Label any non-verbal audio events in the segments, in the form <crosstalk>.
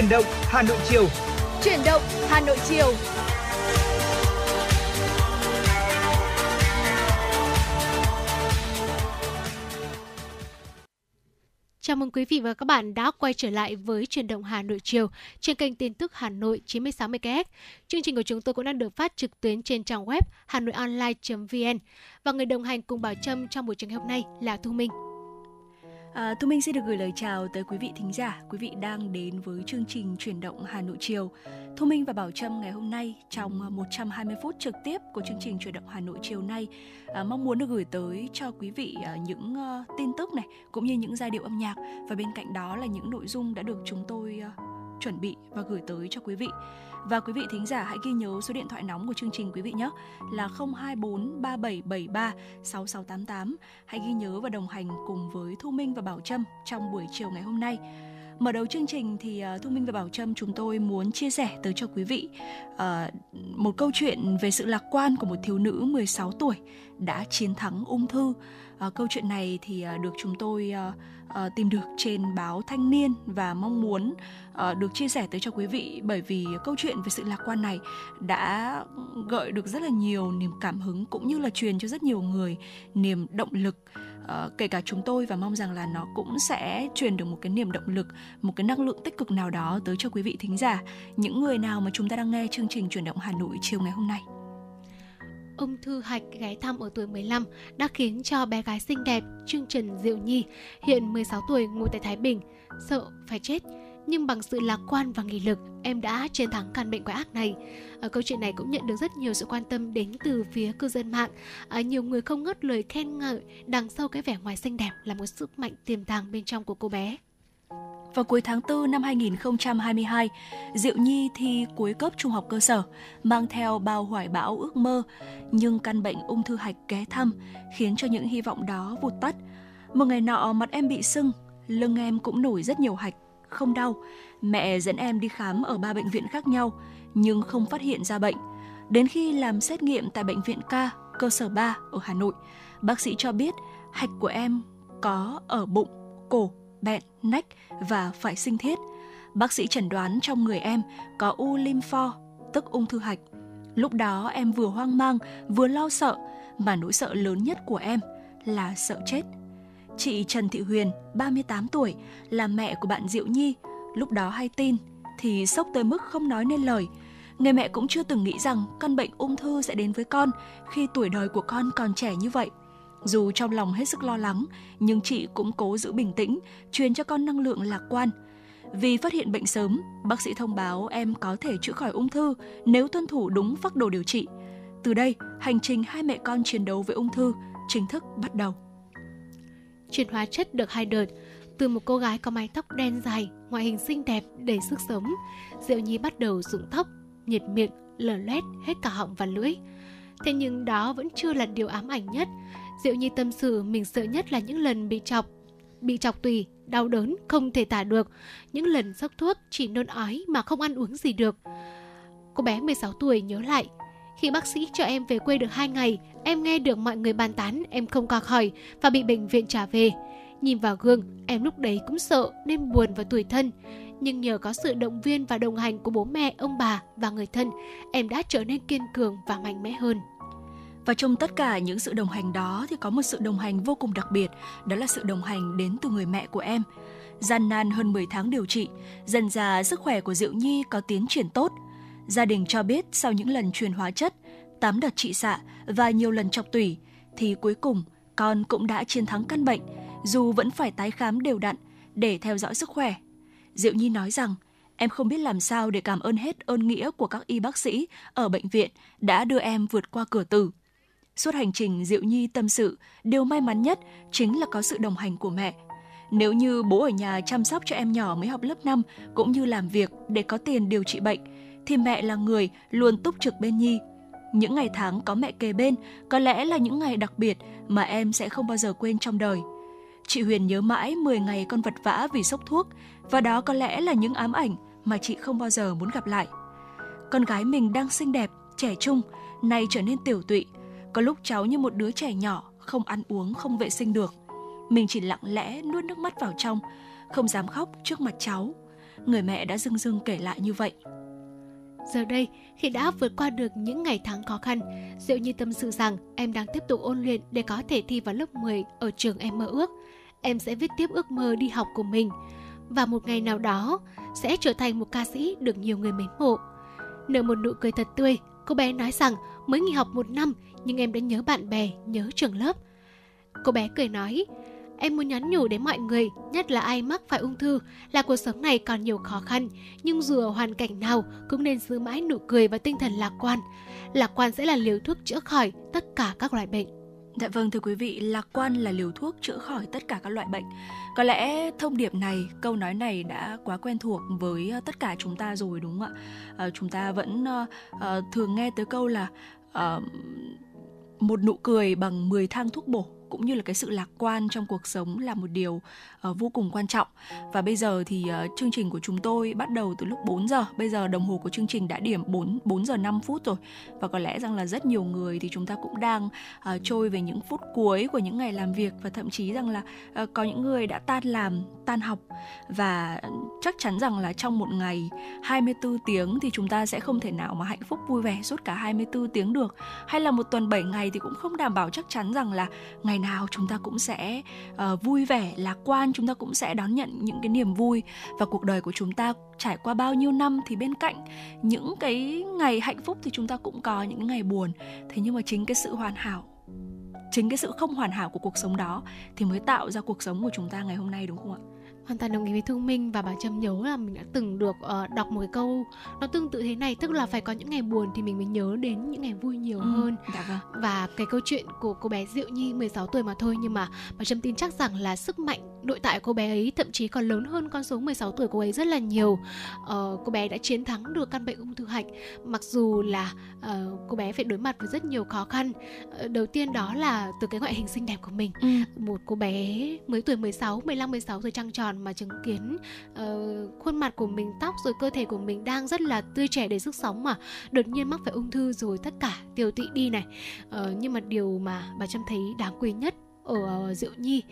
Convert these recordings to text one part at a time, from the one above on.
Chuyển động Hà Nội chiều. Chuyển động Hà Nội chiều. Chào mừng quý vị và các bạn đã quay trở lại với truyền động Hà Nội chiều trên kênh tin tức Hà Nội 96 MHz. Chương trình của chúng tôi cũng đang được phát trực tuyến trên trang web hanoionline.vn. Và người đồng hành cùng Bảo Trâm trong buổi trường hôm nay là Thu Minh. À, Thu Minh xin được gửi lời chào tới quý vị thính giả, quý vị đang đến với chương trình chuyển động Hà Nội chiều. Thu Minh và Bảo Trâm ngày hôm nay trong à, 120 phút trực tiếp của chương trình chuyển động Hà Nội chiều nay à, mong muốn được gửi tới cho quý vị à, những à, tin tức này cũng như những giai điệu âm nhạc và bên cạnh đó là những nội dung đã được chúng tôi à, chuẩn bị và gửi tới cho quý vị. Và quý vị thính giả hãy ghi nhớ số điện thoại nóng của chương trình quý vị nhé là 024 3773 6688. Hãy ghi nhớ và đồng hành cùng với Thu Minh và Bảo Trâm trong buổi chiều ngày hôm nay. Mở đầu chương trình thì uh, Thu Minh và Bảo Trâm chúng tôi muốn chia sẻ tới cho quý vị uh, một câu chuyện về sự lạc quan của một thiếu nữ 16 tuổi đã chiến thắng ung thư. Uh, câu chuyện này thì uh, được chúng tôi uh, uh, tìm được trên báo Thanh niên và mong muốn uh, được chia sẻ tới cho quý vị bởi vì câu chuyện về sự lạc quan này đã gợi được rất là nhiều niềm cảm hứng cũng như là truyền cho rất nhiều người niềm động lực. Uh, kể cả chúng tôi và mong rằng là nó cũng sẽ truyền được một cái niềm động lực một cái năng lượng tích cực nào đó tới cho quý vị thính giả. Những người nào mà chúng ta đang nghe chương trình chuyển động Hà Nội chiều ngày hôm nay? Ung thư hạch ghé thăm ở tuổi 15 đã khiến cho bé gái xinh đẹp Trương Trần Diệu Nhi, hiện 16 tuổi ngồi tại Thái Bình, sợ phải chết. Nhưng bằng sự lạc quan và nghị lực, em đã chiến thắng căn bệnh quái ác này. Ở câu chuyện này cũng nhận được rất nhiều sự quan tâm đến từ phía cư dân mạng. À, nhiều người không ngớt lời khen ngợi đằng sau cái vẻ ngoài xinh đẹp là một sức mạnh tiềm tàng bên trong của cô bé. Vào cuối tháng 4 năm 2022, Diệu Nhi thi cuối cấp trung học cơ sở, mang theo bao hoài bão ước mơ, nhưng căn bệnh ung thư hạch ghé thăm, khiến cho những hy vọng đó vụt tắt. Một ngày nọ mặt em bị sưng, lưng em cũng nổi rất nhiều hạch, không đau. Mẹ dẫn em đi khám ở ba bệnh viện khác nhau, nhưng không phát hiện ra bệnh. Đến khi làm xét nghiệm tại bệnh viện K, cơ sở 3 ở Hà Nội, bác sĩ cho biết hạch của em có ở bụng, cổ bẹn, nách và phải sinh thiết. Bác sĩ chẩn đoán trong người em có u lympho, tức ung thư hạch. Lúc đó em vừa hoang mang, vừa lo sợ, mà nỗi sợ lớn nhất của em là sợ chết. Chị Trần Thị Huyền, 38 tuổi, là mẹ của bạn Diệu Nhi, lúc đó hay tin thì sốc tới mức không nói nên lời. Người mẹ cũng chưa từng nghĩ rằng căn bệnh ung thư sẽ đến với con khi tuổi đời của con còn trẻ như vậy. Dù trong lòng hết sức lo lắng, nhưng chị cũng cố giữ bình tĩnh, truyền cho con năng lượng lạc quan. Vì phát hiện bệnh sớm, bác sĩ thông báo em có thể chữa khỏi ung thư nếu tuân thủ đúng phác đồ điều trị. Từ đây, hành trình hai mẹ con chiến đấu với ung thư chính thức bắt đầu. Chuyển hóa chất được hai đợt, từ một cô gái có mái tóc đen dài, ngoại hình xinh đẹp, đầy sức sống, Diệu Nhi bắt đầu rụng tóc, nhiệt miệng, lở loét hết cả họng và lưỡi. Thế nhưng đó vẫn chưa là điều ám ảnh nhất. Diệu Nhi tâm sự mình sợ nhất là những lần bị chọc, bị chọc tùy, đau đớn, không thể tả được. Những lần sốc thuốc chỉ nôn ói mà không ăn uống gì được. Cô bé 16 tuổi nhớ lại, khi bác sĩ cho em về quê được 2 ngày, em nghe được mọi người bàn tán em không qua khỏi và bị bệnh viện trả về. Nhìn vào gương, em lúc đấy cũng sợ nên buồn và tủi thân. Nhưng nhờ có sự động viên và đồng hành của bố mẹ, ông bà và người thân, em đã trở nên kiên cường và mạnh mẽ hơn. Và trong tất cả những sự đồng hành đó thì có một sự đồng hành vô cùng đặc biệt, đó là sự đồng hành đến từ người mẹ của em. Gian nan hơn 10 tháng điều trị, dần dà sức khỏe của Diệu Nhi có tiến triển tốt. Gia đình cho biết sau những lần truyền hóa chất, 8 đợt trị xạ và nhiều lần chọc tủy, thì cuối cùng con cũng đã chiến thắng căn bệnh, dù vẫn phải tái khám đều đặn để theo dõi sức khỏe. Diệu Nhi nói rằng, em không biết làm sao để cảm ơn hết ơn nghĩa của các y bác sĩ ở bệnh viện đã đưa em vượt qua cửa tử. Suốt hành trình Diệu Nhi tâm sự, điều may mắn nhất chính là có sự đồng hành của mẹ. Nếu như bố ở nhà chăm sóc cho em nhỏ mới học lớp 5 cũng như làm việc để có tiền điều trị bệnh, thì mẹ là người luôn túc trực bên Nhi. Những ngày tháng có mẹ kề bên có lẽ là những ngày đặc biệt mà em sẽ không bao giờ quên trong đời. Chị Huyền nhớ mãi 10 ngày con vật vã vì sốc thuốc và đó có lẽ là những ám ảnh mà chị không bao giờ muốn gặp lại. Con gái mình đang xinh đẹp, trẻ trung, nay trở nên tiểu tụy, có lúc cháu như một đứa trẻ nhỏ, không ăn uống, không vệ sinh được. Mình chỉ lặng lẽ nuốt nước mắt vào trong, không dám khóc trước mặt cháu. người mẹ đã dưng dưng kể lại như vậy. Giờ đây, khi đã vượt qua được những ngày tháng khó khăn, Diệu Nhi tâm sự rằng em đang tiếp tục ôn luyện để có thể thi vào lớp 10 ở trường em mơ ước. Em sẽ viết tiếp ước mơ đi học của mình và một ngày nào đó sẽ trở thành một ca sĩ được nhiều người mến mộ. Nở một nụ cười thật tươi, cô bé nói rằng mới nghỉ học một năm nhưng em đã nhớ bạn bè, nhớ trường lớp. Cô bé cười nói, Em muốn nhắn nhủ đến mọi người, nhất là ai mắc phải ung thư, là cuộc sống này còn nhiều khó khăn, nhưng dù ở hoàn cảnh nào cũng nên giữ mãi nụ cười và tinh thần lạc quan. Lạc quan sẽ là liều thuốc chữa khỏi tất cả các loại bệnh. Dạ vâng thưa quý vị, lạc quan là liều thuốc chữa khỏi tất cả các loại bệnh. Có lẽ thông điệp này, câu nói này đã quá quen thuộc với ờ, tất cả chúng ta rồi đúng không ạ? À, chúng ta vẫn uh, thường nghe tới câu là uh, một nụ cười bằng 10 thang thuốc bổ, cũng như là cái sự lạc quan trong cuộc sống là một điều uh, vô cùng quan trọng. Và bây giờ thì uh, chương trình của chúng tôi bắt đầu từ lúc 4 giờ. Bây giờ đồng hồ của chương trình đã điểm 4 4 giờ 5 phút rồi. Và có lẽ rằng là rất nhiều người thì chúng ta cũng đang uh, trôi về những phút cuối của những ngày làm việc và thậm chí rằng là uh, có những người đã tan làm, tan học và chắc chắn rằng là trong một ngày 24 tiếng thì chúng ta sẽ không thể nào mà hạnh phúc vui vẻ suốt cả 24 tiếng được. Hay là một tuần 7 ngày thì cũng không đảm bảo chắc chắn rằng là ngày nào chúng ta cũng sẽ uh, vui vẻ lạc quan chúng ta cũng sẽ đón nhận những cái niềm vui và cuộc đời của chúng ta trải qua bao nhiêu năm thì bên cạnh những cái ngày hạnh phúc thì chúng ta cũng có những ngày buồn. Thế nhưng mà chính cái sự hoàn hảo, chính cái sự không hoàn hảo của cuộc sống đó thì mới tạo ra cuộc sống của chúng ta ngày hôm nay, đúng không ạ? Hoàn toàn đồng ý với thương minh và bà trâm nhớ là mình đã từng được uh, đọc một cái câu nó tương tự thế này tức là phải có những ngày buồn thì mình mới nhớ đến những ngày vui nhiều ừ, hơn dạ vâng. và cái câu chuyện của cô bé diệu nhi 16 tuổi mà thôi nhưng mà bà trâm tin chắc rằng là sức mạnh nội tại cô bé ấy thậm chí còn lớn hơn con số 16 tuổi cô ấy rất là nhiều uh, cô bé đã chiến thắng được căn bệnh ung thư hạch mặc dù là uh, cô bé phải đối mặt với rất nhiều khó khăn uh, đầu tiên đó là từ cái ngoại hình xinh đẹp của mình ừ. một cô bé mới tuổi 16 15 16 tuổi trăng tròn mà chứng kiến uh, khuôn mặt của mình tóc rồi cơ thể của mình đang rất là tươi trẻ để sức sống mà. Đột nhiên mắc phải ung thư rồi tất cả tiêu tụy đi này. Uh, nhưng mà điều mà bà trâm thấy đáng quý nhất ở ờ, Diệu Nhi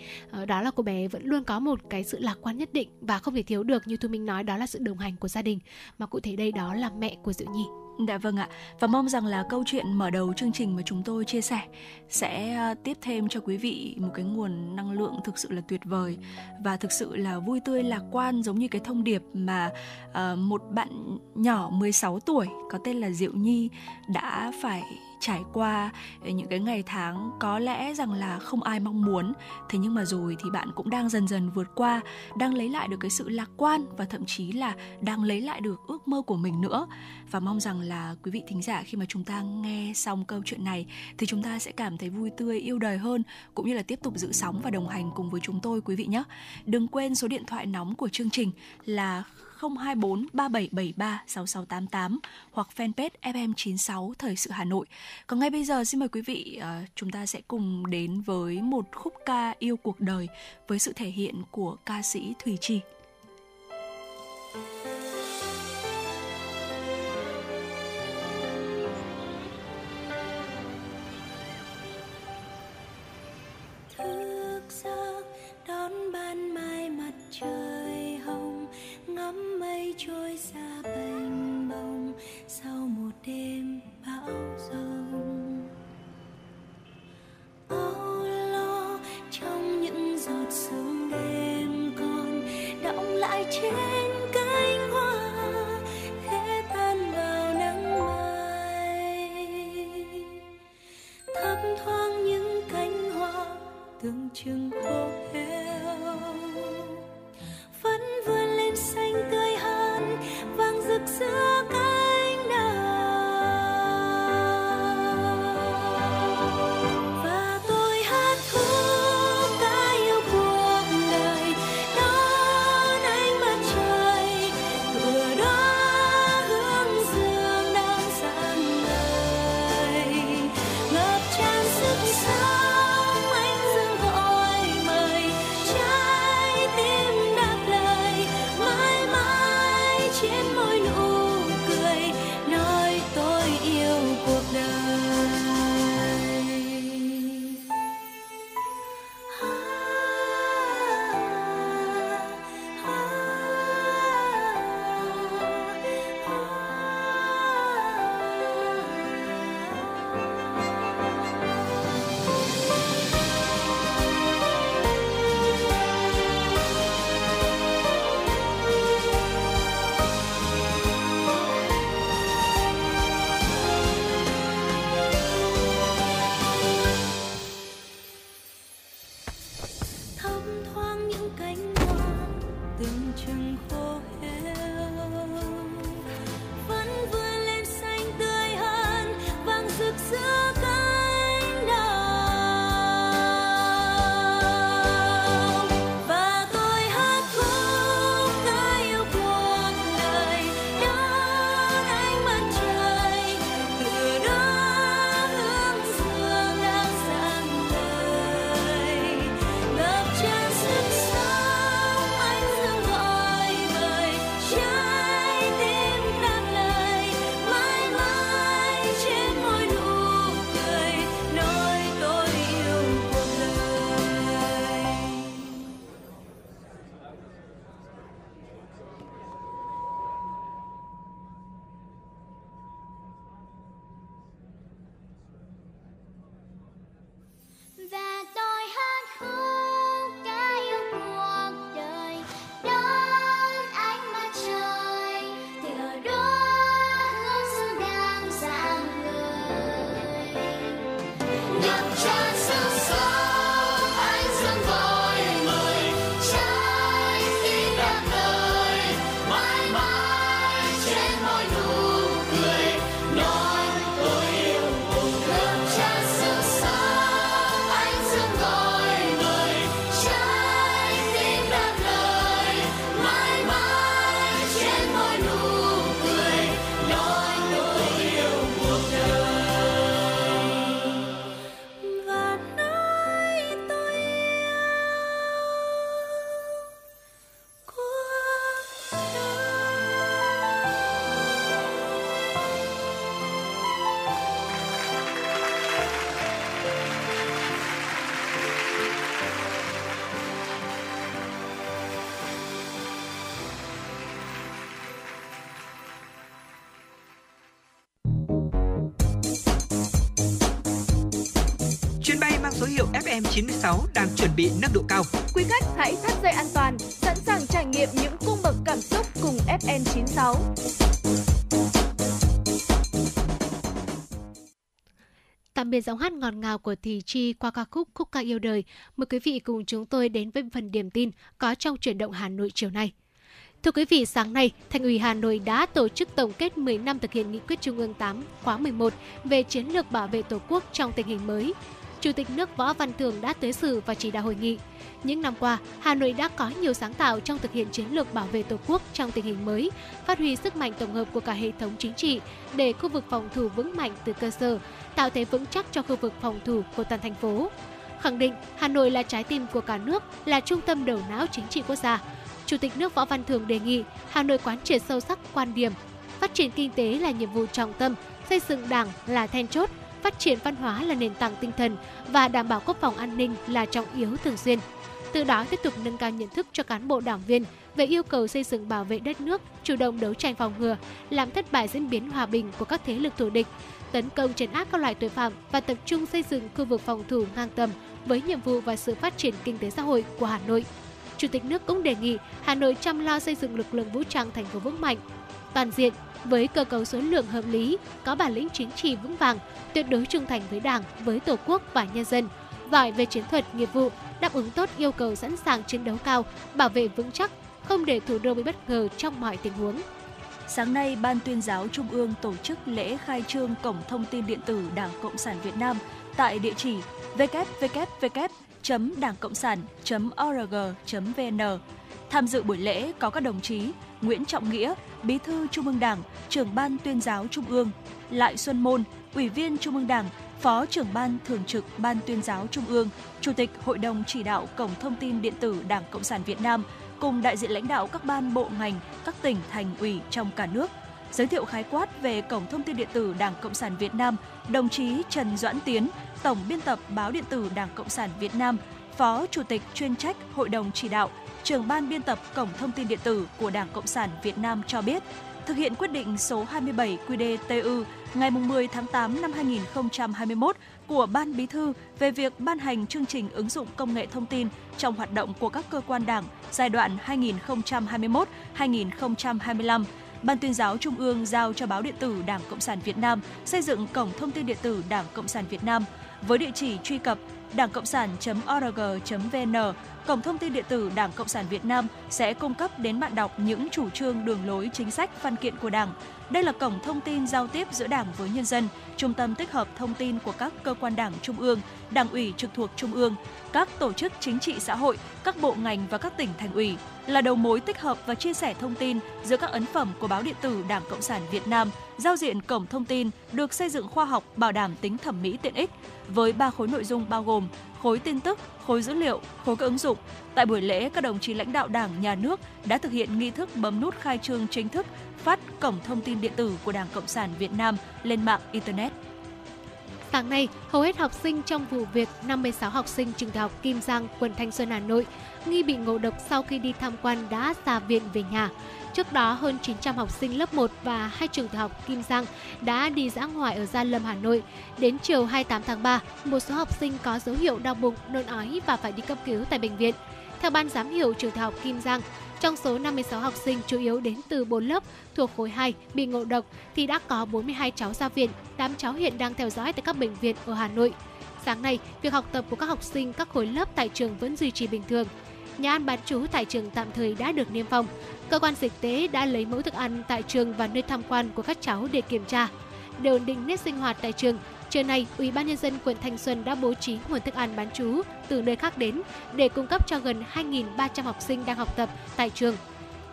đó là cô bé vẫn luôn có một cái sự lạc quan nhất định và không thể thiếu được như Thu Minh nói đó là sự đồng hành của gia đình. Mà cụ thể đây đó là mẹ của Diệu Nhi. Dạ vâng ạ. Và mong rằng là câu chuyện mở đầu chương trình mà chúng tôi chia sẻ sẽ ờ, tiếp thêm cho quý vị một cái nguồn năng lượng thực sự là tuyệt vời và thực sự là vui tươi lạc quan giống như cái thông điệp mà uh, một bạn nhỏ 16 tuổi có tên là Diệu Nhi đã phải trải qua những cái ngày tháng có lẽ rằng là không ai mong muốn. Thế nhưng mà rồi thì bạn cũng đang dần dần vượt qua, đang lấy lại được cái sự lạc quan và thậm chí là đang lấy lại được ước mơ của mình nữa. Và mong rằng là quý vị thính giả khi mà chúng ta nghe xong câu chuyện này thì chúng ta sẽ cảm thấy vui tươi, yêu đời hơn, cũng như là tiếp tục giữ sóng và đồng hành cùng với chúng tôi, quý vị nhé. Đừng quên số điện thoại nóng của chương trình là 024 3773 6688 hoặc fanpage FM96 Thời sự Hà Nội. Còn ngay bây giờ xin mời quý vị uh, chúng ta sẽ cùng đến với một khúc ca yêu cuộc đời với sự thể hiện của ca sĩ Thùy Trì. Sau một đêm bão giông FM96 đang chuẩn bị nâng độ cao. Quý khách hãy thắt dây an toàn, sẵn sàng trải nghiệm những cung bậc cảm xúc cùng FN96. Tạm biệt giọng hát ngọt ngào của Thì Chi qua ca khúc Khúc ca yêu đời. Mời quý vị cùng chúng tôi đến với phần điểm tin có trong chuyển động Hà Nội chiều nay. Thưa quý vị, sáng nay, Thành ủy Hà Nội đã tổ chức tổng kết 10 năm thực hiện nghị quyết Trung ương 8 khóa 11 về chiến lược bảo vệ Tổ quốc trong tình hình mới, Chủ tịch nước Võ Văn thường đã tới dự và chỉ đạo hội nghị. Những năm qua, Hà Nội đã có nhiều sáng tạo trong thực hiện chiến lược bảo vệ Tổ quốc trong tình hình mới, phát huy sức mạnh tổng hợp của cả hệ thống chính trị để khu vực phòng thủ vững mạnh từ cơ sở, tạo thế vững chắc cho khu vực phòng thủ của toàn thành phố. Khẳng định Hà Nội là trái tim của cả nước, là trung tâm đầu não chính trị quốc gia. Chủ tịch nước Võ Văn thường đề nghị Hà Nội quán triệt sâu sắc quan điểm phát triển kinh tế là nhiệm vụ trọng tâm, xây dựng Đảng là then chốt, phát triển văn hóa là nền tảng tinh thần và đảm bảo quốc phòng an ninh là trọng yếu thường xuyên. Từ đó tiếp tục nâng cao nhận thức cho cán bộ đảng viên về yêu cầu xây dựng bảo vệ đất nước, chủ động đấu tranh phòng ngừa, làm thất bại diễn biến hòa bình của các thế lực thù địch, tấn công trấn áp các loại tội phạm và tập trung xây dựng khu vực phòng thủ ngang tầm với nhiệm vụ và sự phát triển kinh tế xã hội của Hà Nội. Chủ tịch nước cũng đề nghị Hà Nội chăm lo xây dựng lực lượng vũ trang thành phố vững mạnh, toàn diện, với cơ cấu số lượng hợp lý, có bản lĩnh chính trị vững vàng, tuyệt đối trung thành với Đảng, với Tổ quốc và nhân dân, giỏi về chiến thuật, nghiệp vụ, đáp ứng tốt yêu cầu sẵn sàng chiến đấu cao, bảo vệ vững chắc, không để thủ đô bị bất ngờ trong mọi tình huống. Sáng nay, Ban tuyên giáo Trung ương tổ chức lễ khai trương Cổng Thông tin Điện tử Đảng Cộng sản Việt Nam tại địa chỉ www.đảng cộng sản.org.vn. Tham dự buổi lễ có các đồng chí Nguyễn Trọng Nghĩa, Bí thư Trung ương Đảng, trưởng ban tuyên giáo Trung ương, Lại Xuân Môn, Ủy viên Trung ương Đảng, Phó trưởng ban thường trực Ban tuyên giáo Trung ương, Chủ tịch Hội đồng chỉ đạo Cổng thông tin điện tử Đảng Cộng sản Việt Nam cùng đại diện lãnh đạo các ban bộ ngành, các tỉnh thành ủy trong cả nước. Giới thiệu khái quát về Cổng thông tin điện tử Đảng Cộng sản Việt Nam, đồng chí Trần Doãn Tiến, Tổng biên tập báo điện tử Đảng Cộng sản Việt Nam, Phó Chủ tịch chuyên trách Hội đồng chỉ đạo trưởng ban biên tập Cổng Thông tin Điện tử của Đảng Cộng sản Việt Nam cho biết, thực hiện quyết định số 27 QĐ-TU ngày 10 tháng 8 năm 2021 của Ban Bí thư về việc ban hành chương trình ứng dụng công nghệ thông tin trong hoạt động của các cơ quan đảng giai đoạn 2021-2025. Ban tuyên giáo Trung ương giao cho báo điện tử Đảng Cộng sản Việt Nam xây dựng cổng thông tin điện tử Đảng Cộng sản Việt Nam với địa chỉ truy cập đảng cộng sản.org.vn, cổng thông tin điện tử Đảng Cộng sản Việt Nam sẽ cung cấp đến bạn đọc những chủ trương, đường lối, chính sách, văn kiện của Đảng. Đây là cổng thông tin giao tiếp giữa Đảng với nhân dân, trung tâm tích hợp thông tin của các cơ quan Đảng Trung ương, Đảng ủy trực thuộc Trung ương, các tổ chức chính trị xã hội, các bộ ngành và các tỉnh thành ủy là đầu mối tích hợp và chia sẻ thông tin giữa các ấn phẩm của báo điện tử Đảng Cộng sản Việt Nam. Giao diện cổng thông tin được xây dựng khoa học, bảo đảm tính thẩm mỹ tiện ích với ba khối nội dung bao gồm khối tin tức, khối dữ liệu, khối các ứng dụng. Tại buổi lễ, các đồng chí lãnh đạo Đảng, Nhà nước đã thực hiện nghi thức bấm nút khai trương chính thức phát cổng thông tin điện tử của Đảng Cộng sản Việt Nam lên mạng Internet. Sáng nay, hầu hết học sinh trong vụ việc 56 học sinh trường đại học Kim Giang, quận Thanh Xuân, Hà Nội nghi bị ngộ độc sau khi đi tham quan đã ra viện về nhà. Trước đó, hơn 900 học sinh lớp 1 và hai trường tiểu học Kim Giang đã đi dã ngoại ở Gia Lâm, Hà Nội. Đến chiều 28 tháng 3, một số học sinh có dấu hiệu đau bụng, nôn ói và phải đi cấp cứu tại bệnh viện. Theo ban giám hiệu trường tiểu học Kim Giang, trong số 56 học sinh chủ yếu đến từ 4 lớp thuộc khối 2 bị ngộ độc thì đã có 42 cháu ra viện. 8 cháu hiện đang theo dõi tại các bệnh viện ở Hà Nội. Sáng nay, việc học tập của các học sinh các khối lớp tại trường vẫn duy trì bình thường. Nhà ăn bán trú tại trường tạm thời đã được niêm phong. Cơ quan dịch tế đã lấy mẫu thức ăn tại trường và nơi tham quan của các cháu để kiểm tra. Để ổn định nét sinh hoạt tại trường, Trưa nay, Ủy ban nhân dân quận Thanh Xuân đã bố trí nguồn thức ăn bán trú từ nơi khác đến để cung cấp cho gần 2.300 học sinh đang học tập tại trường.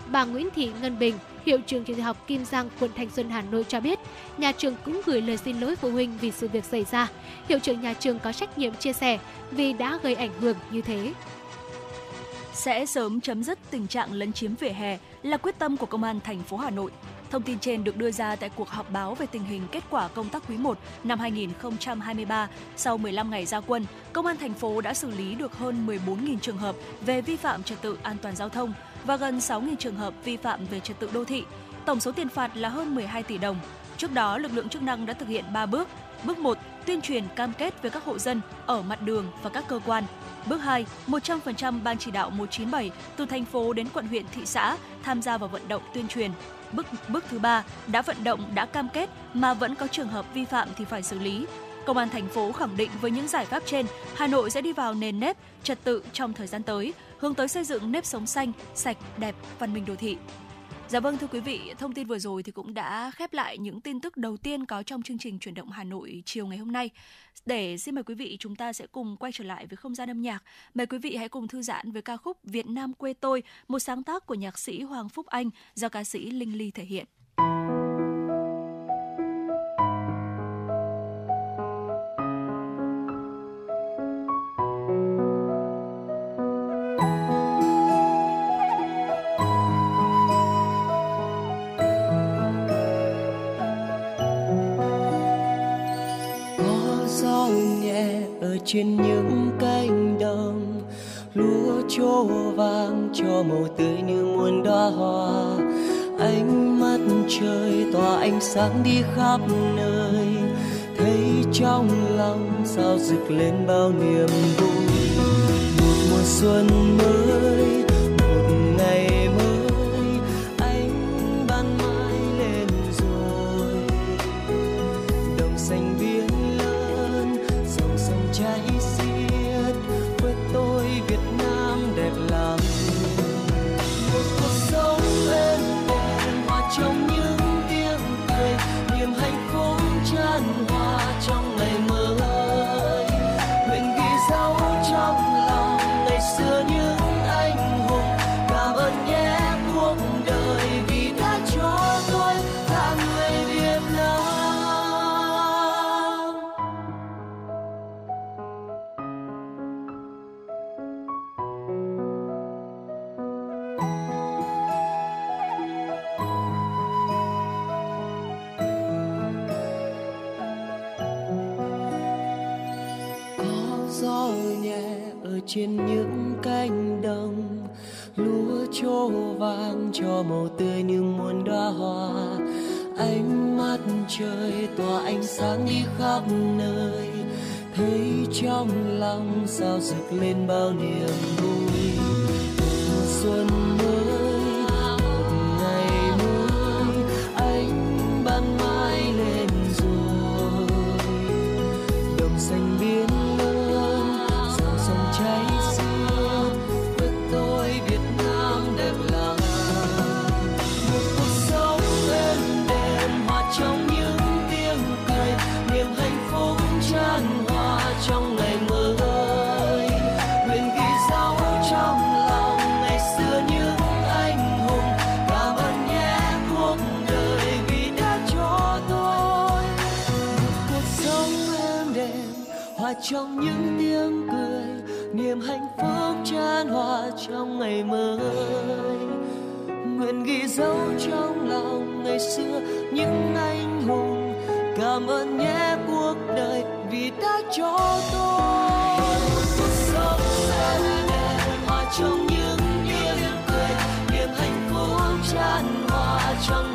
Bà Nguyễn Thị Ngân Bình, hiệu trường trường học Kim Giang, quận Thanh Xuân, Hà Nội cho biết, nhà trường cũng gửi lời xin lỗi phụ huynh vì sự việc xảy ra. Hiệu trưởng nhà trường có trách nhiệm chia sẻ vì đã gây ảnh hưởng như thế. Sẽ sớm chấm dứt tình trạng lấn chiếm vỉa hè là quyết tâm của công an thành phố Hà Nội. Thông tin trên được đưa ra tại cuộc họp báo về tình hình kết quả công tác quý 1 năm 2023. Sau 15 ngày ra quân, Công an thành phố đã xử lý được hơn 14.000 trường hợp về vi phạm trật tự an toàn giao thông và gần 6.000 trường hợp vi phạm về trật tự đô thị. Tổng số tiền phạt là hơn 12 tỷ đồng. Trước đó, lực lượng chức năng đã thực hiện 3 bước. Bước 1, tuyên truyền cam kết với các hộ dân ở mặt đường và các cơ quan. Bước 2, 100% ban chỉ đạo 197 từ thành phố đến quận huyện thị xã tham gia vào vận động tuyên truyền. Bước bước thứ ba, đã vận động đã cam kết mà vẫn có trường hợp vi phạm thì phải xử lý. Công an thành phố khẳng định với những giải pháp trên, Hà Nội sẽ đi vào nền nếp trật tự trong thời gian tới, hướng tới xây dựng nếp sống xanh, sạch, đẹp, văn minh đô thị. Dạ vâng thưa quý vị, thông tin vừa rồi thì cũng đã khép lại những tin tức đầu tiên có trong chương trình chuyển động Hà Nội chiều ngày hôm nay. Để xin mời quý vị chúng ta sẽ cùng quay trở lại với không gian âm nhạc. Mời quý vị hãy cùng thư giãn với ca khúc Việt Nam quê tôi, một sáng tác của nhạc sĩ Hoàng Phúc Anh do ca sĩ Linh Ly thể hiện. Trên những cánh đồng. Lúa trổ vàng, cho màu tươi như muôn đóa hoa. Ánh mắt trời tỏa ánh sáng đi khắp nơi. Thấy trong lòng sao rực lên bao niềm vui. Một mùa xuân mới trên những cánh đồng. Lúa trổ vàng cho màu tươi như muôn đóa hoa. Ánh mắt trời tỏa ánh sáng đi khắp nơi. Thấy trong lòng sao rực lên bao niềm vui. Mùa xuân trong những tiếng cười, niềm hạnh phúc tràn hòa trong ngày mới. Nguyện ghi dấu trong lòng ngày xưa những anh hùng, cảm ơn nhé cuộc đời vì đã cho tôi. Cuộc sống sẽ hòa trong những tiếng cười, niềm hạnh phúc tràn hòa trong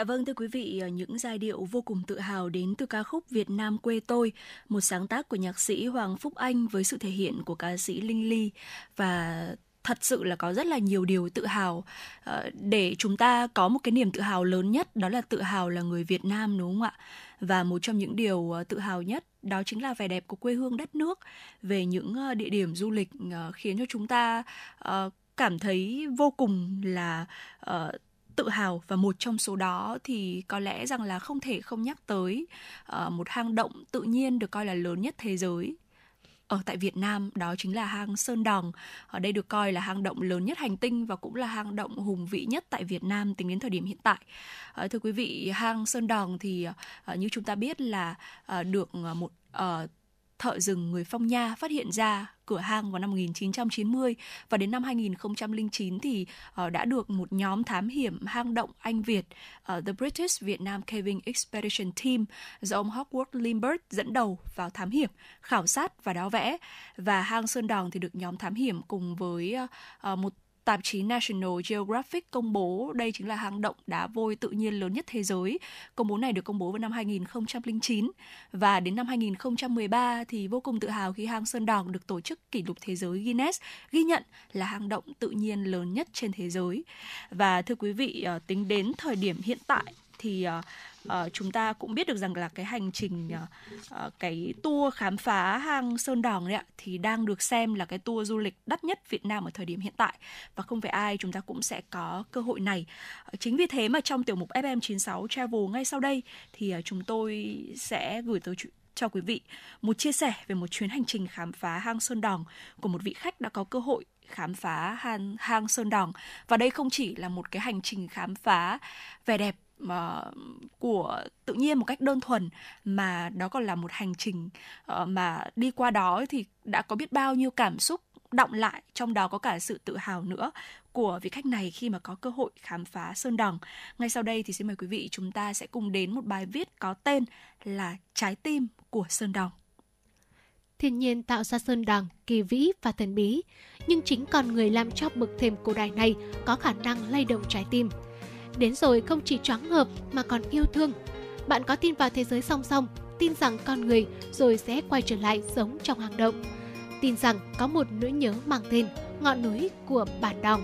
Dạ vâng thưa quý vị, ờ, những giai điệu vô cùng tự hào đến từ ca khúc Việt Nam quê tôi, một sáng tác của nhạc sĩ Hoàng Phúc Anh với sự thể hiện của ca sĩ Linh Ly và thật sự là có rất là nhiều điều tự hào ờ, để chúng ta có một cái niềm tự hào lớn nhất đó là tự hào là người Việt Nam đúng không ạ? Và một trong những điều ờ, tự hào nhất đó chính là vẻ đẹp của quê hương đất nước, về những địa điểm du lịch khiến cho chúng ta cảm thấy vô cùng là tự hào và một trong số đó thì có lẽ rằng là không thể không nhắc tới uh, một hang động tự nhiên được coi là lớn nhất thế giới ở tại Việt Nam đó chính là hang Sơn Đòn. Ở đây được coi là hang động lớn nhất hành tinh và cũng là hang động hùng vĩ nhất tại Việt Nam tính đến thời điểm hiện tại. À, thưa quý vị, hang Sơn Đòn thì à, như chúng ta biết là à, được một à, thợ rừng người Phong Nha phát hiện ra cửa hang vào năm 1990 và đến năm 2009 thì uh, đã được một nhóm thám hiểm hang động Anh Việt uh, The British Vietnam Caving Expedition Team do ông Howard Lindbergh dẫn đầu vào thám hiểm, khảo sát và đo vẽ. Và hang Sơn Đòn thì được nhóm thám hiểm cùng với uh, một tạp chí National Geographic công bố đây chính là hang động đá vôi tự nhiên lớn nhất thế giới. Công bố này được công bố vào năm 2009 và đến năm 2013 thì vô cùng tự hào khi hang Sơn Đòn được tổ chức kỷ lục thế giới Guinness ghi nhận là hang động tự nhiên lớn nhất trên thế giới. Và thưa quý vị, ờ, tính đến thời điểm hiện tại thì uh, uh, chúng ta cũng biết được rằng là cái hành trình uh, cái tour khám phá hang Sơn Đòn đấy ạ thì đang được xem là cái tour du lịch đắt nhất Việt Nam ở thời điểm hiện tại và không phải ai chúng ta cũng sẽ có cơ hội này. Uh, chính vì thế mà trong tiểu mục FM96 Travel ngay sau đây thì uh, chúng tôi sẽ gửi tới cho quý vị một chia sẻ về một chuyến hành trình khám phá hang Sơn Đòn của một vị khách đã có cơ hội khám phá hang, hang Sơn Đòn và đây không chỉ là một cái hành trình khám phá vẻ đẹp mà của tự nhiên một cách đơn thuần mà đó còn là một hành trình uh, mà đi qua đó thì đã có biết bao nhiêu cảm xúc động lại trong đó có cả sự tự hào nữa của vị khách này khi mà có cơ hội khám phá Sơn Đòn. Ngay sau đây thì xin mời quý vị chúng ta sẽ cùng đến một bài viết có tên là Trái tim của Sơn Đòn. Thiên nhiên tạo ra Sơn Đòn kỳ vĩ và thần bí, nhưng chính con người làm cho bực thềm cổ đại này có khả năng lay động trái tim. Đến rồi không chỉ choáng ngợp mà còn yêu thương. Bạn có tin vào thế giới song song, tin rằng con người rồi sẽ quay trở lại sống trong hang động. Tin rằng có một nỗi nhớ mang tên ngọn núi của bản đòng.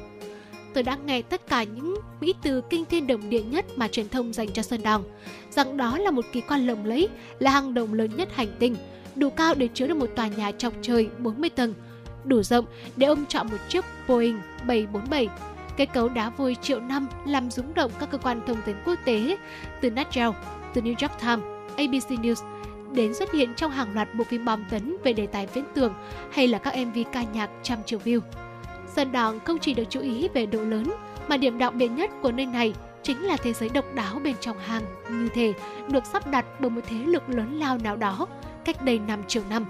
Tôi đã nghe tất cả những mỹ từ kinh thiên động địa nhất mà truyền thông dành cho Sơn Đòn, rằng đó là một kỳ quan lộng lẫy, là hang động lớn nhất hành tinh, đủ cao để chứa được một tòa nhà chọc trời 40 tầng, đủ rộng để ông chọn một chiếc Boeing 747 Kết cấu đá vôi triệu năm làm rúng động các cơ quan thông tấn quốc tế từ Nat Geo, từ New York Times, ABC News đến xuất hiện trong hàng loạt bộ phim bom tấn về đề tài viễn tưởng hay là các MV ca nhạc trăm triệu view. Sơn Đòn không chỉ được chú ý về độ lớn, mà điểm đặc biệt nhất của nơi này chính là thế giới độc đáo bên trong hang như thể được sắp đặt bởi một thế lực lớn lao nào đó cách đây 5 triệu năm.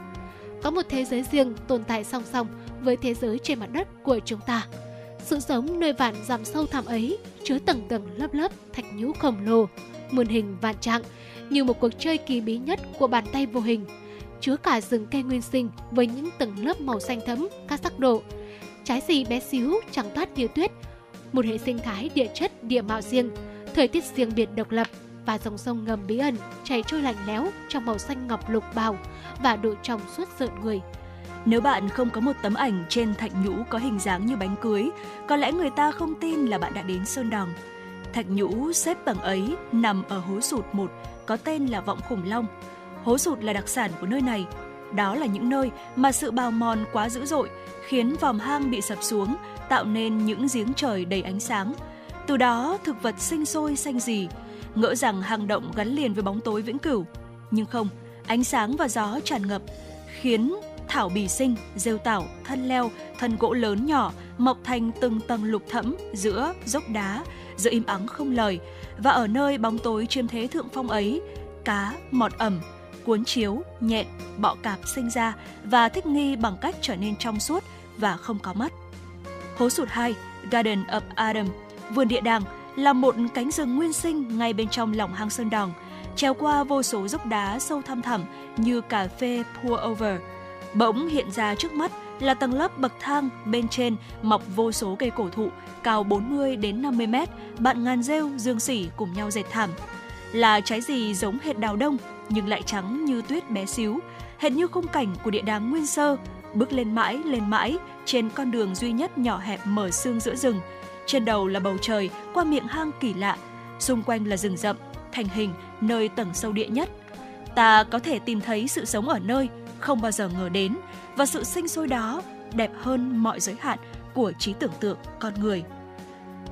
Có một thế giới riêng tồn tại song song với thế giới trên mặt đất của chúng ta. Sự sống nơi vạn dặm sâu thẳm ấy chứa tầng tầng lớp lớp thạch nhũ khổng lồ, muôn hình vạn trạng, như một cuộc chơi kỳ bí nhất của bàn tay vô hình. Chứa cả rừng cây nguyên sinh với những tầng lớp màu xanh thẫm, các sắc độ. Trái gì bé xíu, chẳng toát như tuyết. Một hệ sinh thái địa chất, địa mạo riêng, thời tiết riêng biệt độc lập và dòng sông ngầm bí ẩn chảy trôi lạnh lẽo trong màu xanh ngọc lục bào và độ trong suốt rợn người. Nếu bạn không có một tấm ảnh trên thạch nhũ có hình dáng như bánh cưới, có lẽ người ta không tin là bạn đã đến Sơn Đòn. Thạch nhũ xếp tầng ấy nằm ở hố sụt một có tên là Vọng Khủng Long. Hố sụt là đặc sản của nơi này. Đó là những nơi mà sự bào mòn quá dữ dội khiến vòm hang bị sập xuống, tạo nên những giếng trời đầy ánh sáng. Từ đó, thực vật sinh sôi xanh gì, ngỡ rằng hang động gắn liền với bóng tối vĩnh cửu. Nhưng không, ánh sáng và gió tràn ngập, khiến thảo bì sinh, rêu tảo, thân leo, thân gỗ lớn nhỏ mọc thành từng tầng lục thẫm giữa dốc đá, giữa im ắng không lời. Và ở nơi bóng tối chiêm thế thượng phong ấy, cá, mọt ẩm, cuốn chiếu, nhện, bọ cạp sinh ra và thích nghi bằng cách trở nên trong suốt và không có mắt. Hố sụt 2, Garden of Adam, vườn địa đàng, là một cánh rừng nguyên sinh ngay bên trong lòng hang Sơn Đòn, treo qua vô số dốc đá sâu thăm thẳm như cà phê pour over. Bỗng hiện ra trước mắt là tầng lớp bậc thang bên trên mọc vô số cây cổ thụ cao 40 đến 50 mét, bạn ngàn rêu, dương sỉ cùng nhau dệt thảm. Là trái gì giống hệt đào đông nhưng lại trắng như tuyết bé xíu, hệt như khung cảnh của địa đàng nguyên sơ, bước lên mãi lên mãi trên con đường duy nhất nhỏ hẹp mở xương giữa rừng. Trên đầu là bầu trời qua miệng hang kỳ lạ, xung quanh là rừng rậm, thành hình nơi tầng sâu địa nhất. Ta có thể tìm thấy sự sống ở nơi không bao giờ ngờ đến và sự sinh sôi đó đẹp hơn mọi giới hạn của trí tưởng tượng con người.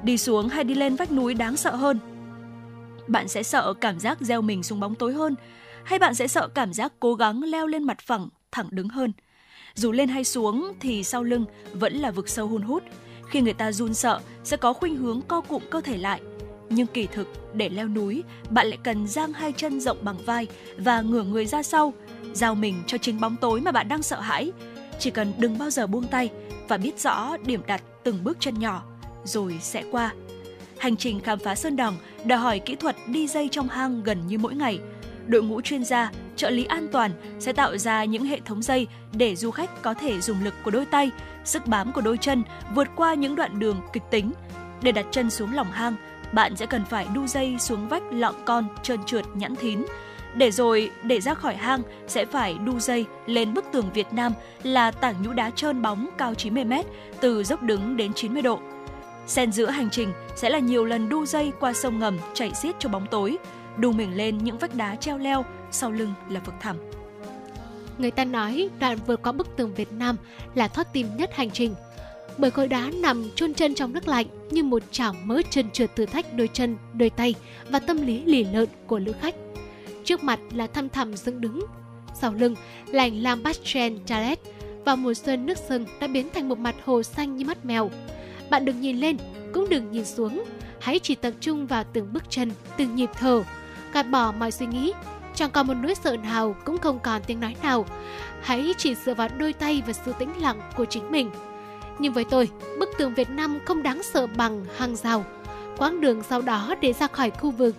Đi xuống hay đi lên vách núi đáng sợ hơn? Bạn sẽ sợ cảm giác gieo mình xuống bóng tối hơn hay bạn sẽ sợ cảm giác cố gắng leo lên mặt phẳng, thẳng đứng hơn? Dù lên hay xuống thì sau lưng vẫn là vực sâu hun hút. Khi người ta run sợ sẽ có khuynh hướng co cụm cơ thể lại. Nhưng kỳ thực, để leo núi, bạn lại cần giang hai chân rộng bằng vai và ngửa người ra sau, giao mình cho chính bóng tối mà bạn đang sợ hãi. Chỉ cần đừng bao giờ buông tay và biết rõ điểm đặt từng bước chân nhỏ, rồi sẽ qua. Hành trình khám phá Sơn Đòn đòi hỏi kỹ thuật đi dây trong hang gần như mỗi ngày. Đội ngũ chuyên gia, trợ lý an toàn sẽ tạo ra những hệ thống dây để du khách có thể dùng lực của đôi tay, sức bám của đôi chân vượt qua những đoạn đường kịch tính. Để đặt chân xuống lòng hang, bạn sẽ cần phải đu dây xuống vách lọn con trơn trượt nhẵn thín. Để rồi, để ra khỏi hang, sẽ phải đu dây lên bức tường Việt Nam là tảng nhũ đá trơn bóng cao 90m, từ dốc đứng đến 90 độ. Xen giữa hành trình sẽ là nhiều lần đu dây qua sông ngầm chảy xiết cho bóng tối, đu mình lên những vách đá treo leo, sau lưng là vực thẳm. Người ta nói đoạn vượt qua bức tường Việt Nam là thoát tim nhất hành trình. Bởi khối đá nằm chôn chân trong nước lạnh như một chảo mỡ chân trượt thử thách đôi chân, đôi tay và tâm lý lì lợn của lữ khách. Trước mặt là thăm thầm dựng đứng, sau lưng là ảnh lam Bastien Chalet và mùa xuân nước sừng đã biến thành một mặt hồ xanh như mắt mèo. Bạn đừng nhìn lên, cũng đừng nhìn xuống, hãy chỉ tập trung vào từng bước chân, từng nhịp thở, gạt bỏ mọi suy nghĩ, chẳng còn một nỗi sợ nào cũng không còn tiếng nói nào. Hãy chỉ dựa vào đôi tay và sự tĩnh lặng của chính mình. Nhưng với tôi, bức tường Việt Nam không đáng sợ bằng hàng rào. Quãng đường sau đó để ra khỏi khu vực,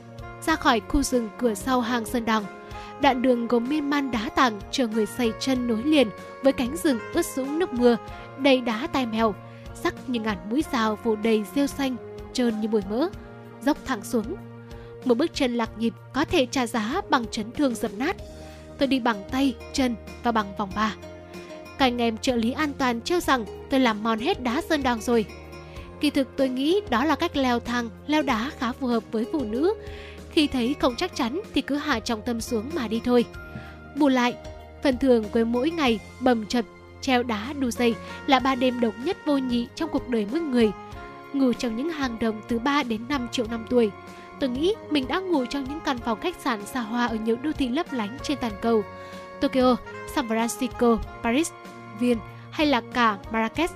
ra khỏi khu rừng cửa sau hang Sơn Đằng. Đoạn đường gồm miên man đá tảng chờ người xây chân nối liền với cánh rừng ướt sũng nước mưa, đầy đá tai mèo, sắc như ngàn mũi rào phủ đầy rêu xanh, trơn như bụi mỡ, dốc thẳng xuống. Một bước chân lạc nhịp có thể trả giá bằng chấn thương dập nát. Tôi đi bằng tay, chân và bằng vòng ba. Cả anh em trợ lý an toàn trêu rằng tôi làm mòn hết đá sơn đằng rồi. Kỳ thực tôi nghĩ đó là cách leo thang, leo đá khá phù hợp với phụ nữ. Khi thấy không chắc chắn thì cứ hạ trọng tâm xuống mà đi thôi. Bù lại, phần thường của mỗi ngày bầm chập treo đá đu dây là ba đêm độc nhất vô nhị trong cuộc đời mỗi người. Ngủ trong những hang động từ 3 đến 5 triệu năm tuổi. Tôi nghĩ mình đã ngủ trong những căn phòng khách sạn xa hoa ở nhiều đô thị lấp lánh trên toàn cầu. Tokyo, San Francisco, Paris, Viên hay là cả Marrakech.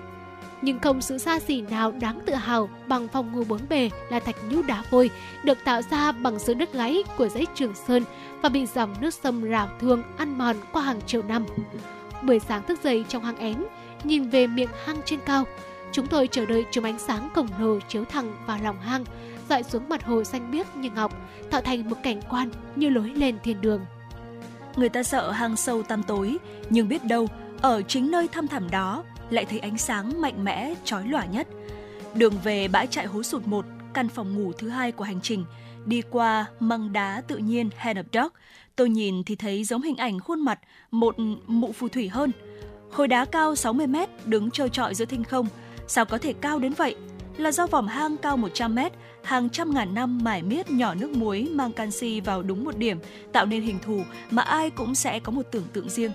Nhưng không sự xa xỉ nào đáng tự hào bằng phòng ngủ bốn bề là thạch nhũ đá vôi được tạo ra bằng sự đất gáy của dãy Trường Sơn và bị dòng nước sông rào thương ăn mòn qua hàng triệu năm. Buổi sáng thức dậy trong hang én, nhìn về miệng hang trên cao, Chúng tôi chờ đợi chùm ánh sáng khổng lồ chiếu thẳng vào lòng hang, dọi xuống mặt hồ xanh biếc như ngọc, tạo thành một cảnh quan như lối lên thiên đường. Người ta sợ hang sâu tăm tối, nhưng biết đâu, ở chính nơi thăm thẳm đó lại thấy ánh sáng mạnh mẽ, chói lòa nhất. Đường về bãi trại hố sụt một, căn phòng ngủ thứ hai của hành trình, đi qua măng đá tự nhiên Head of Dog, tôi nhìn thì thấy giống hình ảnh khuôn mặt một mụ phù thủy hơn. Khối đá cao 60 mét đứng trơ trọi giữa thinh không, sao có thể cao đến vậy? Là do vòm hang cao 100 mét, hàng trăm ngàn năm mải miết nhỏ nước muối mang canxi vào đúng một điểm, tạo nên hình thù mà ai cũng sẽ có một tưởng tượng riêng.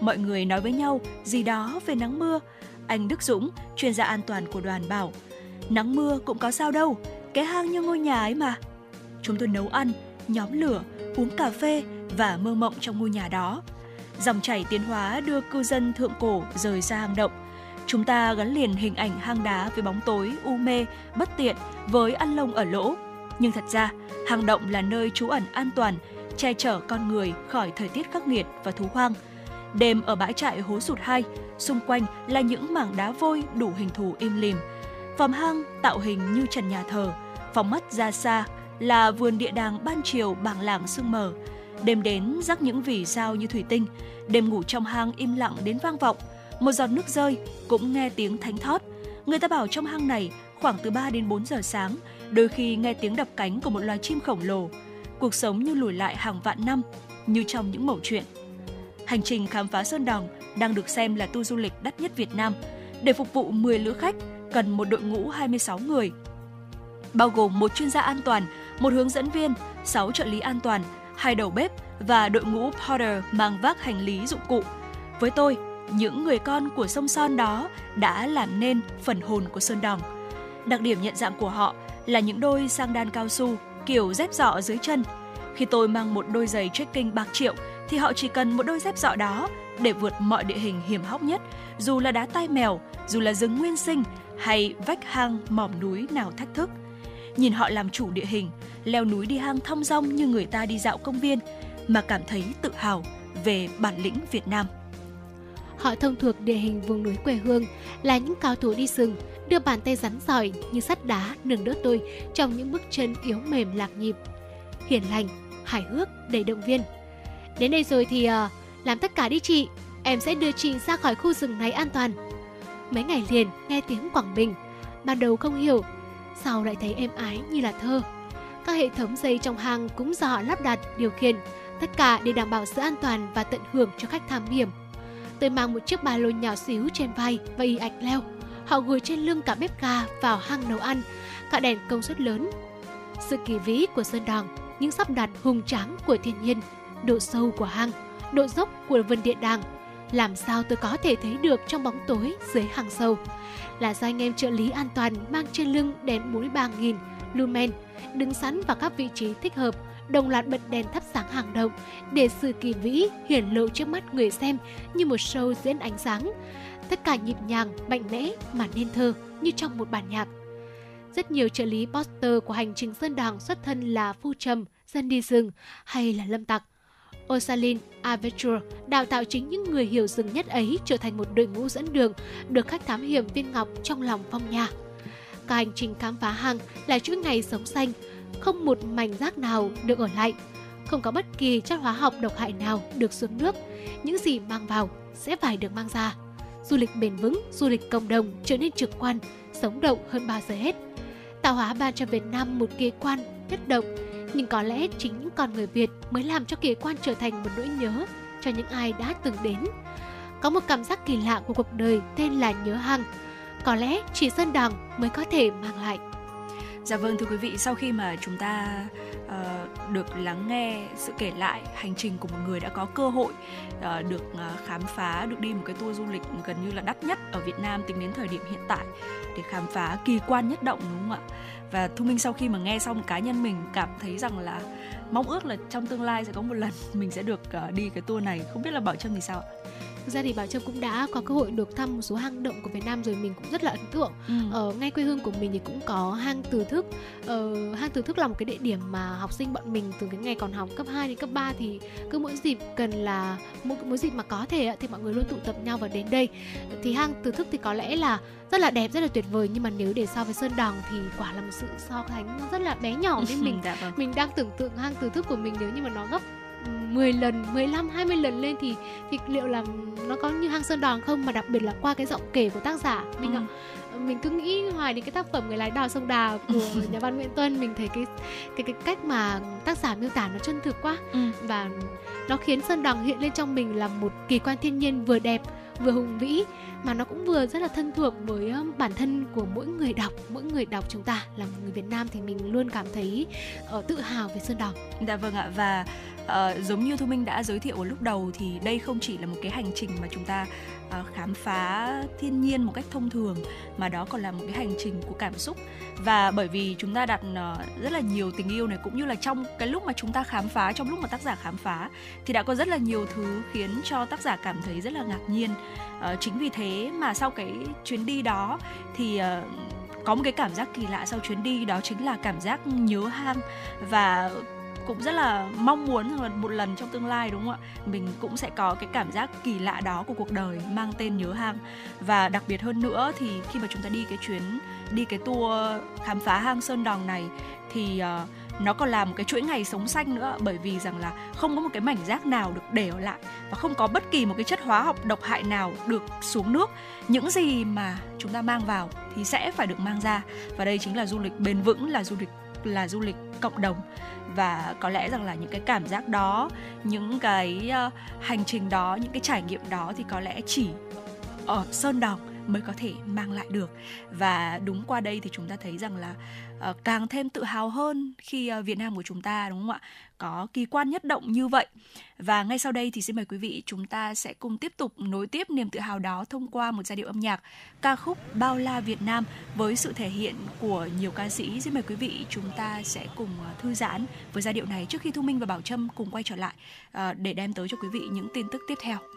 Mọi người nói với nhau gì đó về nắng mưa. Anh Đức Dũng, chuyên gia an toàn của đoàn bảo, nắng mưa cũng có sao đâu, cái hang như ngôi nhà ấy mà. Chúng tôi nấu ăn, nhóm lửa, uống cà phê và mơ mộng trong ngôi nhà đó. Dòng chảy tiến hóa đưa cư dân thượng cổ rời ra hang động. Chúng ta gắn liền hình ảnh hang đá với bóng tối, u mê, bất tiện với ăn lông ở lỗ. Nhưng thật ra, hang động là nơi trú ẩn an toàn, che chở con người khỏi thời tiết khắc nghiệt và thú hoang. Đêm ở bãi trại hố sụt hai, xung quanh là những mảng đá vôi đủ hình thù im lìm. phòng hang tạo hình như trần nhà thờ, phóng mắt ra xa là vườn địa đàng ban chiều bảng lảng sương mờ. Đêm đến rắc những vì sao như thủy tinh, đêm ngủ trong hang im lặng đến vang vọng, một giọt nước rơi cũng nghe tiếng thánh thót. Người ta bảo trong hang này khoảng từ 3 đến 4 giờ sáng, đôi khi nghe tiếng đập cánh của một loài chim khổng lồ. Cuộc sống như lùi lại hàng vạn năm, như trong những mẩu chuyện. Hành trình khám phá Sơn Đòn đang được xem là tour du lịch đắt nhất Việt Nam. Để phục vụ 10 lữ khách, cần một đội ngũ 26 người, bao gồm một chuyên gia an toàn, một hướng dẫn viên, 6 trợ lý an toàn, hai đầu bếp và đội ngũ porter mang vác hành lý dụng cụ. Với tôi, những người con của sông Son đó đã làm nên phần hồn của Sơn Đòn. Đặc điểm nhận dạng của họ là những đôi sang đan cao su kiểu dép dọ dưới chân. Khi tôi mang một đôi giày trekking bạc triệu thì họ chỉ cần một đôi dép dọ đó để vượt mọi địa hình hiểm hóc nhất, dù là đá tai mèo, dù là rừng nguyên sinh hay vách hang mỏm núi nào thách thức. Nhìn họ làm chủ địa hình, leo núi đi hang thong dong như người ta đi dạo công viên, mà cảm thấy tự hào về bản lĩnh Việt Nam. Họ thông thuộc địa hình vùng núi quê hương, là những cao thủ đi rừng, đưa bàn tay rắn giỏi như sắt đá nâng đỡ tôi trong những bước chân yếu mềm lạc nhịp. Hiền lành, hài hước, đầy động viên. Đến đây rồi thì uh, làm tất cả đi chị, em sẽ đưa chị ra khỏi khu rừng này an toàn. Mấy ngày liền nghe tiếng Quảng Bình, ban đầu không hiểu, sau lại thấy êm ái như là thơ. Các hệ thống dây trong hang cũng do họ lắp đặt, điều khiển, tất cả để đảm bảo sự an toàn và tận hưởng cho khách tham hiểm. Tôi mang một chiếc ba lô nhỏ xíu trên vai và y ạch leo. Họ gùi trên lưng cả bếp ga vào hang nấu ăn, cả đèn công suất lớn. Sự kỳ vĩ của Sơn Đòn, những sắp đặt hùng tráng của thiên nhiên, độ sâu của hang, độ dốc của vân điện đàng, làm sao tôi có thể thấy được trong bóng tối dưới hang sâu. Là do anh em trợ lý an toàn mang trên lưng đèn 43.000 lumen, đứng sẵn vào các vị trí thích hợp, đồng loạt bật đèn thắp sáng hàng động để sự kỳ vĩ hiển lộ trước mắt người xem như một show diễn ánh sáng. Tất cả nhịp nhàng, mạnh mẽ mà nên thơ như trong một bản nhạc. Rất nhiều trợ lý poster của hành trình Sơn Đàng xuất thân là Phu Trầm, Dân Đi Rừng hay là Lâm Tặc. Osalin Aventure đào tạo chính những người hiểu rừng nhất ấy trở thành một đội ngũ dẫn đường được khách thám hiểm viên ngọc trong lòng phong nha. Cả hành trình khám phá hang là chuỗi ngày sống xanh, không một mảnh rác nào được ở lại, không có bất kỳ chất hóa học độc hại nào được xuống nước. Những gì mang vào sẽ phải được mang ra. Du lịch bền vững, du lịch cộng đồng trở nên trực quan, sống động hơn bao giờ hết. Tạo hóa ban cho Việt Nam một kỳ quan nhất động, nhưng có lẽ chính những con người Việt mới làm cho kỳ quan trở thành một nỗi nhớ cho những ai đã từng đến. Có một cảm giác kỳ lạ của cuộc đời tên là nhớ hằng Có lẽ chỉ Sơn Đằng mới có thể mang lại. Dạ vâng thưa quý vị, sau khi mà chúng ta uh, được lắng nghe sự kể lại hành trình của một người đã có cơ hội uh, được uh, khám phá, được đi một cái tour du lịch gần như là đắt nhất ở Việt Nam tính đến thời điểm hiện tại để khám phá kỳ quan nhất động đúng không ạ? Và Thu Minh sau khi mà nghe xong cá nhân mình cảm thấy rằng là mong ước là trong tương lai sẽ có một lần <laughs> mình sẽ được uh, đi cái tour này. Không biết là Bảo Trâm thì sao ạ? Thực ra thì bảo trâm cũng đã có cơ hội được thăm một số hang động của việt nam rồi mình cũng rất là ấn tượng Ừ. ở ngay quê hương của mình thì cũng có hang từ thức ờ, hang từ thức là một cái địa điểm mà học sinh bọn mình từ cái ngày còn học cấp 2 đến cấp 3 thì cứ mỗi dịp cần là mỗi, mỗi dịp mà có thể thì mọi người luôn tụ tập nhau và đến đây thì hang từ thức thì có lẽ là rất là đẹp rất là tuyệt vời nhưng mà nếu để so với sơn đòn thì quả là một sự so sánh rất là bé nhỏ nên mình dạ vâng. mình đang tưởng tượng hang từ thức của mình nếu như mà nó gấp 10 lần, 15, 20 lần lên thì thì liệu là nó có như hang sơn đòn không? Mà đặc biệt là qua cái giọng kể của tác giả mình Ừ. ạ. Mình cứ nghĩ hoài đến cái tác phẩm người lái đò sông đà của <laughs> nhà văn Nguyễn Tuân. Mình thấy cái cái cái cách mà tác giả miêu tả nó chân thực quá. Ừ. và nó khiến sơn đòn hiện lên trong mình là một kỳ quan thiên nhiên vừa đẹp vừa hùng vĩ mà nó cũng vừa rất là thân thuộc với bản thân của mỗi người đọc mỗi người đọc chúng ta. Là một người Việt Nam thì mình luôn cảm thấy uh, tự hào về sơn đòn. Dạ vâng ạ. Và uh, giống như Thu Minh đã giới thiệu ở lúc đầu thì đây không chỉ là một cái hành trình mà chúng ta uh, khám phá thiên nhiên một cách thông thường mà đó còn là một cái hành trình của cảm xúc. Và bởi vì chúng ta đặt uh, rất là nhiều tình yêu này cũng như là trong cái lúc mà chúng ta khám phá trong lúc mà tác giả khám phá thì đã có rất là nhiều thứ khiến cho tác giả cảm thấy rất là ngạc nhiên. Uh, chính vì thế mà sau cái chuyến đi đó thì uh, có một cái cảm giác kỳ lạ sau chuyến đi đó chính là cảm giác nhớ hang và cũng rất là mong muốn rằng là một lần trong tương lai đúng không ạ? Mình cũng sẽ có cái cảm giác kỳ lạ đó của cuộc đời mang tên nhớ hang. Và đặc biệt hơn nữa thì khi mà chúng ta đi cái chuyến đi cái tour khám phá hang sơn đòn này thì uh, nó còn là một cái chuỗi ngày sống xanh nữa bởi vì rằng là không có một cái mảnh rác nào được để ở lại và không có bất kỳ một cái chất hóa học độc hại nào được xuống nước. Những gì mà chúng ta mang vào thì sẽ phải được mang ra. Và đây chính là du lịch bền vững là du lịch là du lịch cộng đồng. Và có lẽ rằng là những cái cảm giác đó những cái uh, hành trình đó những cái trải nghiệm đó thì có lẽ chỉ ở sơn đồng mới có thể mang lại được và đúng qua đây thì chúng ta thấy rằng là uh, càng thêm tự hào hơn khi uh, Việt Nam của chúng ta đúng không ạ có kỳ quan nhất động như vậy và ngay sau đây thì xin mời quý vị chúng ta sẽ cùng tiếp tục nối tiếp niềm tự hào đó thông qua một giai điệu âm nhạc ca khúc Bao la Việt Nam với sự thể hiện của nhiều ca sĩ. Xin mời quý vị chúng ta sẽ cùng ờ, thư giãn với giai điệu này trước khi Thu Minh và Bảo Trâm cùng quay trở lại uh, để đem tới cho quý vị những tin tức tiếp theo.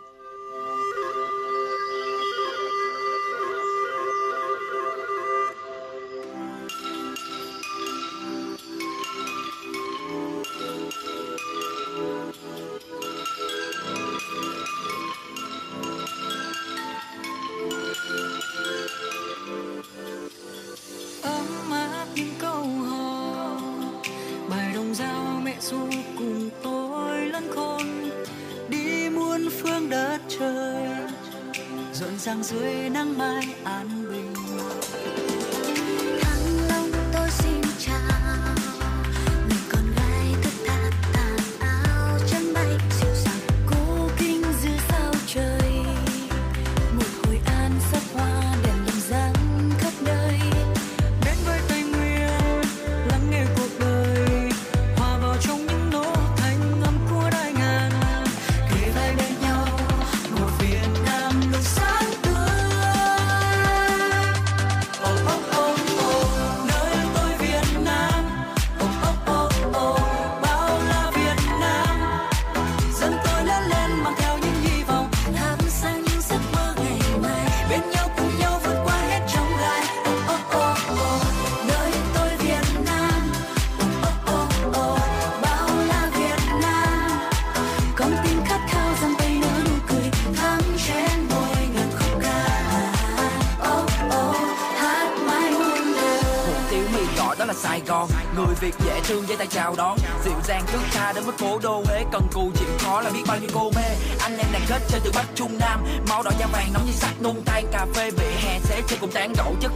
Cậu chứ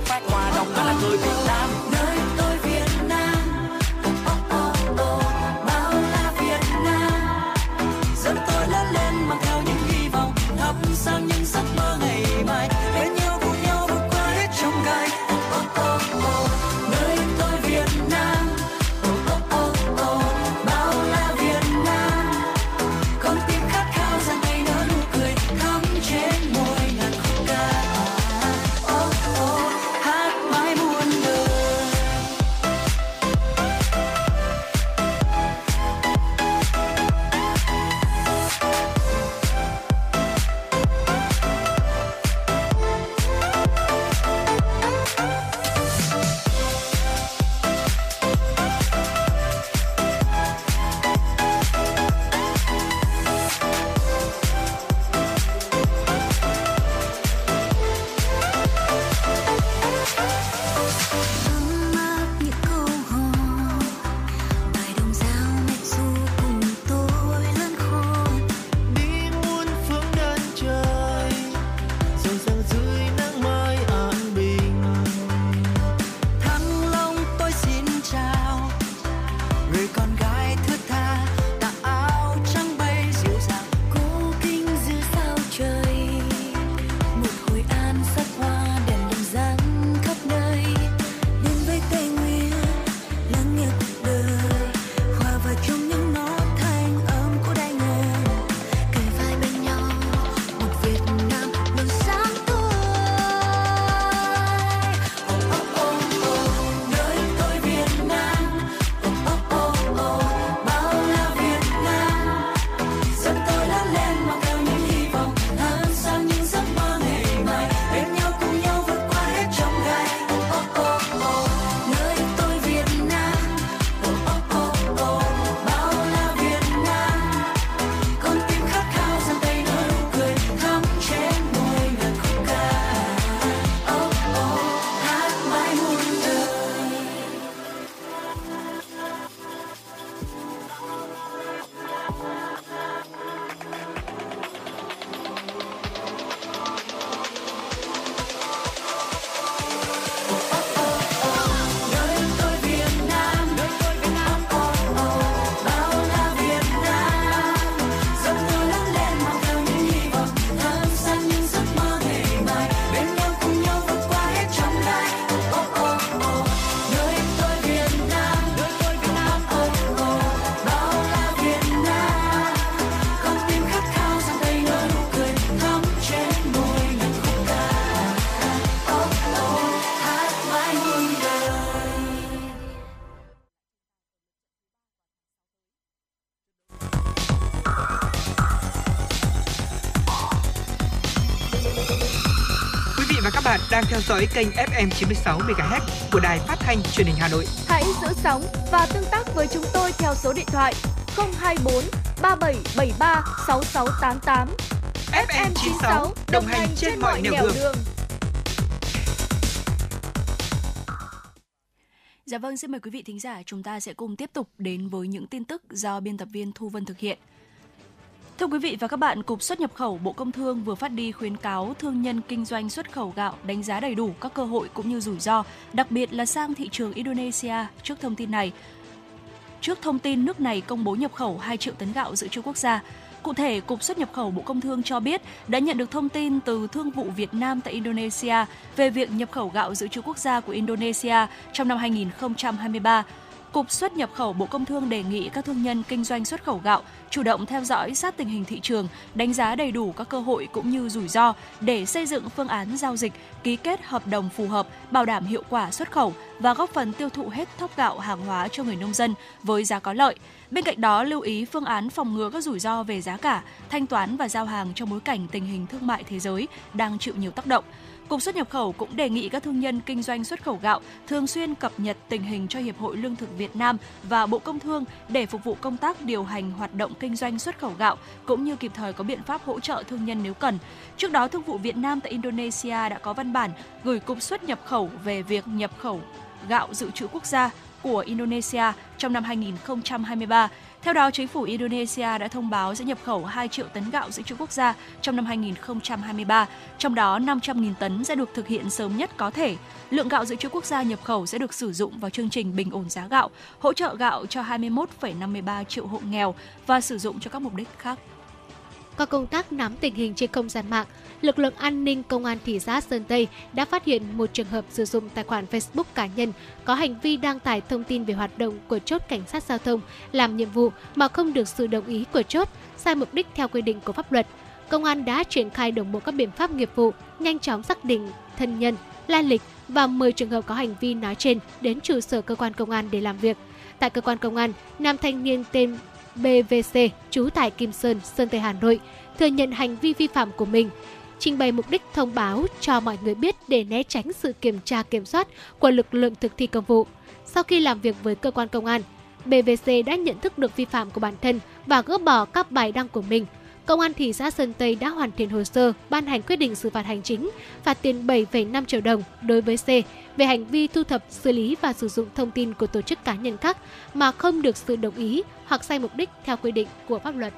theo dõi kênh FM 96 MHz của đài phát thanh truyền hình Hà Nội. Hãy giữ sóng và tương tác với chúng tôi theo số điện thoại 024 3773 6688. FM 96 đồng hành trên mọi nẻo đường. đường. Dạ vâng, xin mời quý vị thính giả chúng ta sẽ cùng tiếp tục đến với những tin tức do biên tập viên Thu Vân thực hiện. Thưa quý vị và các bạn, Cục xuất nhập khẩu Bộ Công Thương vừa phát đi khuyến cáo thương nhân kinh doanh xuất khẩu gạo đánh giá đầy đủ các cơ hội cũng như rủi ro, đặc biệt là sang thị trường Indonesia. Trước thông tin này, trước thông tin nước này công bố nhập khẩu 2 triệu tấn gạo dự trữ quốc gia, Cụ thể, Cục xuất nhập khẩu Bộ Công Thương cho biết đã nhận được thông tin từ Thương vụ Việt Nam tại Indonesia về việc nhập khẩu gạo dự trữ quốc gia của Indonesia trong năm 2023 Cục xuất nhập khẩu Bộ Công Thương đề nghị các thương nhân kinh doanh xuất khẩu gạo chủ động theo dõi sát tình hình thị trường, đánh giá đầy đủ các cơ hội cũng như rủi ro để xây dựng phương án giao dịch, ký kết hợp đồng phù hợp, bảo đảm hiệu quả xuất khẩu và góp phần tiêu thụ hết thóc gạo hàng hóa cho người nông dân với giá có lợi. Bên cạnh đó, lưu ý phương án phòng ngừa các rủi ro về giá cả, thanh toán và giao hàng trong bối cảnh tình hình thương mại thế giới đang chịu nhiều tác động. Cục xuất nhập khẩu cũng đề nghị các thương nhân kinh doanh xuất khẩu gạo thường xuyên cập nhật tình hình cho Hiệp hội Lương thực Việt Nam và Bộ Công Thương để phục vụ công tác điều hành hoạt động kinh doanh xuất khẩu gạo cũng như kịp thời có biện pháp hỗ trợ thương nhân nếu cần. Trước đó, Thương vụ Việt Nam tại Indonesia đã có văn bản gửi Cục xuất nhập khẩu về việc nhập khẩu gạo dự trữ quốc gia của Indonesia trong năm 2023 theo đó, chính phủ Indonesia đã thông báo sẽ nhập khẩu 2 triệu tấn gạo dự trữ quốc gia trong năm 2023, trong đó 500.000 tấn sẽ được thực hiện sớm nhất có thể. Lượng gạo dự trữ quốc gia nhập khẩu sẽ được sử dụng vào chương trình bình ổn giá gạo, hỗ trợ gạo cho 21,53 triệu hộ nghèo và sử dụng cho các mục đích khác. Qua công tác nắm tình hình trên không gian mạng, lực lượng an ninh công an thị xã Sơn Tây đã phát hiện một trường hợp sử dụng tài khoản Facebook cá nhân có hành vi đăng tải thông tin về hoạt động của chốt cảnh sát giao thông làm nhiệm vụ mà không được sự đồng ý của chốt, sai mục đích theo quy định của pháp luật. Công an đã triển khai đồng bộ các biện pháp nghiệp vụ, nhanh chóng xác định thân nhân, lai lịch và 10 trường hợp có hành vi nói trên đến trụ sở cơ quan công an để làm việc. Tại cơ quan công an, nam thanh niên tên BVC, trú tại Kim Sơn, Sơn Tây Hà Nội, thừa nhận hành vi vi phạm của mình, trình bày mục đích thông báo cho mọi người biết để né tránh sự kiểm tra kiểm soát của lực lượng thực thi công vụ. Sau khi làm việc với cơ quan công an, BVC đã nhận thức được vi phạm của bản thân và gỡ bỏ các bài đăng của mình. Công an thị xã Sơn Tây đã hoàn thiện hồ sơ, ban hành quyết định xử phạt hành chính, phạt tiền 7,5 triệu đồng đối với C về hành vi thu thập, xử lý và sử dụng thông tin của tổ chức cá nhân khác mà không được sự đồng ý hoặc sai mục đích theo quy định của pháp luật.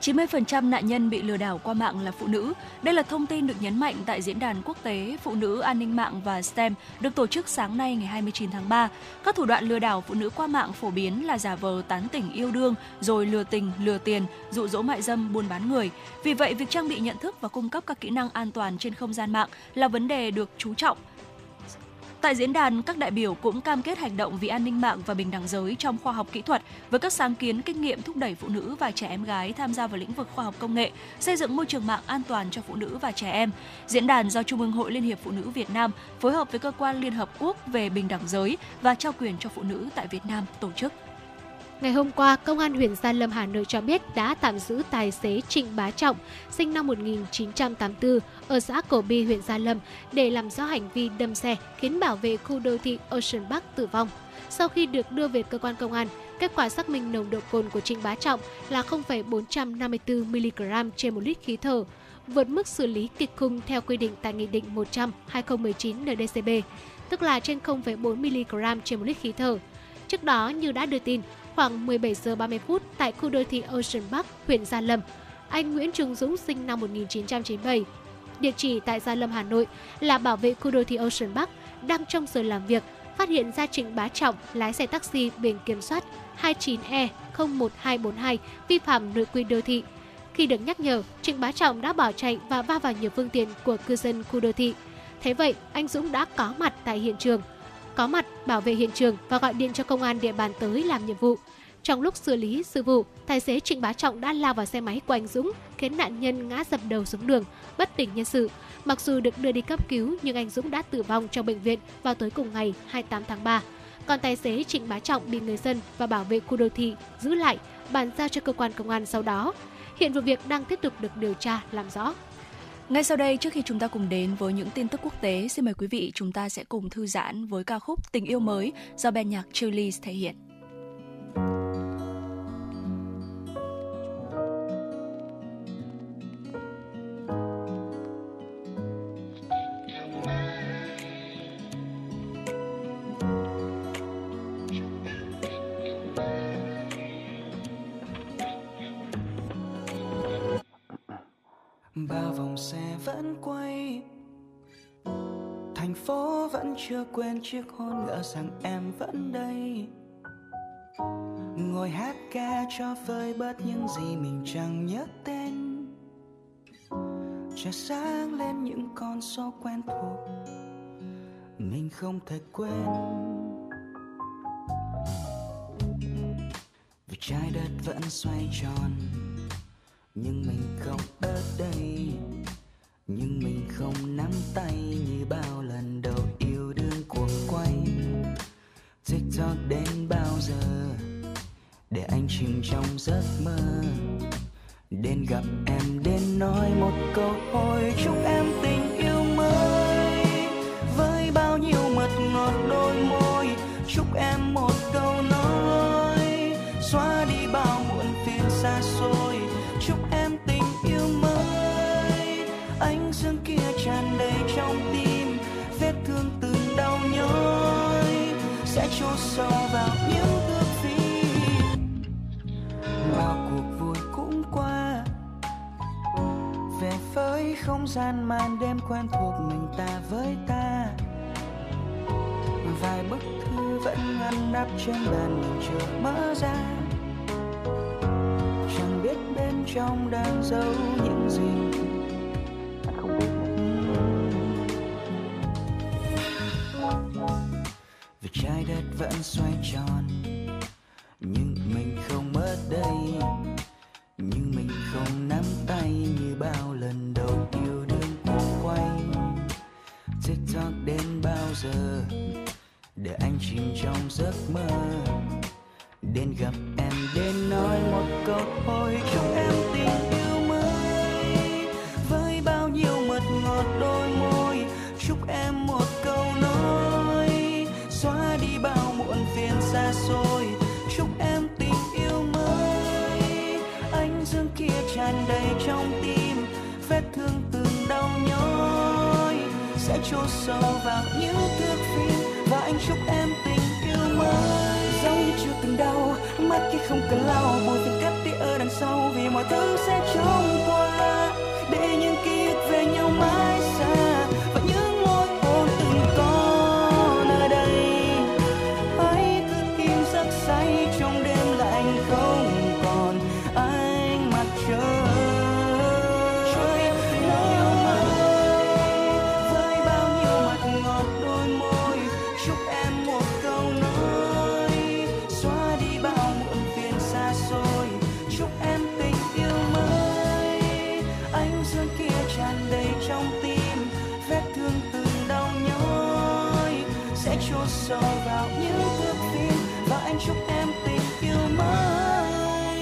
90% nạn nhân bị lừa đảo qua mạng là phụ nữ. Đây là thông tin được nhấn mạnh tại diễn đàn quốc tế Phụ nữ an ninh mạng và STEM được tổ chức sáng nay ngày 29 tháng 3. Các thủ đoạn lừa đảo phụ nữ qua mạng phổ biến là giả vờ tán tỉnh yêu đương, rồi lừa tình, lừa tiền, dụ dỗ mại dâm, buôn bán người. Vì vậy, việc trang bị nhận thức và cung cấp các kỹ năng an toàn trên không gian mạng là vấn đề được chú trọng Tại diễn đàn, các đại biểu cũng cam kết hành động vì an ninh mạng và bình đẳng giới trong khoa học kỹ thuật với các sáng kiến kinh nghiệm thúc đẩy phụ nữ và trẻ em gái tham gia vào lĩnh vực khoa học công nghệ, xây dựng môi trường mạng an toàn cho phụ nữ và trẻ em. Diễn đàn do Trung ương Hội Liên hiệp Phụ nữ Việt Nam phối hợp với cơ quan Liên hợp quốc về bình đẳng giới và trao quyền cho phụ nữ tại Việt Nam tổ chức. Ngày hôm qua, Công an huyện Gia Lâm Hà Nội cho biết đã tạm giữ tài xế Trịnh Bá Trọng, sinh năm 1984, ở xã Cổ Bi, huyện Gia Lâm, để làm rõ hành vi đâm xe khiến bảo vệ khu đô thị Ocean Park tử vong. Sau khi được đưa về cơ quan công an, kết quả xác minh nồng độ cồn của Trịnh Bá Trọng là 0,454mg trên một lít khí thở, vượt mức xử lý kịch khung theo quy định tại Nghị định 100-2019 NDCB, tức là trên 0,4mg trên một lít khí thở. Trước đó, như đã đưa tin, khoảng 17 giờ 30 phút tại khu đô thị Ocean Park, huyện Gia Lâm. Anh Nguyễn Trường Dũng sinh năm 1997, địa chỉ tại Gia Lâm, Hà Nội, là bảo vệ khu đô thị Ocean Park, đang trong giờ làm việc, phát hiện ra Trịnh Bá Trọng lái xe taxi biển kiểm soát 29E01242 vi phạm nội quy đô thị. Khi được nhắc nhở, Trịnh Bá Trọng đã bỏ chạy và va vào nhiều phương tiện của cư dân khu đô thị. Thế vậy, anh Dũng đã có mặt tại hiện trường – có mặt bảo vệ hiện trường và gọi điện cho công an địa bàn tới làm nhiệm vụ. Trong lúc xử lý sự vụ, tài xế Trịnh Bá Trọng đã lao vào xe máy của anh Dũng, khiến nạn nhân ngã dập đầu xuống đường, bất tỉnh nhân sự. Mặc dù được đưa đi cấp cứu nhưng anh Dũng đã tử vong trong bệnh viện vào tối cùng ngày 28 tháng 3. Còn tài xế Trịnh Bá Trọng bị người dân và bảo vệ khu đô thị giữ lại, bàn giao cho cơ quan công an sau đó. Hiện vụ việc đang tiếp tục được điều tra làm rõ. Ngay sau đây, trước khi chúng ta cùng đến với những tin tức quốc tế, xin mời quý vị chúng ta sẽ cùng thư giãn với ca khúc Tình yêu mới do ban nhạc Chillies thể hiện. Bao vòng xe vẫn quay. Thành phố vẫn chưa quên chiếc hôn, ngỡ rằng em vẫn đây. Ngồi hát ca cho vơi bớt những gì mình chẳng nhớ tên. Trời sáng lên những con số quen thuộc mình không thể quên. Vì trái đất vẫn xoay tròn nhưng mình không ở đây. Nhưng mình không nắm tay như bao lần đầu yêu đương cuộc quay. Tiktok đến bao giờ? Để anh chìm trong giấc mơ. Đến gặp em, đến nói một câu thôi chúc em tình gian man đêm quen thuộc mình ta với ta. Vài bức thư vẫn ngăn nắp trên bàn mình chưa mở ra. Chẳng biết bên trong đang giấu những gì chôn sâu vào những thước phim và anh chúc em tình yêu mới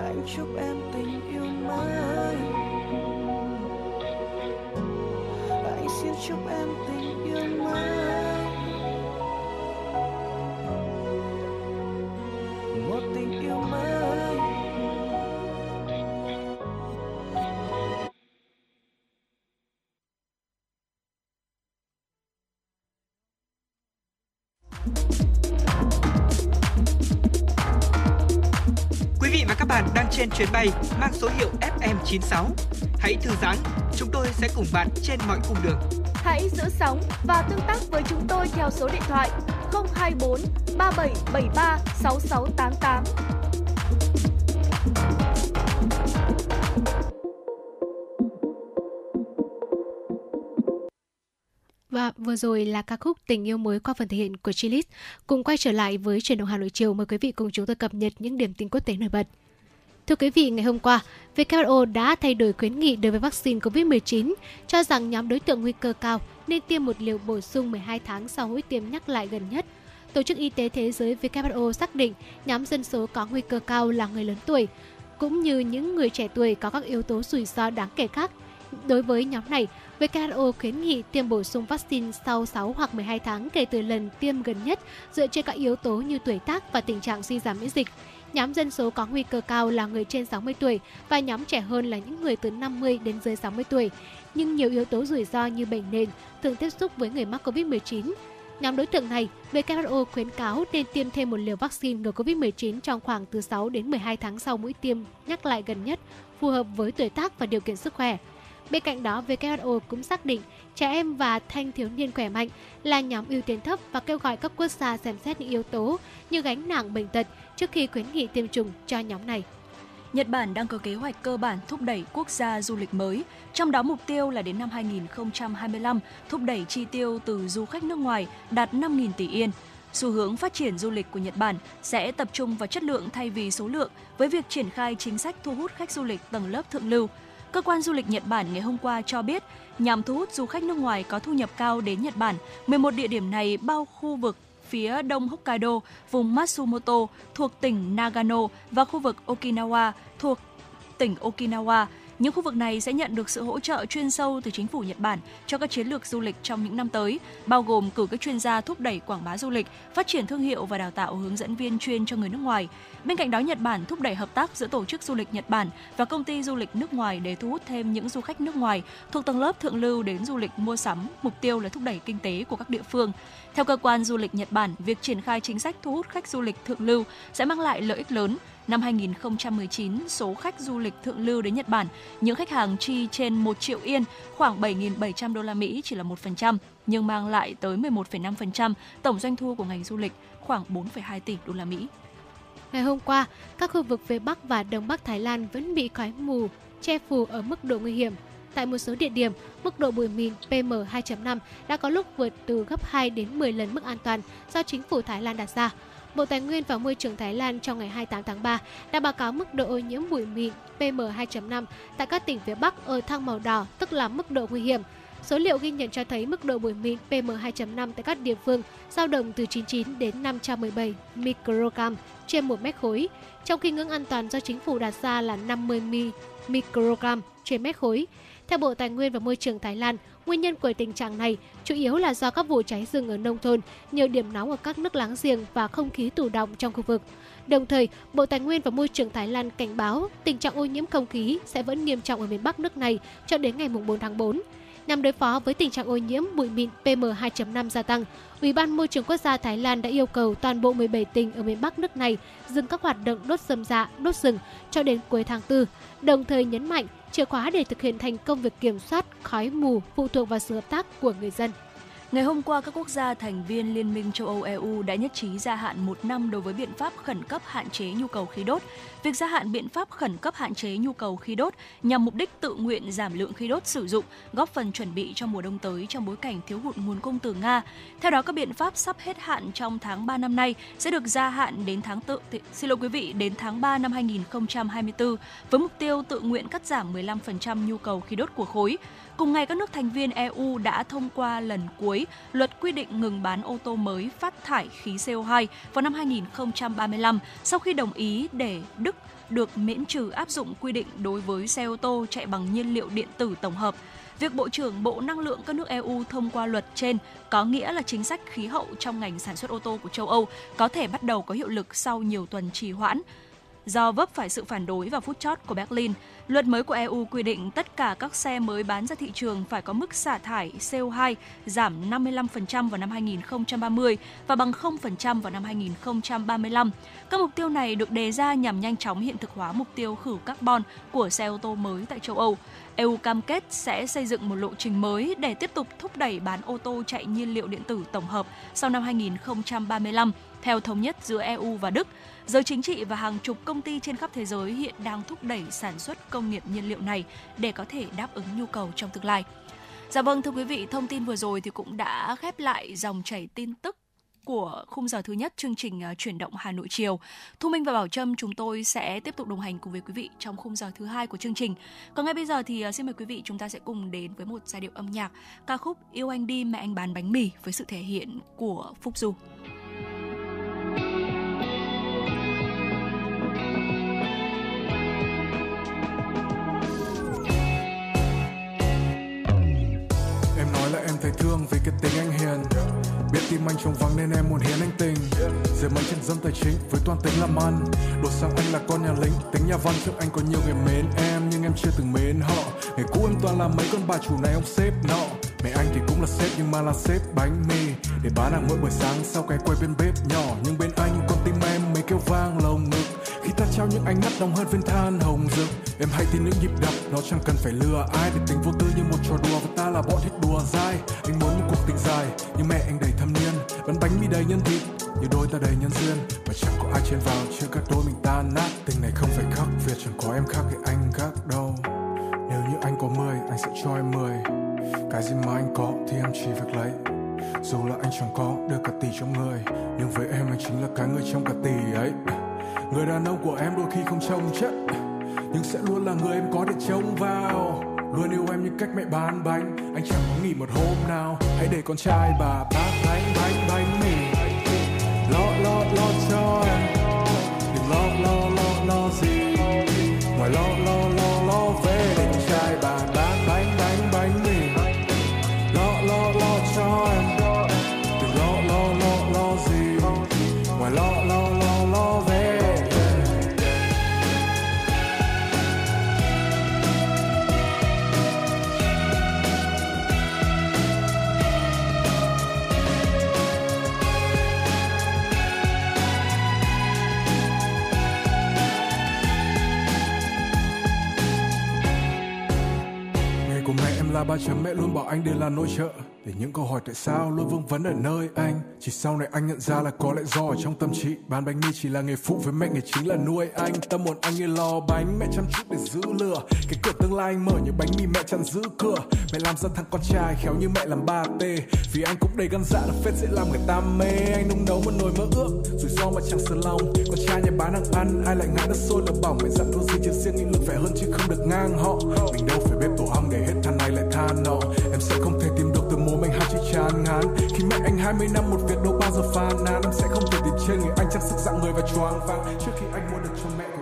anh chúc em tình yêu mới anh xin chúc em tình yêu mới một tình yêu mới chuyến bay mang số hiệu FM96. Hãy thư giãn, chúng tôi sẽ cùng bạn trên mọi cung đường. Hãy giữ sóng và tương tác với chúng tôi theo số điện thoại 024 3773 6688. Và vừa rồi là ca khúc Tình yêu mới qua phần thể hiện của Chilis. Cùng quay trở lại với truyền động Hà Nội chiều mời quý vị cùng chúng tôi cập nhật những điểm tin quốc tế nổi bật. Thưa quý vị, ngày hôm qua, WHO đã thay đổi khuyến nghị đối với vaccine COVID-19, cho rằng nhóm đối tượng nguy cơ cao nên tiêm một liều bổ sung 12 tháng sau mũi tiêm nhắc lại gần nhất. Tổ chức Y tế Thế giới WHO xác định nhóm dân số có nguy cơ cao là người lớn tuổi. cũng như những người trẻ tuổi có các yếu tố rủi ro đáng kể khác. Đối với nhóm này, WHO khuyến nghị tiêm bổ sung vaccine sau 6 hoặc 12 tháng kể từ lần tiêm gần nhất dựa trên các yếu tố như tuổi tác và tình trạng suy giảm miễn dịch. Nhóm dân số có nguy cơ cao là người trên 60 tuổi và nhóm trẻ hơn là những người từ 50 đến dưới 60 tuổi. Nhưng nhiều yếu tố rủi ro như bệnh nền thường tiếp xúc với người mắc COVID-19. Nhóm đối tượng này, WHO khuyến cáo nên tiêm thêm một liều vaccine ngừa COVID-19 trong khoảng từ 6 đến 12 tháng sau mũi tiêm nhắc lại gần nhất, phù hợp với tuổi tác và điều kiện sức khỏe. Bên cạnh đó, WHO cũng xác định trẻ em và thanh thiếu niên khỏe mạnh là nhóm ưu tiên thấp và kêu gọi các quốc gia xem xét những yếu tố như gánh nặng bệnh tật trước khi khuyến nghị tiêm chủng cho nhóm này. Nhật Bản đang có kế hoạch cơ bản thúc đẩy quốc gia du lịch mới, trong đó mục tiêu là đến năm 2025 thúc đẩy chi tiêu từ du khách nước ngoài đạt 5.000 tỷ yên. Xu hướng phát triển du lịch của Nhật Bản sẽ tập trung vào chất lượng thay vì số lượng với việc triển khai chính sách thu hút khách du lịch tầng lớp thượng lưu. Cơ quan du lịch Nhật Bản ngày hôm qua cho biết, nhằm thu hút du khách nước ngoài có thu nhập cao đến Nhật Bản, 11 địa điểm này bao khu vực phía đông Hokkaido, vùng Matsumoto thuộc tỉnh Nagano và khu vực Okinawa thuộc tỉnh Okinawa những khu vực này sẽ nhận được sự hỗ trợ chuyên sâu từ chính phủ Nhật Bản cho các chiến lược du lịch trong những năm tới, bao gồm cử các chuyên gia thúc đẩy quảng bá du lịch, phát triển thương hiệu và đào tạo hướng dẫn viên chuyên cho người nước ngoài. Bên cạnh đó, Nhật Bản thúc đẩy hợp tác giữa tổ chức du lịch Nhật Bản và công ty du lịch nước ngoài để thu hút thêm những du khách nước ngoài thuộc tầng lớp thượng lưu đến du lịch mua sắm, mục tiêu là thúc đẩy kinh tế của các địa phương. Theo cơ quan du lịch Nhật Bản, việc triển khai chính sách thu hút khách du lịch thượng lưu sẽ mang lại lợi ích lớn Năm 2019, số khách du lịch thượng lưu đến Nhật Bản, những khách hàng chi trên 1 triệu yên, khoảng 7.700 đô la Mỹ chỉ là 1%, nhưng mang lại tới 11,5% tổng doanh thu của ngành du lịch, khoảng 4,2 tỷ đô la Mỹ. Ngày hôm qua, các khu vực phía Bắc và Đông Bắc Thái Lan vẫn bị khói mù che phủ ở mức độ nguy hiểm. Tại một số địa điểm, mức độ bụi mịn PM2.5 đã có lúc vượt từ gấp 2 đến 10 lần mức an toàn do chính phủ Thái Lan đặt ra. Bộ Tài nguyên và Môi trường Thái Lan trong ngày 28 tháng 3 đã báo cáo mức độ ô nhiễm bụi mịn PM2.5 tại các tỉnh phía Bắc ở thang màu đỏ, tức là mức độ nguy hiểm. Số liệu ghi nhận cho thấy mức độ bụi mịn PM2.5 tại các địa phương dao động từ 99 đến 517 microgram trên 1 mét khối, trong khi ngưỡng an toàn do chính phủ đặt ra là 50 microgram trên mét khối. Theo Bộ Tài nguyên và Môi trường Thái Lan, Nguyên nhân của tình trạng này chủ yếu là do các vụ cháy rừng ở nông thôn, nhiều điểm nóng ở các nước láng giềng và không khí tù động trong khu vực. Đồng thời, Bộ Tài nguyên và Môi trường Thái Lan cảnh báo tình trạng ô nhiễm không khí sẽ vẫn nghiêm trọng ở miền Bắc nước này cho đến ngày 4 tháng 4. Nhằm đối phó với tình trạng ô nhiễm bụi mịn PM2.5 gia tăng, Ủy ban Môi trường Quốc gia Thái Lan đã yêu cầu toàn bộ 17 tỉnh ở miền Bắc nước này dừng các hoạt động đốt rơm rạ, dạ, đốt rừng cho đến cuối tháng 4, đồng thời nhấn mạnh chìa khóa để thực hiện thành công việc kiểm soát khói mù phụ thuộc vào sự hợp tác của người dân. Ngày hôm qua, các quốc gia thành viên Liên minh châu Âu EU đã nhất trí gia hạn một năm đối với biện pháp khẩn cấp hạn chế nhu cầu khí đốt. Việc gia hạn biện pháp khẩn cấp hạn chế nhu cầu khí đốt nhằm mục đích tự nguyện giảm lượng khí đốt sử dụng, góp phần chuẩn bị cho mùa đông tới trong bối cảnh thiếu hụt nguồn cung từ Nga. Theo đó, các biện pháp sắp hết hạn trong tháng 3 năm nay sẽ được gia hạn đến tháng tự xin lỗi quý vị đến tháng 3 năm 2024 với mục tiêu tự nguyện cắt giảm 15% nhu cầu khí đốt của khối. Cùng ngày, các nước thành viên EU đã thông qua lần cuối luật quy định ngừng bán ô tô mới phát thải khí CO2 vào năm 2035 sau khi đồng ý để Đức được miễn trừ áp dụng quy định đối với xe ô tô chạy bằng nhiên liệu điện tử tổng hợp. Việc Bộ trưởng Bộ Năng lượng các nước EU thông qua luật trên có nghĩa là chính sách khí hậu trong ngành sản xuất ô tô của châu Âu có thể bắt đầu có hiệu lực sau nhiều tuần trì hoãn. Do vấp phải sự phản đối vào phút chót của Berlin, luật mới của EU quy định tất cả các xe mới bán ra thị trường phải có mức xả thải CO2 giảm 55% vào năm 2030 và bằng 0% vào năm 2035. Các mục tiêu này được đề ra nhằm nhanh chóng hiện thực hóa mục tiêu khử carbon của xe ô tô mới tại châu Âu. EU cam kết sẽ xây dựng một lộ trình mới để tiếp tục thúc đẩy bán ô tô chạy nhiên liệu điện tử tổng hợp sau năm 2035 theo thống nhất giữa EU và Đức. Giới chính trị và hàng chục công ty trên khắp thế giới hiện đang thúc đẩy sản xuất công nghiệp nhiên liệu này để có thể đáp ứng nhu cầu trong tương lai. Dạ vâng thưa quý vị, thông tin vừa rồi thì cũng đã khép lại dòng chảy tin tức của khung giờ thứ nhất chương trình à, chuyển động Hà Nội chiều. Thu Minh và Bảo Trâm chúng tôi sẽ tiếp tục đồng hành cùng với quý vị trong khung giờ thứ hai của chương trình. Còn ngay bây giờ thì à, xin mời quý vị chúng ta sẽ cùng đến với một giai điệu âm nhạc ca khúc Yêu anh đi mẹ anh bán bánh mì với sự thể hiện của Phúc Du. Thương vì cái tính anh hiền. Biết tim anh trống vắng nên em muốn hiến anh tình. Giờ mấy chân dâm tài chính với toàn tính làm ăn. Đột sang anh là con nhà lính, tính nhà văn trước anh có nhiều người mến em, nhưng em chưa từng mến họ. Ngày cũ em toàn là mấy con bà chủ này ông sếp nọ. Mẹ anh thì cũng là sếp nhưng mà là sếp bánh mì. Để bán hàng mỗi buổi sáng sau cái quay bên bếp nhỏ. Nhưng bên anh con tim em mấy kêu vang lồng ngực khi ta trao những ánh mắt nóng hơn viên than hồng rực. Em hay tin những nhịp đập, nó chẳng cần phải lừa ai. Để tình vô tư như một trò đùa và ta là bọn thích đùa dai. Anh muốn một cuộc tình dài, nhưng mẹ anh đầy thâm niên. Bánh bánh mi đầy nhân thịt, như đôi ta đầy nhân duyên. Và chẳng có ai chen vào, chưa các đôi mình tan nát. Tình này không phải khắc việc chẳng có em khác thì anh khác đâu. Nếu như anh có mười, anh sẽ cho em mười. Cái gì mà anh có thì em chỉ việc lấy. Dù là anh chẳng có được cả tỷ trong người, nhưng với em anh chính là cái người trong cả tỷ ấy người đàn ông của em đôi khi không trông chất, nhưng sẽ luôn là người em có thể trông vào. Luôn yêu em như cách mẹ bán bánh, anh chẳng có nghỉ một hôm nào. Hãy để con trai bà bác bánh bánh bánh mì. Lo lo lo cho em, đừng lo lo lo lo gì. Ngoài lo lo lo là ba chấm mẹ luôn bảo anh đều là nội trợ Để những câu hỏi tại sao luôn vương vấn ở nơi anh? Chỉ sau này anh nhận ra là có lẽ do ở trong tâm trí. Bán bánh mì chỉ là nghề phụ với mẹ, nghề chính là nuôi anh. Tâm hồn anh như lò bánh, mẹ chăm chút để giữ lửa. Cái cửa tương lai anh mở như bánh mì, mẹ chăn giữ cửa. Mẹ làm ra thằng con trai, khéo như mẹ làm ba tê. Vì anh cũng đầy gan dạ là phết dễ làm người ta mê. Anh nung nấu một nồi mơ ước, Rủi ro mà chẳng sờ lòng. Con trai nhà bán hàng ăn, ai lại ngã đất sôi là bỏng Mẹ dặn đôi gì trên riêng nghị lực phải hơn chứ không được ngang họ. Mình đâu phải bếp tổ ong để hết than nọ Em sẽ không thể tìm được từ mồm anh hai chữ chán ngán. Khi mẹ anh 20 năm một việc đâu bao giờ phàn nàn Em sẽ không thể tìm trên người anh chăm sức dạng người và choáng váng. Trước khi anh mua được cho mẹ của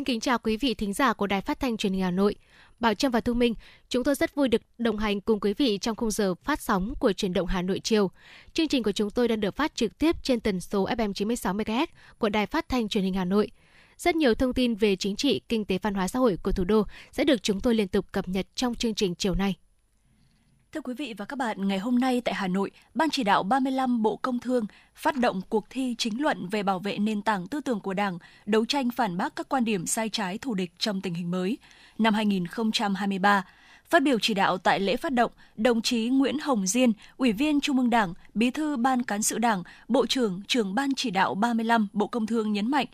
Xin kính chào quý vị thính giả của Đài Phát thanh Truyền hình Hà Nội. Bảo Trâm và Thu Minh, chúng tôi rất vui được đồng hành cùng quý vị trong khung giờ phát sóng của Truyền động Hà Nội chiều. Chương trình của chúng tôi đang được phát trực tiếp trên tần số FM 96 MHz của Đài Phát thanh Truyền hình Hà Nội. Rất nhiều thông tin về chính trị, kinh tế, văn hóa xã hội của thủ đô sẽ được chúng tôi liên tục cập nhật trong chương trình chiều nay. Thưa quý vị và các bạn, ngày hôm nay tại Hà Nội, Ban chỉ đạo 35 Bộ Công Thương phát động cuộc thi chính luận về bảo vệ nền tảng tư tưởng của Đảng, đấu tranh phản bác các quan điểm sai trái thù địch trong tình hình mới năm 2023. Phát biểu chỉ đạo tại lễ phát động, đồng chí Nguyễn Hồng Diên, Ủy viên Trung ương Đảng, Bí thư Ban Cán sự Đảng, Bộ trưởng, trưởng Ban chỉ đạo 35 Bộ Công Thương nhấn mạnh,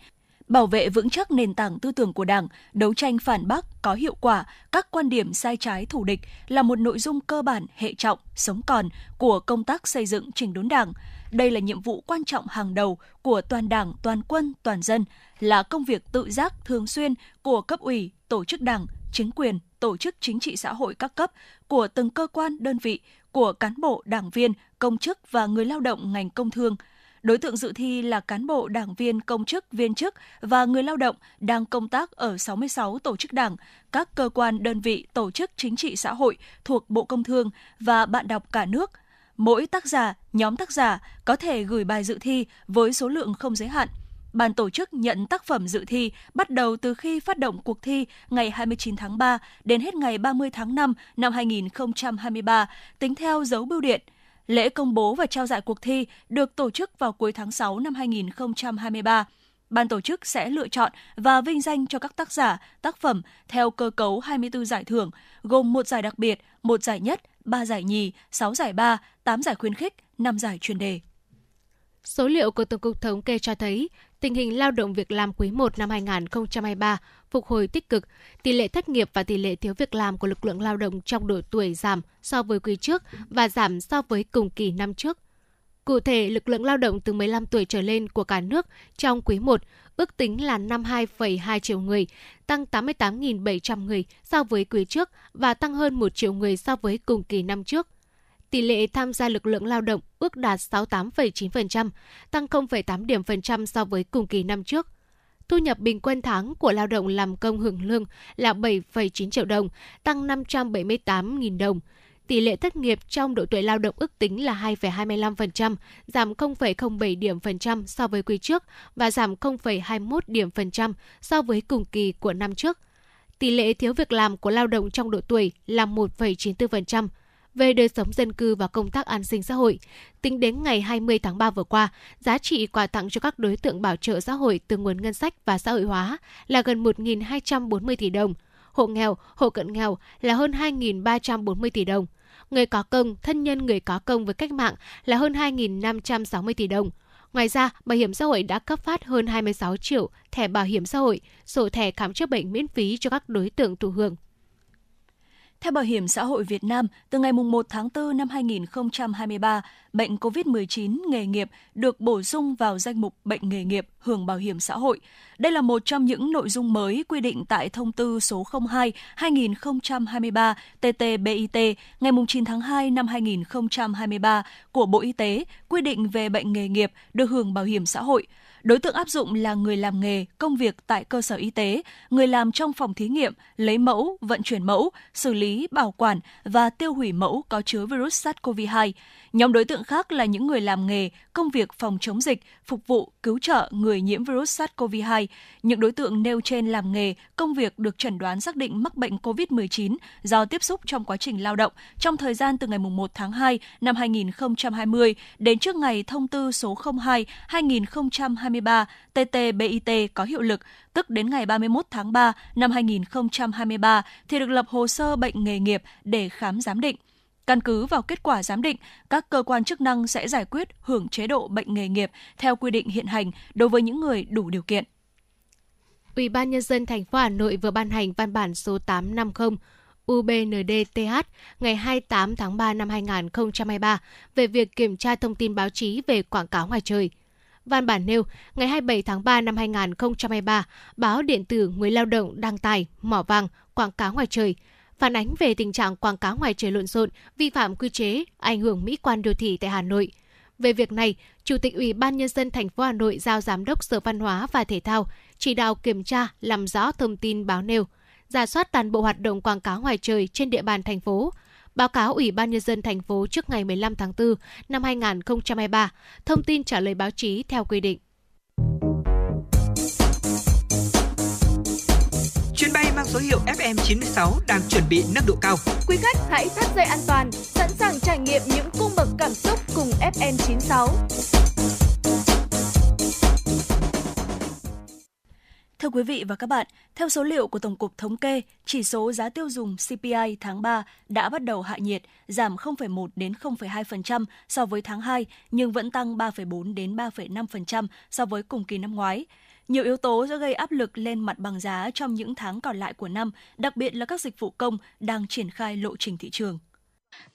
bảo vệ vững chắc nền tảng tư tưởng của Đảng, đấu tranh phản bác có hiệu quả các quan điểm sai trái thù địch là một nội dung cơ bản hệ trọng, sống còn của công tác xây dựng chỉnh đốn Đảng. Đây là nhiệm vụ quan trọng hàng đầu của toàn Đảng, toàn quân, toàn dân, là công việc tự giác thường xuyên của cấp ủy, tổ chức Đảng, chính quyền, tổ chức chính trị xã hội các cấp, của từng cơ quan, đơn vị, của cán bộ, đảng viên, công chức và người lao động ngành công thương – Đối tượng dự thi là cán bộ, đảng viên, công chức, viên chức và người lao động đang công tác ở 66 tổ chức đảng, các cơ quan, đơn vị, tổ chức chính trị xã hội thuộc Bộ Công Thương và bạn đọc cả nước. Mỗi tác giả, nhóm tác giả có thể gửi bài dự thi với số lượng không giới hạn. Ban tổ chức nhận tác phẩm dự thi bắt đầu từ khi phát động cuộc thi ngày 29 tháng 3 đến hết ngày 30 tháng 5 năm 2023, tính theo dấu bưu điện – Lễ công bố và trao giải cuộc thi được tổ chức vào cuối tháng 6 năm 2023. ban tổ chức sẽ lựa chọn và vinh danh cho các tác giả, tác phẩm theo cơ cấu 24 giải thưởng, gồm một giải đặc biệt, một giải nhất, 3 giải nhì, 6 giải ba, 8 giải khuyến khích, 5 giải chuyên đề. Số liệu của Tổng cục Thống kê cho thấy, tình hình lao động việc làm quý 1 năm 2023 phục hồi tích cực, tỷ lệ thất nghiệp và tỷ lệ thiếu việc làm của lực lượng lao động trong độ tuổi giảm so với quý trước và giảm so với cùng kỳ năm trước. Cụ thể, lực lượng lao động từ 15 tuổi trở lên của cả nước trong quý 1 ước tính là 52,2 triệu người, tăng 88.700 người so với quý trước và tăng hơn 1 triệu người so với cùng kỳ năm trước. Tỷ lệ tham gia lực lượng lao động ước đạt 68,9%, tăng 0,8 điểm phần trăm so với cùng kỳ năm trước. Thu nhập bình quân tháng của lao động làm công hưởng lương là 7,9 triệu đồng, tăng 578.000 đồng. Tỷ lệ thất nghiệp trong độ tuổi lao động ước tính là 2,25%, giảm 0,07 điểm phần trăm so với quý trước và giảm 0,21 điểm phần trăm so với cùng kỳ của năm trước. Tỷ lệ thiếu việc làm của lao động trong độ tuổi là 1,94%. Về đời sống dân cư và công tác an sinh xã hội, tính đến ngày 20 tháng 3 vừa qua, giá trị quà tặng cho các đối tượng bảo trợ xã hội từ nguồn ngân sách và xã hội hóa là gần 1.240 tỷ đồng, hộ nghèo, hộ cận nghèo là hơn 2.340 tỷ đồng người có công, thân nhân người có công với cách mạng là hơn 2.560 tỷ đồng. Ngoài ra, Bảo hiểm xã hội đã cấp phát hơn 26 triệu thẻ bảo hiểm xã hội, sổ thẻ khám chữa bệnh miễn phí cho các đối tượng thụ hưởng. Theo Bảo hiểm xã hội Việt Nam, từ ngày 1 tháng 4 năm 2023, bệnh COVID-19 nghề nghiệp được bổ sung vào danh mục bệnh nghề nghiệp hưởng bảo hiểm xã hội. Đây là một trong những nội dung mới quy định tại thông tư số 02-2023 TT-BIT ngày 9 tháng 2 năm 2023 của Bộ Y tế quy định về bệnh nghề nghiệp được hưởng bảo hiểm xã hội. Đối tượng áp dụng là người làm nghề, công việc tại cơ sở y tế, người làm trong phòng thí nghiệm, lấy mẫu, vận chuyển mẫu, xử lý, bảo quản và tiêu hủy mẫu có chứa virus SARS-CoV-2. Nhóm đối tượng khác là những người làm nghề, công việc phòng chống dịch, phục vụ, cứu trợ người nhiễm virus SARS-CoV-2. Những đối tượng nêu trên làm nghề, công việc được chẩn đoán xác định mắc bệnh COVID-19 do tiếp xúc trong quá trình lao động trong thời gian từ ngày 1 tháng 2 năm 2020 đến trước ngày thông tư số 02 2023 TT-BIT có hiệu lực, tức đến ngày 31 tháng 3 năm 2023 thì được lập hồ sơ bệnh nghề nghiệp để khám giám định. Căn cứ vào kết quả giám định, các cơ quan chức năng sẽ giải quyết hưởng chế độ bệnh nghề nghiệp theo quy định hiện hành đối với những người đủ điều kiện. Ủy ban nhân dân thành phố Hà Nội vừa ban hành văn bản số 850 UBNDTH ngày 28 tháng 3 năm 2023 về việc kiểm tra thông tin báo chí về quảng cáo ngoài trời. Văn bản nêu, ngày 27 tháng 3 năm 2023, báo điện tử Người lao động đăng tải mỏ vàng quảng cáo ngoài trời phản ánh về tình trạng quảng cáo ngoài trời lộn xộn, vi phạm quy chế, ảnh hưởng mỹ quan đô thị tại Hà Nội. Về việc này, Chủ tịch Ủy ban nhân dân thành phố Hà Nội giao Giám đốc Sở Văn hóa và Thể thao chỉ đạo kiểm tra, làm rõ thông tin báo nêu, giả soát toàn bộ hoạt động quảng cáo ngoài trời trên địa bàn thành phố, báo cáo Ủy ban nhân dân thành phố trước ngày 15 tháng 4 năm 2023, thông tin trả lời báo chí theo quy định. Mang số hiệu FM96 đang chuẩn bị nâng độ cao. Quý khách hãy thắt dây an toàn, sẵn sàng trải nghiệm những cung bậc cảm xúc cùng FM96. Thưa quý vị và các bạn, theo số liệu của Tổng cục Thống kê, chỉ số giá tiêu dùng CPI tháng 3 đã bắt đầu hạ nhiệt, giảm 0,1 đến 0,2% so với tháng 2 nhưng vẫn tăng 3,4 đến 3,5% so với cùng kỳ năm ngoái. Nhiều yếu tố sẽ gây áp lực lên mặt bằng giá trong những tháng còn lại của năm, đặc biệt là các dịch vụ công đang triển khai lộ trình thị trường.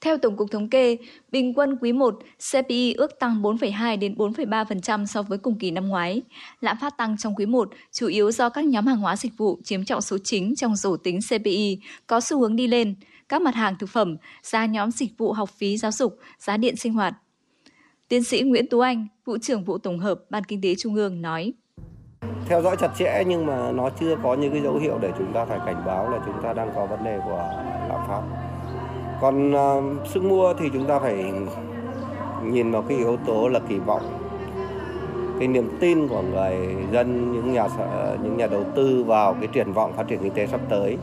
Theo Tổng cục Thống kê, bình quân quý 1 CPI ước tăng 4,2 đến 4,3% so với cùng kỳ năm ngoái. Lạm phát tăng trong quý 1 chủ yếu do các nhóm hàng hóa dịch vụ chiếm trọng số chính trong rổ tính CPI có xu hướng đi lên, các mặt hàng thực phẩm, giá nhóm dịch vụ học phí giáo dục, giá điện sinh hoạt. Tiến sĩ Nguyễn Tú Anh, vụ trưởng vụ tổng hợp Ban Kinh tế Trung ương nói: theo dõi chặt chẽ nhưng mà nó chưa có những cái dấu hiệu để chúng ta phải cảnh báo là chúng ta đang có vấn đề của lạm phát còn uh, sức mua thì chúng ta phải nhìn vào cái yếu tố là kỳ vọng cái niềm tin của người dân những nhà những nhà đầu tư vào cái triển vọng phát triển kinh tế sắp tới.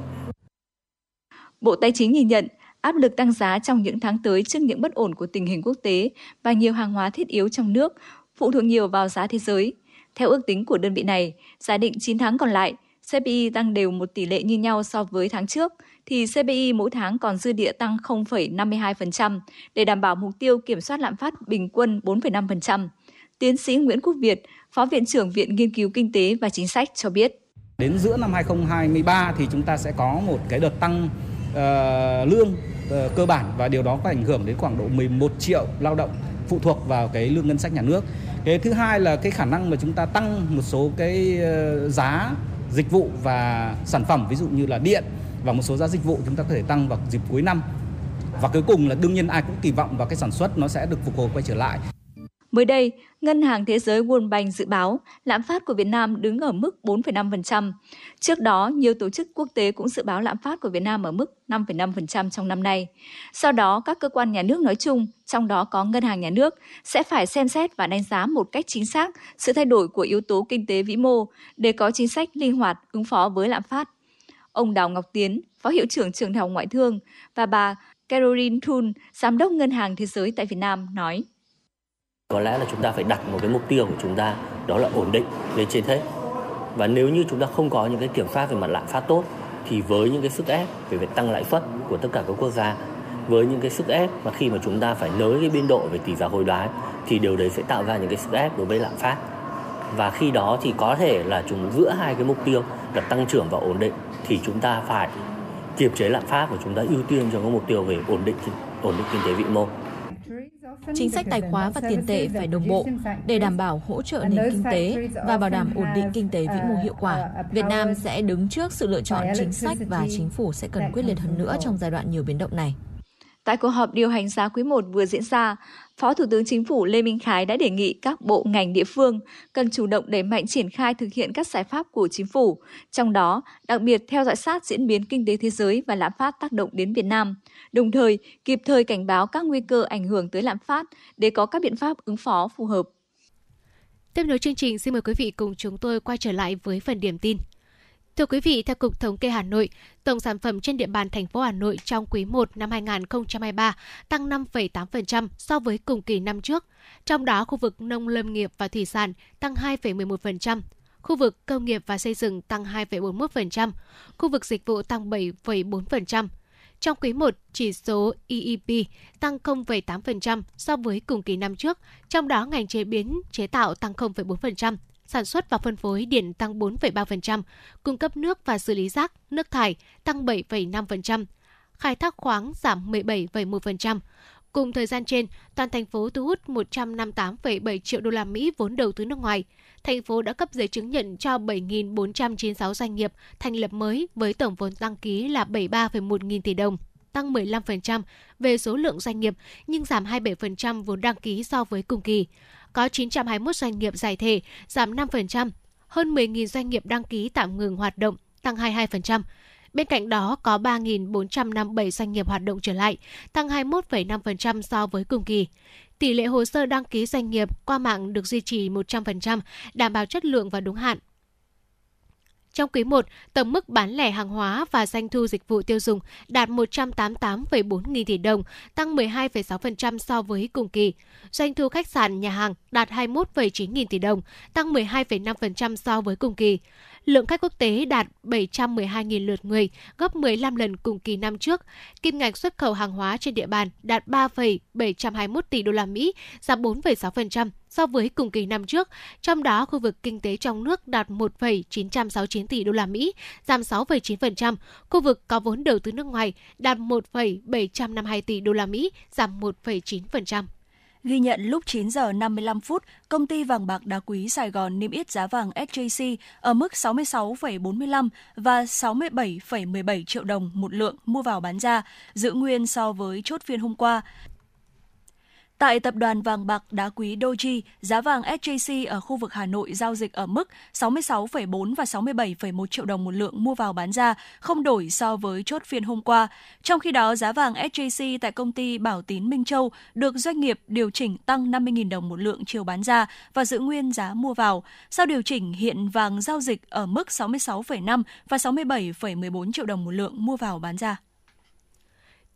Bộ Tài chính nhìn nhận áp lực tăng giá trong những tháng tới trước những bất ổn của tình hình quốc tế và nhiều hàng hóa thiết yếu trong nước phụ thuộc nhiều vào giá thế giới. Theo ước tính của đơn vị này, giả định 9 tháng còn lại, CPI tăng đều một tỷ lệ như nhau so với tháng trước, thì CPI mỗi tháng còn dư địa tăng 0,52% để đảm bảo mục tiêu kiểm soát lạm phát bình quân 4,5%. Tiến sĩ Nguyễn Quốc Việt, Phó Viện trưởng Viện Nghiên cứu Kinh tế và Chính sách cho biết. Đến giữa năm 2023 thì chúng ta sẽ có một cái đợt tăng uh, lương uh, cơ bản và điều đó có ảnh hưởng đến khoảng độ 11 triệu lao động phụ thuộc vào cái lương ngân sách nhà nước. Cái thứ hai là cái khả năng mà chúng ta tăng một số cái ờ, giá dịch vụ và sản phẩm, ví dụ như là điện và một số giá dịch vụ chúng ta có thể tăng vào dịp cuối năm. Và cuối cùng là đương nhiên ai cũng kỳ vọng vào cái sản xuất nó sẽ được phục hồi quay trở lại. Mới đây, Ngân hàng Thế giới World Bank dự báo lạm phát của Việt Nam đứng ở mức 4,5%. Trước đó, nhiều tổ chức quốc tế cũng dự báo lạm phát của Việt Nam ở mức 5,5% trong năm nay. Sau đó, các cơ quan nhà nước nói chung, trong đó có Ngân hàng Nhà nước, sẽ phải xem xét và đánh giá một cách chính xác sự thay đổi của yếu tố kinh tế vĩ mô để có chính sách linh hoạt ứng phó với lạm phát. Ông Đào Ngọc Tiến, Phó Hiệu trưởng Trường Đại học Ngoại thương và bà Caroline Thun, Giám đốc Ngân hàng Thế giới tại Việt Nam nói. Có lẽ là chúng ta phải đặt một cái mục tiêu của chúng ta, đó là ổn định lên trên hết. Và nếu như chúng ta không có những cái kiểm soát về mặt lạm phát tốt, thì với những cái sức ép về việc tăng lãi suất của tất cả các quốc gia, với những cái sức ép mà khi mà chúng ta phải nới cái biên độ về tỷ giá hối đoái, thì điều đấy sẽ tạo ra những cái sức ép đối với lạm phát và khi đó thì có thể là chúng giữa hai cái mục tiêu là tăng trưởng và ổn định, thì chúng ta phải kiềm chế lạm phát và chúng ta ưu tiên cho cái mục tiêu về ổn định ổn định kinh tế vĩ mô Chính sách tài khóa và tiền tệ phải đồng bộ để đảm bảo hỗ trợ nền kinh tế và bảo đảm ổn định kinh tế vĩ mô hiệu quả. Việt Nam sẽ đứng trước sự lựa chọn chính sách và chính phủ sẽ cần quyết liệt hơn nữa trong giai đoạn nhiều biến động này. Tại cuộc họp điều hành giá quý 1 vừa diễn ra, Phó Thủ tướng Chính phủ Lê Minh Khái đã đề nghị các bộ ngành địa phương cần chủ động đẩy mạnh triển khai thực hiện các giải pháp của chính phủ, trong đó đặc biệt theo dõi sát diễn biến kinh tế thế giới và lạm phát tác động đến Việt Nam, đồng thời kịp thời cảnh báo các nguy cơ ảnh hưởng tới lạm phát để có các biện pháp ứng phó phù hợp. Tiếp nối chương trình, xin mời quý vị cùng chúng tôi quay trở lại với phần điểm tin. Thưa quý vị, theo Cục Thống kê Hà Nội, tổng sản phẩm trên địa bàn thành phố Hà Nội trong quý 1 năm 2023 tăng 5,8% so với cùng kỳ năm trước. Trong đó, khu vực nông lâm nghiệp và thủy sản tăng 2,11%, khu vực công nghiệp và xây dựng tăng 2,41%, khu vực dịch vụ tăng 7,4%. Trong quý 1, chỉ số EEP tăng 0,8% so với cùng kỳ năm trước, trong đó ngành chế biến, chế tạo tăng 0,4%, sản xuất và phân phối điện tăng 4,3%, cung cấp nước và xử lý rác, nước thải tăng 7,5%, khai thác khoáng giảm 17,1%. Cùng thời gian trên, toàn thành phố thu hút 158,7 triệu đô la Mỹ vốn đầu tư nước ngoài. Thành phố đã cấp giấy chứng nhận cho 7.496 doanh nghiệp thành lập mới với tổng vốn đăng ký là 73,1 nghìn tỷ đồng tăng 15% về số lượng doanh nghiệp nhưng giảm 27% vốn đăng ký so với cùng kỳ có 921 doanh nghiệp giải thể, giảm 5%, hơn 10.000 doanh nghiệp đăng ký tạm ngừng hoạt động, tăng 22%. Bên cạnh đó có 3.457 doanh nghiệp hoạt động trở lại, tăng 21,5% so với cùng kỳ. Tỷ lệ hồ sơ đăng ký doanh nghiệp qua mạng được duy trì 100%, đảm bảo chất lượng và đúng hạn. Trong quý 1, tổng mức bán lẻ hàng hóa và doanh thu dịch vụ tiêu dùng đạt 188,4 nghìn tỷ đồng, tăng 12,6% so với cùng kỳ. Doanh thu khách sạn, nhà hàng đạt 21,9 nghìn tỷ đồng, tăng 12,5% so với cùng kỳ. Lượng khách quốc tế đạt 712.000 lượt người, gấp 15 lần cùng kỳ năm trước. Kim ngạch xuất khẩu hàng hóa trên địa bàn đạt 3,721 tỷ đô la Mỹ, giảm 4,6% so với cùng kỳ năm trước. Trong đó, khu vực kinh tế trong nước đạt 1,969 tỷ đô la Mỹ, giảm 6,9%. Khu vực có vốn đầu tư nước ngoài đạt 1,752 tỷ đô la Mỹ, giảm 1,9%. Ghi nhận lúc 9 giờ 55 phút, công ty vàng bạc đá quý Sài Gòn niêm yết giá vàng SJC ở mức 66,45 và 67,17 triệu đồng một lượng mua vào bán ra, giữ nguyên so với chốt phiên hôm qua. Tại tập đoàn vàng bạc đá quý Doji, giá vàng SJC ở khu vực Hà Nội giao dịch ở mức 66,4 và 67,1 triệu đồng một lượng mua vào bán ra, không đổi so với chốt phiên hôm qua. Trong khi đó, giá vàng SJC tại công ty Bảo Tín Minh Châu được doanh nghiệp điều chỉnh tăng 50.000 đồng một lượng chiều bán ra và giữ nguyên giá mua vào. Sau điều chỉnh, hiện vàng giao dịch ở mức 66,5 và 67,14 triệu đồng một lượng mua vào bán ra.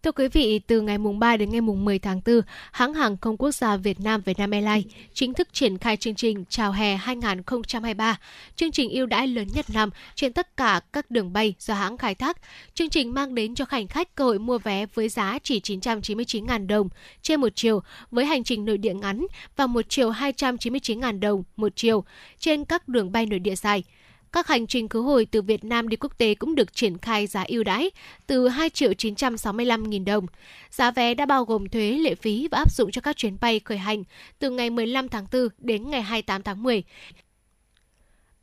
Thưa quý vị, từ ngày mùng 3 đến ngày mùng 10 tháng 4, hãng hàng không quốc gia Việt Nam Vietnam Airlines chính thức triển khai chương trình chào hè 2023, chương trình ưu đãi lớn nhất năm trên tất cả các đường bay do hãng khai thác. Chương trình mang đến cho hành khách cơ hội mua vé với giá chỉ 999.000 đồng trên một chiều với hành trình nội địa ngắn và một chiều 299.000 đồng một chiều trên các đường bay nội địa dài. Các hành trình khứ hồi từ Việt Nam đi quốc tế cũng được triển khai giá ưu đãi từ 2 triệu 965 nghìn đồng. Giá vé đã bao gồm thuế, lệ phí và áp dụng cho các chuyến bay khởi hành từ ngày 15 tháng 4 đến ngày 28 tháng 10.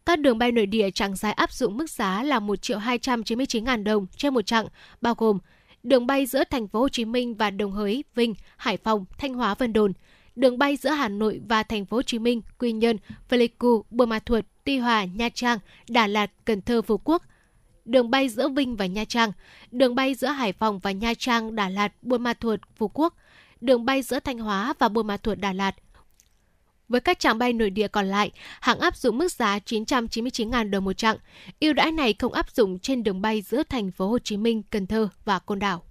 Các đường bay nội địa chặng dài áp dụng mức giá là 1 triệu 299 ngàn đồng trên một chặng, bao gồm đường bay giữa thành phố Hồ Chí Minh và Đồng Hới, Vinh, Hải Phòng, Thanh Hóa, Vân Đồn, đường bay giữa Hà Nội và thành phố Hồ Chí Minh, Quy Nhơn, Pleiku, Buôn Ma Thuột, Tuy Hòa, Nha Trang, Đà Lạt, Cần Thơ, Phú Quốc. Đường bay giữa Vinh và Nha Trang, đường bay giữa Hải Phòng và Nha Trang, Đà Lạt, Buôn Ma Thuột, Phú Quốc, đường bay giữa Thanh Hóa và Buôn Ma Thuột, Đà Lạt. Với các trạng bay nội địa còn lại, hãng áp dụng mức giá 999.000 đồng một chặng. Ưu đãi này không áp dụng trên đường bay giữa thành phố Hồ Chí Minh, Cần Thơ và Côn Đảo.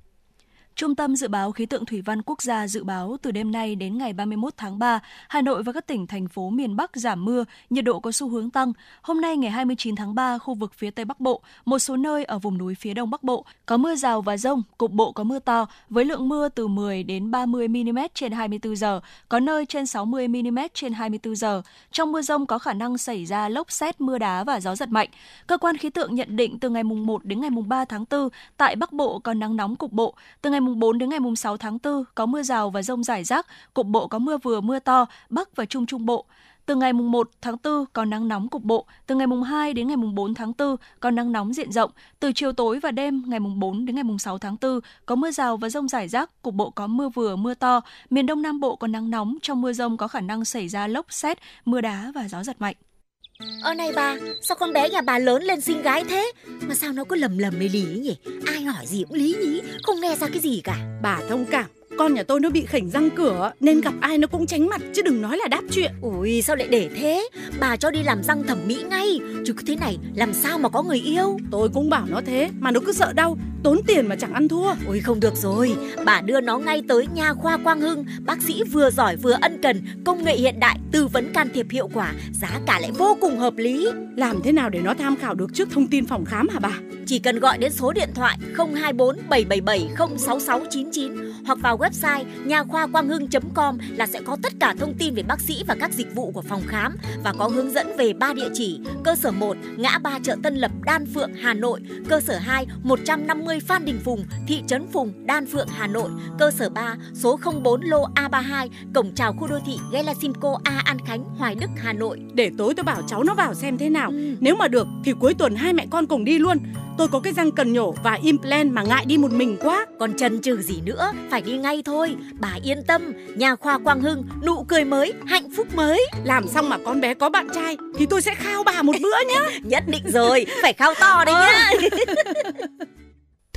Trung tâm Dự báo Khí tượng Thủy văn Quốc gia dự báo từ đêm nay đến ngày 31 tháng 3, Hà Nội và các tỉnh, thành phố miền Bắc giảm mưa, nhiệt độ có xu hướng tăng. Hôm nay ngày 29 tháng 3, khu vực phía Tây Bắc Bộ, một số nơi ở vùng núi phía Đông Bắc Bộ có mưa rào và rông, cục bộ có mưa to với lượng mưa từ 10 đến 30 mm trên 24 giờ, có nơi trên 60 mm trên 24 giờ. Trong mưa rông có khả năng xảy ra lốc xét, mưa đá và gió giật mạnh. Cơ quan khí tượng nhận định từ ngày mùng 1 đến ngày mùng 3 tháng 4, tại Bắc Bộ có nắng nóng cục bộ, từ ngày 4 đến ngày mùng 6 tháng 4 có mưa rào và rông rải rác, cục bộ có mưa vừa mưa to, Bắc và Trung Trung Bộ. Từ ngày mùng 1 tháng 4 có nắng nóng cục bộ, từ ngày mùng 2 đến ngày mùng 4 tháng 4 có nắng nóng diện rộng, từ chiều tối và đêm ngày mùng 4 đến ngày mùng 6 tháng 4 có mưa rào và rông rải rác, cục bộ có mưa vừa mưa to, miền Đông Nam Bộ có nắng nóng, trong mưa rông có khả năng xảy ra lốc xét, mưa đá và gió giật mạnh. Ơ này bà, sao con bé nhà bà lớn lên xinh gái thế? Mà sao nó cứ lầm lầm lì lì nhỉ? Ai hỏi gì cũng lý nhí, không nghe ra cái gì cả. Bà thông cảm, con nhà tôi nó bị khỉnh răng cửa nên gặp ai nó cũng tránh mặt chứ đừng nói là đáp chuyện. Ui sao lại để thế? Bà cho đi làm răng thẩm mỹ ngay, chứ cứ thế này làm sao mà có người yêu? Tôi cũng bảo nó thế mà nó cứ sợ đau, tốn tiền mà chẳng ăn thua. Ui không được rồi, bà đưa nó ngay tới nha khoa Quang Hưng, bác sĩ vừa giỏi vừa ân cần, công nghệ hiện đại, tư vấn can thiệp hiệu quả, giá cả lại vô cùng hợp lý. Làm thế nào để nó tham khảo được trước thông tin phòng khám hả bà? Chỉ cần gọi đến số điện thoại 024 777 06699 hoặc vào website nha khoa quang hưng.com là sẽ có tất cả thông tin về bác sĩ và các dịch vụ của phòng khám và có hướng dẫn về ba địa chỉ: cơ sở 1 ngã ba chợ Tân Lập, Đan Phượng, Hà Nội; cơ sở 2 150 Phan Đình Phùng, thị trấn Phùng, Đan Phượng, Hà Nội; cơ sở 3 số 04 lô A32, cổng chào khu đô thị Gelasimco A An Khánh, Hoài Đức, Hà Nội. Để tối tôi bảo cháu nó vào xem thế nào. Ừ. Nếu mà được thì cuối tuần hai mẹ con cùng đi luôn. Tôi có cái răng cần nhổ và implant mà ngại đi một mình quá. Còn chần chừ gì nữa, phải đi ngay thôi. Bà yên tâm, nhà khoa Quang Hưng, nụ cười mới, hạnh phúc mới. Làm xong mà con bé có bạn trai thì tôi sẽ khao bà một bữa nhá. <laughs> Nhất định rồi, phải khao to đấy nhá. <laughs>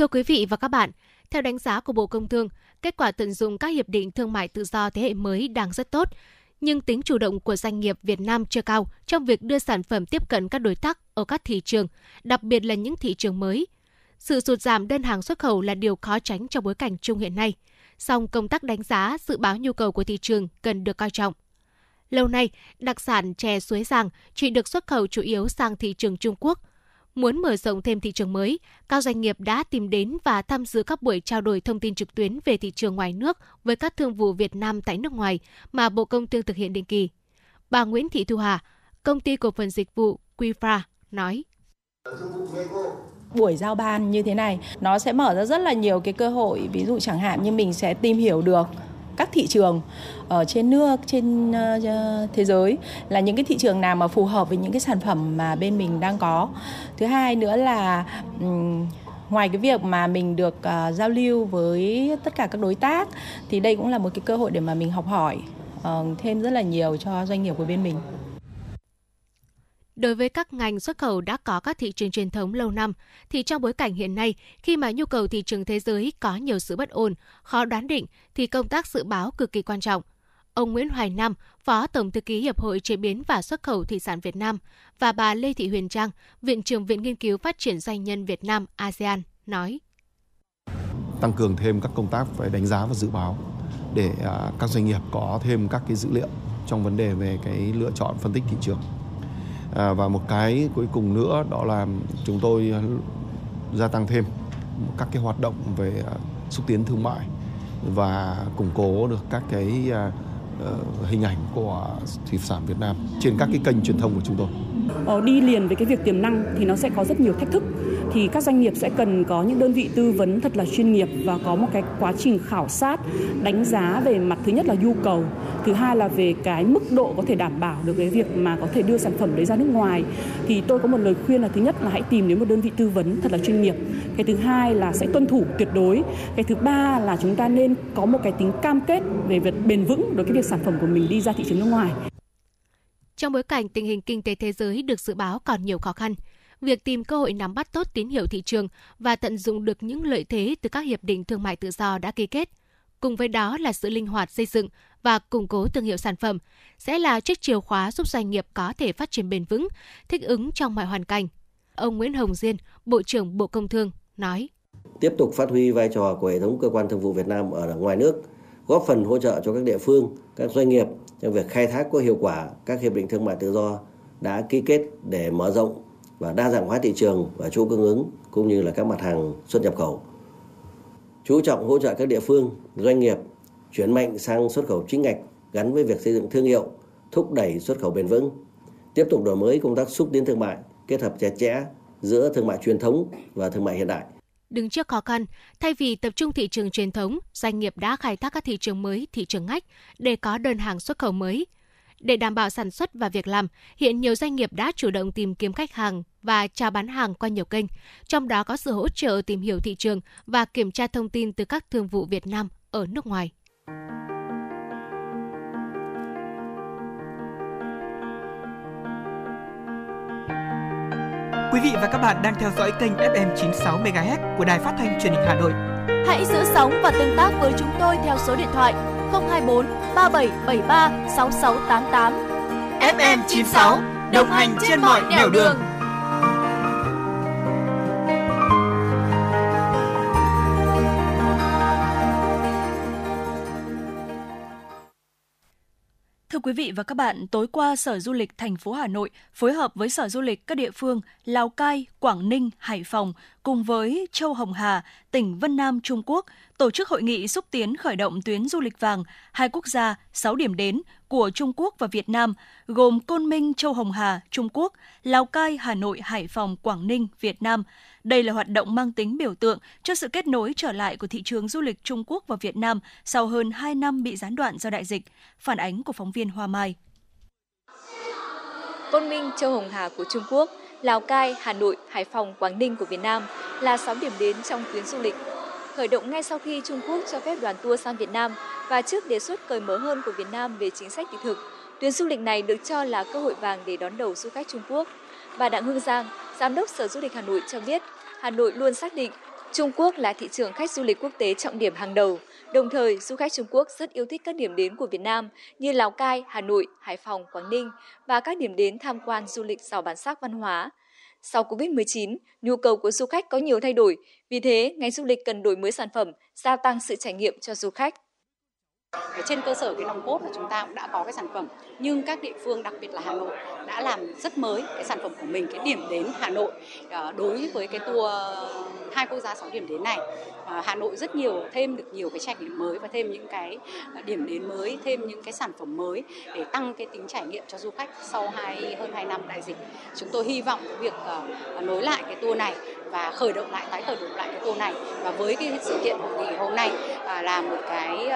Thưa quý vị và các bạn, theo đánh giá của Bộ Công Thương, kết quả tận dụng các hiệp định thương mại tự do thế hệ mới đang rất tốt nhưng tính chủ động của doanh nghiệp Việt Nam chưa cao trong việc đưa sản phẩm tiếp cận các đối tác ở các thị trường, đặc biệt là những thị trường mới. Sự sụt giảm đơn hàng xuất khẩu là điều khó tránh trong bối cảnh chung hiện nay. Song công tác đánh giá, dự báo nhu cầu của thị trường cần được coi trọng. Lâu nay, đặc sản chè suối giàng chỉ được xuất khẩu chủ yếu sang thị trường Trung Quốc – Muốn mở rộng thêm thị trường mới, các doanh nghiệp đã tìm đến và tham dự các buổi trao đổi thông tin trực tuyến về thị trường ngoài nước với các thương vụ Việt Nam tại nước ngoài mà Bộ Công Thương thực hiện định kỳ. Bà Nguyễn Thị Thu Hà, công ty cổ phần dịch vụ Quifra nói buổi giao ban như thế này nó sẽ mở ra rất là nhiều cái cơ hội ví dụ chẳng hạn như mình sẽ tìm hiểu được các thị trường ở trên nước trên uh, thế giới là những cái thị trường nào mà phù hợp với những cái sản phẩm mà bên mình đang có. Thứ hai nữa là um, ngoài cái việc mà mình được uh, giao lưu với tất cả các đối tác thì đây cũng là một cái cơ hội để mà mình học hỏi uh, thêm rất là nhiều cho doanh nghiệp của bên mình. Đối với các ngành xuất khẩu đã có các thị trường truyền thống lâu năm, thì trong bối cảnh hiện nay, khi mà nhu cầu thị trường thế giới có nhiều sự bất ổn, khó đoán định, thì công tác dự báo cực kỳ quan trọng. Ông Nguyễn Hoài Nam, Phó Tổng Thư ký Hiệp hội Chế biến và Xuất khẩu Thủy sản Việt Nam và bà Lê Thị Huyền Trang, Viện trưởng Viện Nghiên cứu Phát triển Doanh nhân Việt Nam ASEAN, nói tăng cường thêm các công tác về đánh giá và dự báo để à, các doanh nghiệp có thêm các cái dữ liệu trong vấn đề về cái lựa chọn phân tích thị trường à, và một cái cuối cùng nữa đó là chúng tôi gia tăng thêm các cái hoạt động về à, xúc tiến thương mại và củng cố được các cái uh, hình ảnh của thủy sản Việt Nam trên các cái kênh truyền thông của chúng tôi. Ờ, đi liền với cái việc tiềm năng thì nó sẽ có rất nhiều thách thức thì các doanh nghiệp sẽ cần có những đơn vị tư vấn thật là chuyên nghiệp và có một cái quá trình khảo sát đánh giá về mặt thứ nhất là nhu cầu thứ hai là về cái mức độ có thể đảm bảo được cái việc mà có thể đưa sản phẩm đấy ra nước ngoài. Thì tôi có một lời khuyên là thứ nhất là hãy tìm đến một đơn vị tư vấn thật là chuyên nghiệp. Cái thứ hai là sẽ tuân thủ tuyệt đối. Cái thứ ba là chúng ta nên có một cái tính cam kết về việc bền vững đối với việc sản phẩm của mình đi ra thị trường nước ngoài. Trong bối cảnh tình hình kinh tế thế giới được dự báo còn nhiều khó khăn, việc tìm cơ hội nắm bắt tốt tín hiệu thị trường và tận dụng được những lợi thế từ các hiệp định thương mại tự do đã ký kết, cùng với đó là sự linh hoạt xây dựng và củng cố thương hiệu sản phẩm sẽ là chiếc chìa khóa giúp doanh nghiệp có thể phát triển bền vững, thích ứng trong mọi hoàn cảnh. Ông Nguyễn Hồng Diên, Bộ trưởng Bộ Công Thương nói: Tiếp tục phát huy vai trò của hệ thống cơ quan thương vụ Việt Nam ở ngoài nước, góp phần hỗ trợ cho các địa phương, các doanh nghiệp trong việc khai thác có hiệu quả các hiệp định thương mại tự do đã ký kết để mở rộng và đa dạng hóa thị trường và chuỗi cung ứng cũng như là các mặt hàng xuất nhập khẩu. Chú trọng hỗ trợ các địa phương, doanh nghiệp chuyển mạnh sang xuất khẩu chính ngạch gắn với việc xây dựng thương hiệu, thúc đẩy xuất khẩu bền vững, tiếp tục đổi mới công tác xúc tiến thương mại, kết hợp chặt chẽ giữa thương mại truyền thống và thương mại hiện đại. Đứng trước khó khăn, thay vì tập trung thị trường truyền thống, doanh nghiệp đã khai thác các thị trường mới, thị trường ngách để có đơn hàng xuất khẩu mới. Để đảm bảo sản xuất và việc làm, hiện nhiều doanh nghiệp đã chủ động tìm kiếm khách hàng và chào bán hàng qua nhiều kênh, trong đó có sự hỗ trợ tìm hiểu thị trường và kiểm tra thông tin từ các thương vụ Việt Nam ở nước ngoài. Quý vị và các bạn đang theo dõi kênh FM 96 MHz của đài phát thanh truyền hình Hà Nội. Hãy giữ sóng và tương tác với chúng tôi theo số điện thoại 024 3773 6688. FM 96 đồng hành trên mọi nẻo đường. đường. Thưa quý vị và các bạn, tối qua Sở Du lịch thành phố Hà Nội phối hợp với Sở Du lịch các địa phương Lào Cai, Quảng Ninh, Hải Phòng cùng với Châu Hồng Hà, tỉnh Vân Nam Trung Quốc tổ chức hội nghị xúc tiến khởi động tuyến du lịch vàng hai quốc gia 6 điểm đến của Trung Quốc và Việt Nam gồm Côn Minh, Châu Hồng Hà, Trung Quốc, Lào Cai, Hà Nội, Hải Phòng, Quảng Ninh, Việt Nam – đây là hoạt động mang tính biểu tượng cho sự kết nối trở lại của thị trường du lịch Trung Quốc và Việt Nam sau hơn 2 năm bị gián đoạn do đại dịch. Phản ánh của phóng viên Hoa Mai. Côn Minh, Châu Hồng Hà của Trung Quốc, Lào Cai, Hà Nội, Hải Phòng, Quảng Ninh của Việt Nam là 6 điểm đến trong tuyến du lịch. Khởi động ngay sau khi Trung Quốc cho phép đoàn tour sang Việt Nam và trước đề xuất cởi mở hơn của Việt Nam về chính sách thị thực, tuyến du lịch này được cho là cơ hội vàng để đón đầu du khách Trung Quốc. Bà Đặng Hương Giang, Giám đốc Sở Du lịch Hà Nội cho biết, Hà Nội luôn xác định Trung Quốc là thị trường khách du lịch quốc tế trọng điểm hàng đầu. Đồng thời, du khách Trung Quốc rất yêu thích các điểm đến của Việt Nam như Lào Cai, Hà Nội, Hải Phòng, Quảng Ninh và các điểm đến tham quan du lịch giàu bản sắc văn hóa. Sau Covid-19, nhu cầu của du khách có nhiều thay đổi, vì thế ngành du lịch cần đổi mới sản phẩm, gia tăng sự trải nghiệm cho du khách. Trên cơ sở cái nòng cốt là chúng ta cũng đã có cái sản phẩm, nhưng các địa phương, đặc biệt là Hà Nội, đã làm rất mới cái sản phẩm của mình, cái điểm đến Hà Nội ờ, đối với cái tour ờ, hai quốc gia sáu điểm đến này. Ờ, Hà Nội rất nhiều, thêm được nhiều cái trải nghiệm mới và thêm những cái điểm đến mới, thêm những cái sản phẩm mới để tăng cái tính trải nghiệm cho du khách sau hai, hơn 2 năm đại dịch. Chúng tôi hy vọng việc nối lại cái tour này và khởi động lại, tái khởi động lại cái tour này. Và với cái sự kiện hội nghị hôm nay là một cái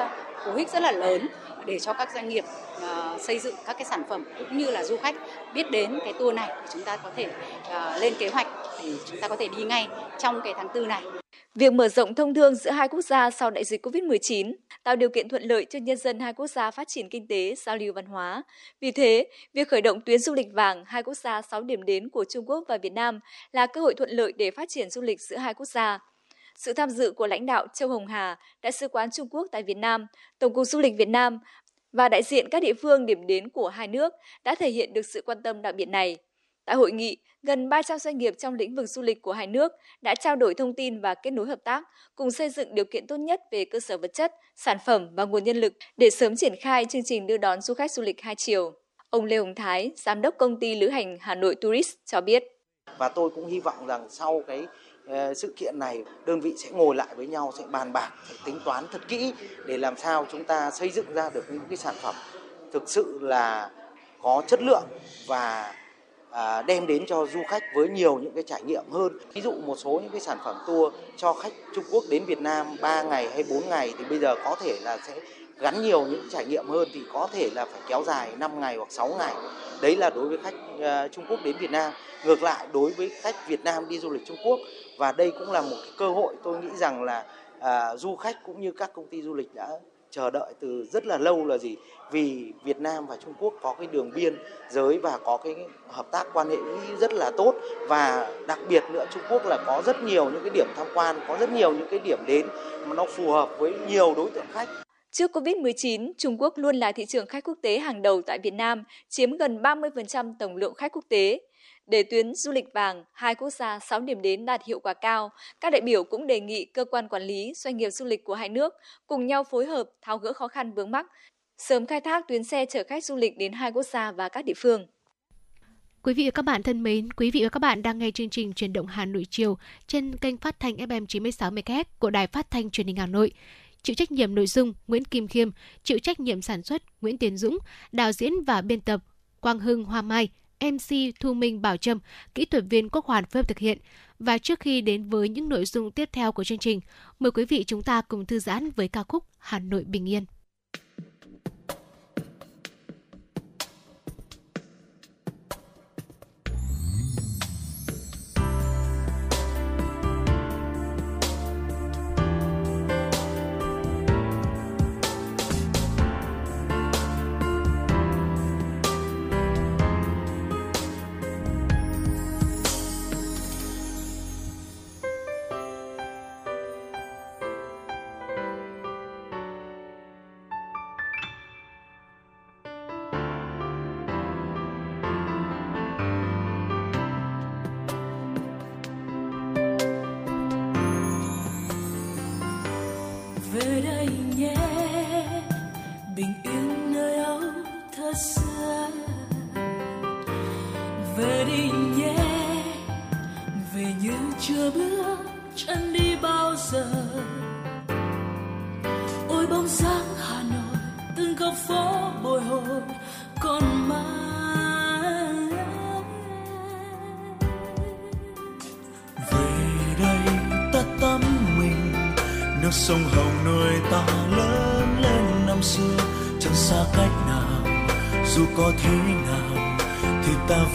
cú hích rất là lớn để cho các doanh nghiệp uh, xây dựng các cái sản phẩm cũng như là du khách biết đến cái tour này để chúng ta có thể uh, lên kế hoạch để chúng ta có thể đi ngay trong cái tháng tư này. Việc mở rộng thông thương giữa hai quốc gia sau đại dịch COVID-19 tạo điều kiện thuận lợi cho nhân dân hai quốc gia phát triển kinh tế, giao lưu văn hóa. Vì thế, việc khởi động tuyến du lịch vàng hai quốc gia 6 điểm đến của Trung Quốc và Việt Nam là cơ hội thuận lợi để phát triển du lịch giữa hai quốc gia. Sự tham dự của lãnh đạo Châu Hồng Hà, Đại sứ quán Trung Quốc tại Việt Nam, Tổng cục Du lịch Việt Nam và đại diện các địa phương điểm đến của hai nước đã thể hiện được sự quan tâm đặc biệt này. Tại hội nghị, gần 300 doanh nghiệp trong lĩnh vực du lịch của hai nước đã trao đổi thông tin và kết nối hợp tác, cùng xây dựng điều kiện tốt nhất về cơ sở vật chất, sản phẩm và nguồn nhân lực để sớm triển khai chương trình đưa đón du khách du lịch hai chiều. Ông Lê Hồng Thái, giám đốc công ty lữ hành Hà Nội Tourist cho biết. Và tôi cũng hy vọng rằng sau cái Ờ, sự kiện này đơn vị sẽ ngồi lại với nhau sẽ bàn bạc sẽ tính toán thật kỹ để làm sao chúng ta xây dựng ra được những cái sản phẩm thực sự là có chất lượng và à, đem đến cho du khách với nhiều những cái trải nghiệm hơn. Ví dụ một số những cái sản phẩm tour cho khách Trung Quốc đến Việt Nam 3 ngày hay 4 ngày thì bây giờ có thể là sẽ gắn nhiều những trải nghiệm hơn thì có thể là phải kéo dài 5 ngày hoặc 6 ngày. Đấy là đối với khách uh, Trung Quốc đến Việt Nam. Ngược lại đối với khách Việt Nam đi du lịch Trung Quốc và đây cũng là một cái cơ hội tôi nghĩ rằng là à, du khách cũng như các công ty du lịch đã chờ đợi từ rất là lâu là gì? Vì Việt Nam và Trung Quốc có cái đường biên giới và có cái hợp tác quan hệ rất là tốt. Và đặc biệt nữa Trung Quốc là có rất nhiều những cái điểm tham quan có rất nhiều những cái điểm đến mà nó phù hợp với nhiều đối tượng khách. Trước Covid-19, Trung Quốc luôn là thị trường khách quốc tế hàng đầu tại Việt Nam, chiếm gần 30% tổng lượng khách quốc tế. Để tuyến du lịch vàng, hai quốc gia 6 điểm đến đạt hiệu quả cao, các đại biểu cũng đề nghị cơ quan quản lý, doanh nghiệp du lịch của hai nước cùng nhau phối hợp tháo gỡ khó khăn vướng mắc, sớm khai thác tuyến xe chở khách du lịch đến hai quốc gia và các địa phương. Quý vị và các bạn thân mến, quý vị và các bạn đang nghe chương trình truyền động Hà Nội chiều trên kênh phát thanh FM 96 MHz của Đài Phát thanh Truyền hình Hà Nội. Chịu trách nhiệm nội dung Nguyễn Kim Khiêm, chịu trách nhiệm sản xuất Nguyễn Tiến Dũng, đạo diễn và biên tập Quang Hưng Hoa Mai, MC Thu Minh Bảo Trâm, kỹ thuật viên Quốc Hoàn phối hợp thực hiện. Và trước khi đến với những nội dung tiếp theo của chương trình, mời quý vị chúng ta cùng thư giãn với ca khúc Hà Nội Bình Yên.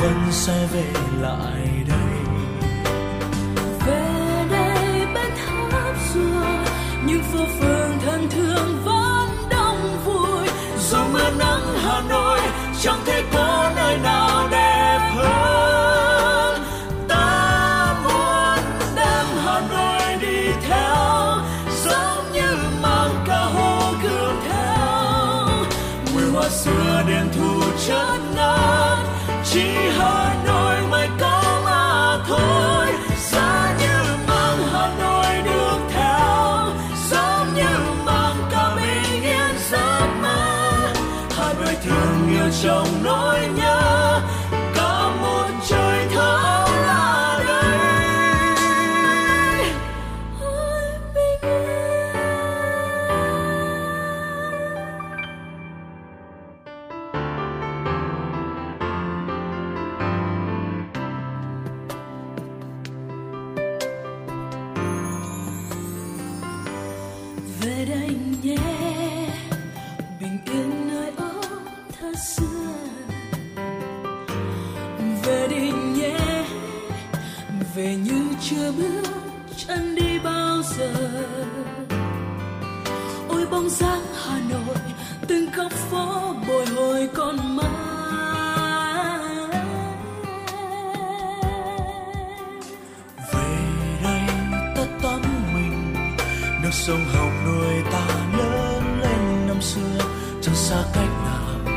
Vẫn sẽ về lại đây. Về đây bên tháp xưa, những phố phường thân thương vẫn đông vui. Dù mưa nắng hà nội chẳng thể có nơi nào đẹp hơn? Ta muốn đem hà nội đi theo, giống như mang cả hồ gươm theo. Mùi hoa xưa đêm thu chất ngát chỉ hơi đôi mới có mà thôi. Giá về như chưa bước chân đi bao giờ. Ôi bóng dáng hà nội, từng góc phố bồi hồi còn mãi. Về đây tắm mình, nước sông hồng nuôi ta lớn lên năm xưa. Chẳng xa cách nào,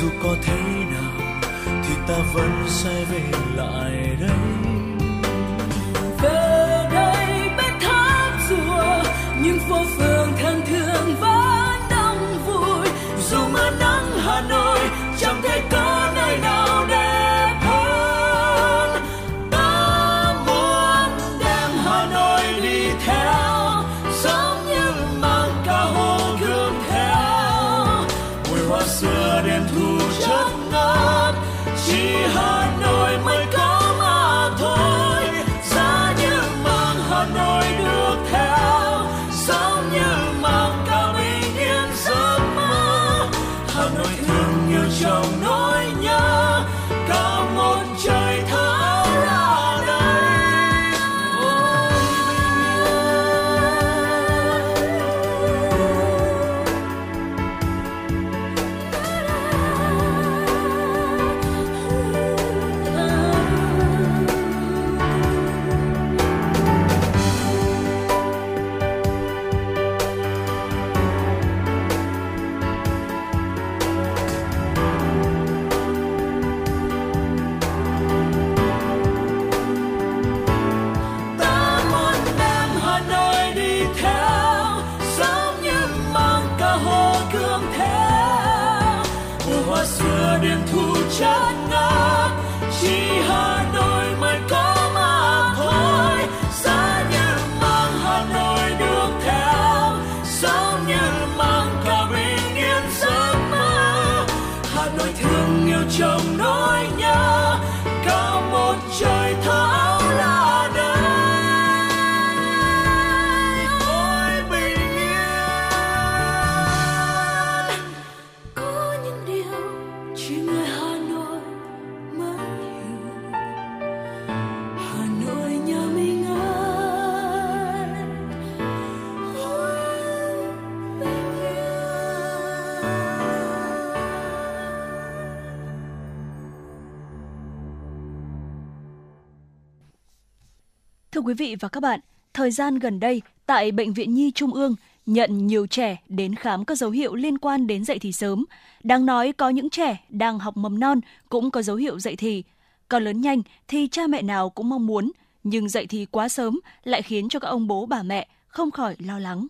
dù có thế nào, thì ta vẫn sẽ về lại đây. Những phố quý vị và các bạn, thời gian gần đây tại Bệnh viện Nhi Trung ương nhận nhiều trẻ đến khám các dấu hiệu liên quan đến dậy thì sớm. Đáng nói có những trẻ đang học mầm non cũng có dấu hiệu dậy thì. Còn lớn nhanh thì cha mẹ nào cũng mong muốn, nhưng dậy thì quá sớm lại khiến cho các ông bố bà mẹ không khỏi lo lắng.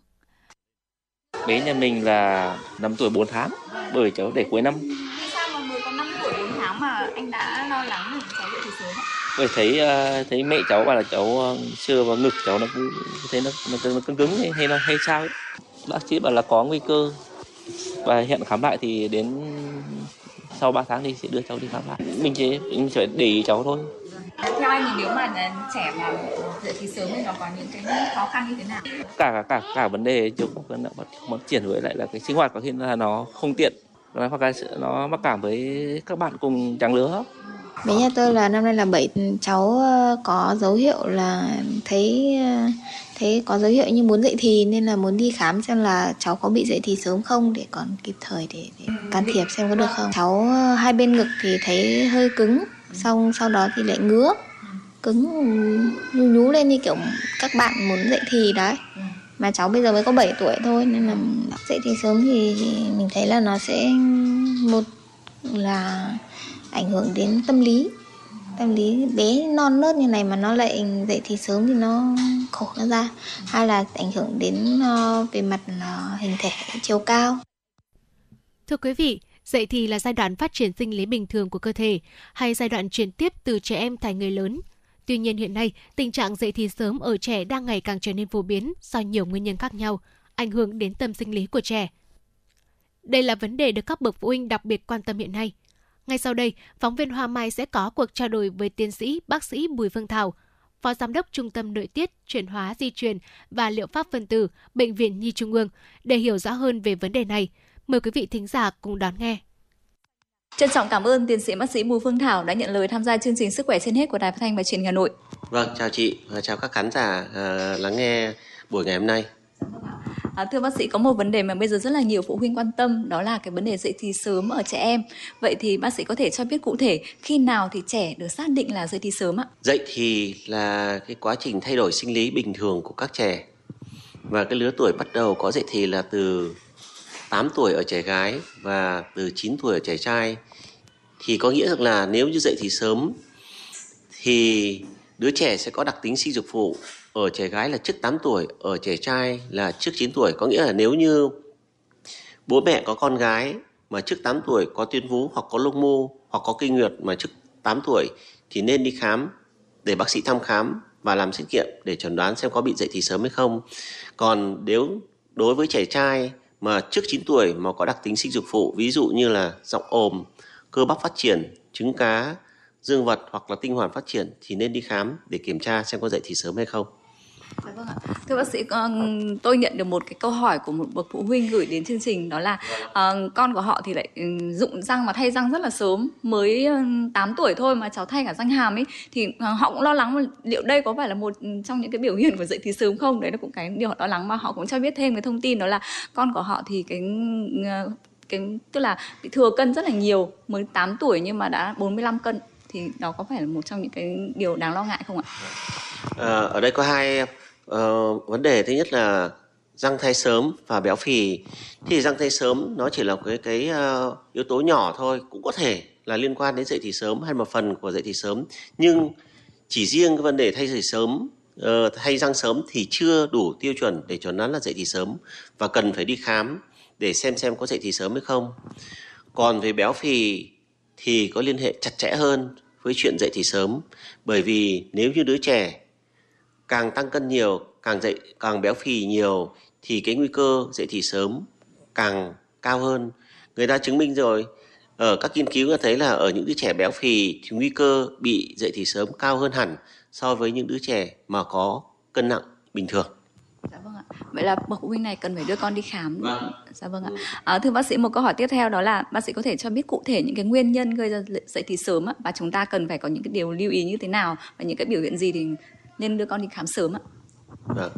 Bé nhà mình là 5 tuổi 4 tháng, bởi cháu để cuối năm. Sao mà mới có 5 tuổi 4 tháng mà anh đã lo lắng về Bởi thấy ờ, thấy mẹ cháu bảo là cháu ờ, sơ vào ngực cháu nó cũng thấy nó nó, nó cứng cứng hay, hay nó hay sao ấy. Bác sĩ bảo là có nguy cơ và hẹn khám lại thì đến sau 3 tháng thì sẽ đưa cháu đi khám lại. Mình chỉ mình chỉ phải để ý cháu thôi. Theo anh thì nếu mà trẻ mà dậy thì sớm thì nó có những cái khó khăn như thế nào? Cả cả cả, cả vấn đề chiều các vấn đề mà triển với lại là cái sinh hoạt có khi là nó không tiện nó- hoặc là sự- nó mắc cảm với các bạn cùng trang lứa Bé nhà tôi là năm nay là 7 cháu ờ, có dấu hiệu là thấy ờ, thấy có dấu hiệu như muốn dậy thì nên là muốn đi khám xem là cháu có bị dậy thì sớm không để còn kịp thời để, để can thiệp xem có được không. Cháu ờ, hai bên ngực thì thấy hơi cứng, xong sau đó thì lại ngứa cứng nhú nhú lên như kiểu các bạn muốn dậy thì đấy. Mà cháu bây giờ mới có 7 tuổi thôi nên là dậy thì sớm thì mình thấy là nó sẽ một là ảnh hưởng đến tâm lý. Tâm lý bé non nớt như này mà nó lại dậy thì sớm thì nó khổ nó ra. Hay là ảnh hưởng đến ờ, về mặt ờ, hình thể chiều cao. Thưa quý vị, dậy thì là giai đoạn phát triển sinh lý bình thường của cơ thể hay giai đoạn chuyển tiếp từ trẻ em thành người lớn. Tuy nhiên hiện nay, tình trạng dậy thì sớm ở trẻ đang ngày càng trở nên phổ biến do nhiều nguyên nhân khác nhau, ảnh hưởng đến tâm sinh lý của trẻ. Đây là vấn đề được các bậc phụ huynh đặc biệt quan tâm hiện nay. Ngay sau đây, phóng viên Hoa Mai sẽ có cuộc trao đổi với tiến sĩ bác sĩ Bùi Phương Thảo, Phó Giám đốc Trung tâm Nội tiết, Chuyển hóa Di truyền và Liệu pháp phân tử, Bệnh viện Nhi Trung ương để hiểu rõ hơn về vấn đề này. Mời quý vị thính giả cùng đón nghe. Trân trọng cảm ơn tiến sĩ bác sĩ Bùi Phương Thảo đã nhận lời tham gia chương trình Sức khỏe trên hết của Đài Phát thanh và Truyền hình Hà Nội. Vâng, chào chị và chào các khán giả à, lắng nghe buổi ngày hôm nay. À, thưa bác sĩ, có một vấn đề mà bây giờ rất là nhiều phụ huynh quan tâm đó là cái vấn đề dậy thì sớm ở trẻ em. Vậy thì bác sĩ có thể cho biết cụ thể khi nào thì trẻ được xác định là dậy thì sớm ạ? Dậy thì là cái quá trình thay đổi sinh lý bình thường của các trẻ và cái lứa tuổi bắt đầu có dậy thì là từ 8 tuổi ở trẻ gái và từ 9 tuổi ở trẻ trai thì có nghĩa rằng là nếu như dậy thì sớm thì đứa trẻ sẽ có đặc tính sinh dục phụ ở trẻ gái là trước 8 tuổi, ở trẻ trai là trước 9 tuổi. Có nghĩa là nếu như bố mẹ có con gái mà trước 8 tuổi có tuyến vú hoặc có lông mô hoặc có kinh nguyệt mà trước 8 tuổi thì nên đi khám để bác sĩ thăm khám và làm xét nghiệm để chẩn đoán xem có bị dậy thì sớm hay không. Còn nếu đối với trẻ trai mà trước 9 tuổi mà có đặc tính sinh dục phụ ví dụ như là giọng ồm, cơ bắp phát triển, trứng cá, dương vật hoặc là tinh hoàn phát triển thì nên đi khám để kiểm tra xem có dậy thì sớm hay không. Dạ vâng ạ. Thưa bác sĩ, con- ừ, tôi nhận được một cái câu hỏi của một bậc phụ huynh gửi đến chương trình đó là uh, con của họ thì lại dụng rụng răng và thay răng rất là sớm, mới ừ, 8 tuổi thôi mà cháu thay cả răng hàm ấy thì ờ, họ cũng lo lắng liệu đây có phải là một trong những cái biểu hiện của dậy thì sớm không? Đấy là cũng cái điều họ lo lắng mà họ cũng cho biết thêm cái thông tin đó là con của họ thì cái ờ, cái tức là bị thừa cân rất là nhiều, mới 8 tuổi nhưng mà đã 45 cân thì đó có phải là một trong những cái điều đáng lo ngại không ạ? Ờ, ở đây có hai Ờ, vấn đề thứ nhất là răng thay sớm và béo phì. Thì răng thay sớm nó chỉ là cái cái uh, yếu tố nhỏ thôi cũng có thể là liên quan đến dậy thì sớm hay một phần của dậy thì sớm. Nhưng chỉ riêng cái vấn đề thay dậy sớm ờ, uh, thay răng sớm thì chưa đủ tiêu chuẩn để chuẩn đoán là dậy thì sớm và cần phải đi khám để xem xem có dậy thì sớm hay không. Còn về béo phì thì có liên hệ chặt chẽ hơn với chuyện dậy thì sớm. Bởi vì nếu như đứa trẻ càng tăng cân nhiều càng dậy càng béo phì nhiều thì cái nguy cơ dậy thì sớm càng cao hơn người ta chứng minh rồi ở các nghiên cứu đã thấy là ở những đứa trẻ béo phì thì nguy cơ bị dậy thì sớm cao hơn hẳn so với những đứa trẻ mà có cân nặng bình thường Dạ vâng ạ. Vậy là bậc phụ huynh này cần phải đưa con đi khám. Vâng. Dạ vâng ạ. À, thưa bác sĩ một câu hỏi tiếp theo đó là bác sĩ có thể cho biết cụ thể những cái nguyên nhân gây ra dậy thì sớm á, và chúng ta cần phải có những cái điều lưu ý như thế nào và những cái biểu hiện gì thì nên đưa con đi khám sớm ạ. Vâng.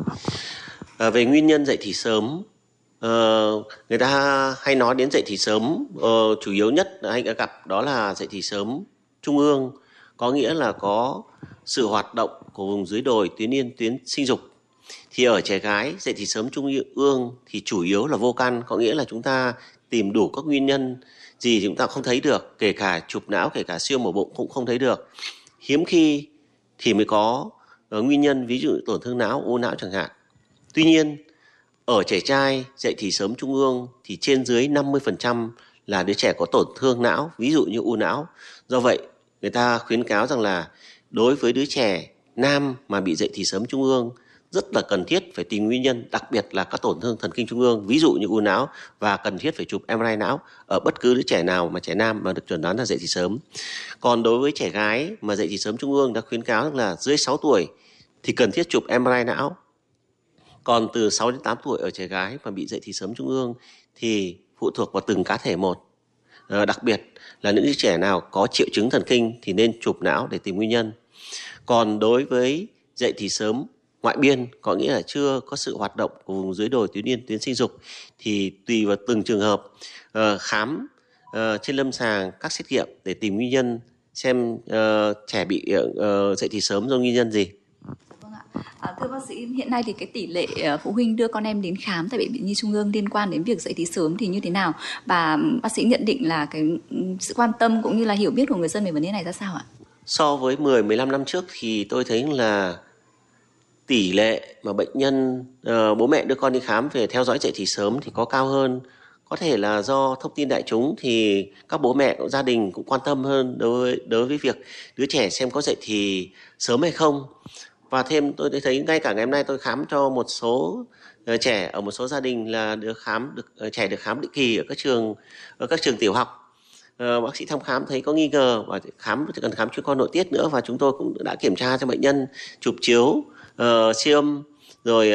À, về nguyên nhân dậy thì sớm Uh, người ta hay nói đến dậy thì sớm uh, chủ yếu nhất hay gặp đó là dậy thì sớm trung ương có nghĩa là có sự hoạt động của vùng dưới đồi tuyến yên tuyến sinh dục thì ở trẻ gái dậy thì sớm trung ương thì chủ yếu là vô căn có nghĩa là chúng ta tìm đủ các nguyên nhân gì thì chúng ta không thấy được kể cả chụp não kể cả siêu mổ bụng cũng không thấy được hiếm khi thì mới có ở nguyên nhân, ví dụ tổn thương não, u não chẳng hạn. Tuy nhiên, ở trẻ trai dậy thì sớm trung ương thì trên dưới 50% là đứa trẻ có tổn thương não, ví dụ như u não. Do vậy, người ta khuyến cáo rằng là đối với đứa trẻ nam mà bị dậy thì sớm trung ương, rất là cần thiết phải tìm nguyên nhân, đặc biệt là các tổn thương thần kinh trung ương, ví dụ như u não và cần thiết phải chụp MRI não ở bất cứ đứa trẻ nào mà trẻ nam mà được chuẩn đoán là dậy thì sớm. Còn đối với trẻ gái mà dậy thì sớm trung ương đã khuyến cáo là dưới 6 tuổi thì cần thiết chụp MRI não. Còn từ 6 đến 8 tuổi ở trẻ gái mà bị dậy thì sớm trung ương thì phụ thuộc vào từng cá thể một. Ờ, đặc biệt là những trẻ nào có triệu chứng thần kinh thì nên chụp não để tìm nguyên nhân. Còn đối với dậy thì sớm ngoại biên có nghĩa là chưa có sự hoạt động của vùng dưới đồi tuyến yên tuyến sinh dục thì tùy vào từng trường hợp ờ, khám ờ, trên lâm sàng các xét nghiệm để tìm nguyên nhân xem uh, trẻ bị uh, dậy thì sớm do nguyên nhân gì. À, thưa bác sĩ, hiện nay thì cái tỷ lệ ờ, phụ huynh đưa con em đến khám tại bệnh viện Nhi Trung ương liên quan đến việc dậy thì sớm thì như thế nào? Và ừ, bác sĩ nhận định là cái ừ, sự quan tâm cũng như là hiểu biết của người dân về vấn đề này ra sao ạ? so với 10 15 năm trước thì tôi thấy là tỷ lệ mà bệnh nhân ờ, bố mẹ đưa con đi khám về theo dõi dậy thì sớm thì có cao hơn có thể là do thông tin đại chúng thì các bố mẹ gia đình cũng quan tâm hơn đối với, đối với việc đứa trẻ xem có dậy thì sớm hay không và thêm tôi thấy ngay cả ngày hôm nay tôi khám cho một số ờ, trẻ ở một số gia đình là được khám được ờ, trẻ được khám định kỳ ở các trường ở các trường tiểu học. Ờ, bác sĩ thăm khám thấy có nghi ngờ và khám cần khám chuyên khoa nội tiết nữa và chúng tôi cũng đã kiểm tra cho bệnh nhân chụp chiếu uh, siêu âm rồi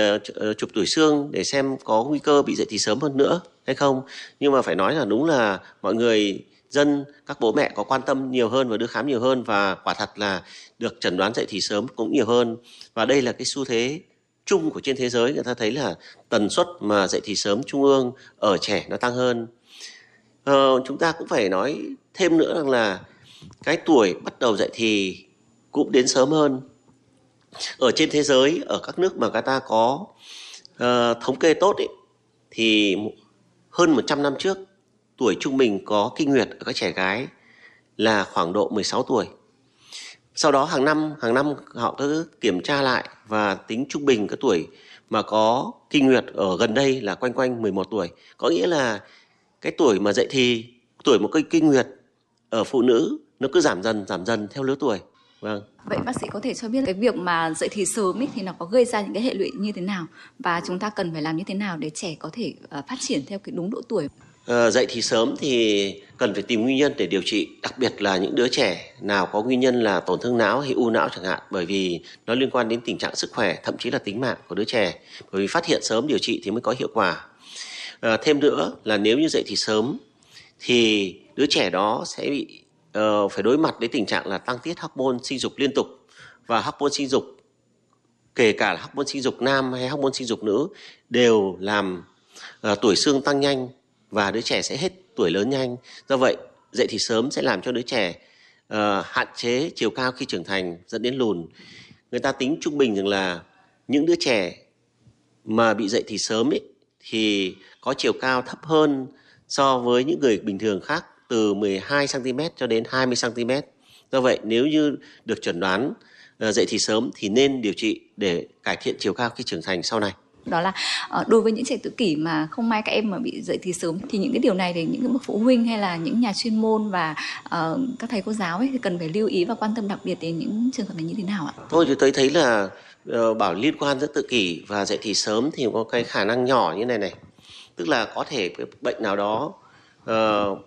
chụp tuổi xương để xem có nguy cơ bị dậy thì sớm hơn nữa hay không. Nhưng mà phải nói là đúng là mọi người dân các bố mẹ có quan tâm nhiều hơn và đưa khám nhiều hơn và quả thật là được chẩn đoán dậy thì sớm cũng nhiều hơn. Và đây là cái xu thế chung của trên thế giới. Người ta thấy là tần suất mà dậy thì sớm trung ương ở trẻ nó tăng hơn. Ờ, chúng ta cũng phải nói thêm nữa rằng là cái tuổi bắt đầu dậy thì cũng đến sớm hơn. Ở trên thế giới ở các nước mà người ta có uh, thống kê tốt ấy, thì hơn 100 năm trước tuổi trung bình có kinh nguyệt ở các trẻ gái là khoảng độ 16 tuổi. Sau đó hàng năm hàng năm họ cứ kiểm tra lại và tính trung bình cái tuổi mà có kinh nguyệt ở gần đây là quanh quanh 11 tuổi. Có nghĩa là cái tuổi mà dậy thì, tuổi một cái kinh nguyệt ở phụ nữ nó cứ giảm dần giảm dần theo lứa tuổi. Vâng. Vậy bác sĩ có thể cho biết cái việc mà dậy thì sớm ấy thì nó có gây ra những cái hệ lụy như thế nào và chúng ta cần phải làm như thế nào để trẻ có thể à, phát triển theo cái đúng độ tuổi? Dạy dậy thì sớm thì cần phải tìm nguyên nhân để điều trị, đặc biệt là những đứa trẻ nào có nguyên nhân là tổn thương não hay u não chẳng hạn, bởi vì nó liên quan đến tình trạng sức khỏe, thậm chí là tính mạng của đứa trẻ. Bởi vì phát hiện sớm điều trị thì mới có hiệu quả. À, thêm nữa là nếu như dậy thì sớm thì đứa trẻ đó sẽ bị uh, phải đối mặt đến tình trạng là tăng tiết hormone sinh dục liên tục và hormone sinh dục kể cả là hormone sinh dục nam hay hormone sinh dục nữ đều làm uh, tuổi xương tăng nhanh và đứa trẻ sẽ hết tuổi lớn nhanh. Do vậy, dậy thì sớm sẽ làm cho đứa trẻ uh, hạn chế chiều cao khi trưởng thành dẫn đến lùn. Người ta tính trung bình rằng là những đứa trẻ mà bị dậy thì sớm ấy, thì có chiều cao thấp hơn so với những người bình thường khác từ 12 cm cho đến 20 cm. Do vậy nếu như được chuẩn đoán uh, dậy thì sớm thì nên điều trị để cải thiện chiều cao khi trưởng thành sau này đó là ờ, đối với những trẻ tự kỷ mà không may các em mà bị dậy thì sớm thì những cái điều này thì những bậc phụ huynh hay là những nhà chuyên môn và uh, các thầy cô giáo ấy thì cần phải lưu ý và quan tâm đặc biệt đến những trường hợp này như thế nào ạ? Thôi thì tôi thấy là uh, bảo liên quan giữa tự kỷ và dậy thì sớm thì có cái khả năng nhỏ như này này, tức là có thể cái bệnh nào đó uh,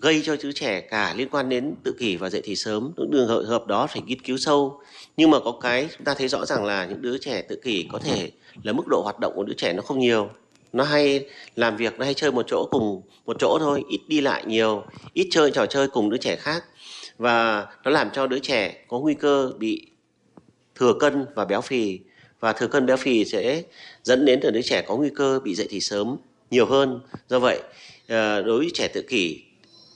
gây cho đứa trẻ cả liên quan đến tự kỷ và dậy thì sớm. Những đường hợp hợp đó phải nghiên cứu sâu. Nhưng mà có cái chúng ta thấy rõ ràng là những đứa trẻ tự kỷ có thể là mức độ hoạt động của đứa trẻ nó không nhiều. Nó hay làm việc, nó hay chơi một chỗ cùng một chỗ thôi, ít đi lại nhiều, ít chơi trò chơi cùng đứa trẻ khác. Và nó làm cho đứa trẻ có nguy cơ bị thừa cân và béo phì. Và thừa cân béo phì sẽ dẫn đến là đứa trẻ có nguy cơ bị dậy thì sớm nhiều hơn. Do vậy ờ, đối với trẻ tự kỷ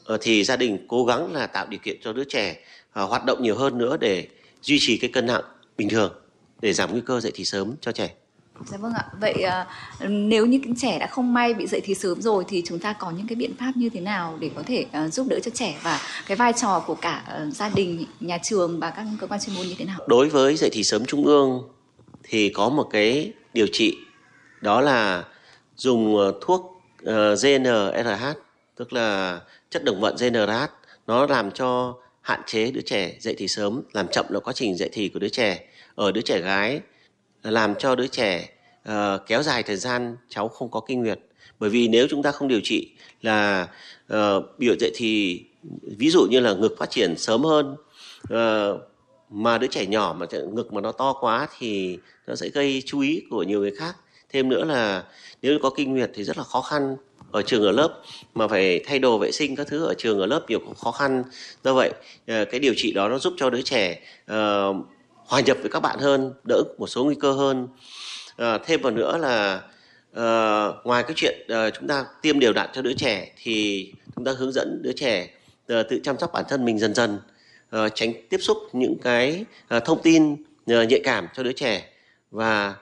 ờ, thì gia đình cố gắng là tạo điều kiện cho đứa trẻ ờ, hoạt động nhiều hơn nữa để duy trì cái cân nặng bình thường, để giảm nguy cơ dậy thì sớm cho trẻ. Dạ vâng ạ. Vậy uh, nếu như trẻ đã không may bị dậy thì sớm rồi thì chúng ta có những cái biện pháp như thế nào để có thể uh, giúp đỡ cho trẻ và cái vai trò của cả uh, gia đình, nhà trường và các cơ quan chuyên môn như thế nào? Đối với dậy thì sớm trung ương thì có một cái điều trị đó là dùng thuốc uh, GnRH tức là chất đồng vận GnRH nó làm cho hạn chế đứa trẻ dậy thì sớm làm chậm là quá trình dậy thì của đứa trẻ ở đứa trẻ gái làm cho đứa trẻ uh, kéo dài thời gian cháu không có kinh nguyệt. Bởi vì nếu chúng ta không điều trị là uh, biểu dậy thì ví dụ như là ngực phát triển sớm hơn uh, mà đứa trẻ nhỏ mà ngực mà nó to quá thì nó sẽ gây chú ý của nhiều người khác. Thêm nữa là nếu có kinh nguyệt thì rất là khó khăn ở trường ở lớp mà phải thay đồ vệ sinh các thứ ở trường ở lớp nhiều khó khăn. Do vậy ờ, cái điều trị đó nó giúp cho đứa trẻ uh, hòa nhập với các bạn hơn đỡ một số nguy cơ hơn. À, thêm vào nữa là à, ngoài cái chuyện à, chúng ta tiêm đều đặn cho đứa trẻ thì chúng ta hướng dẫn đứa trẻ à, tự chăm sóc bản thân mình dần dần à, tránh tiếp xúc những cái à, thông tin à, nhạy cảm cho đứa trẻ. Và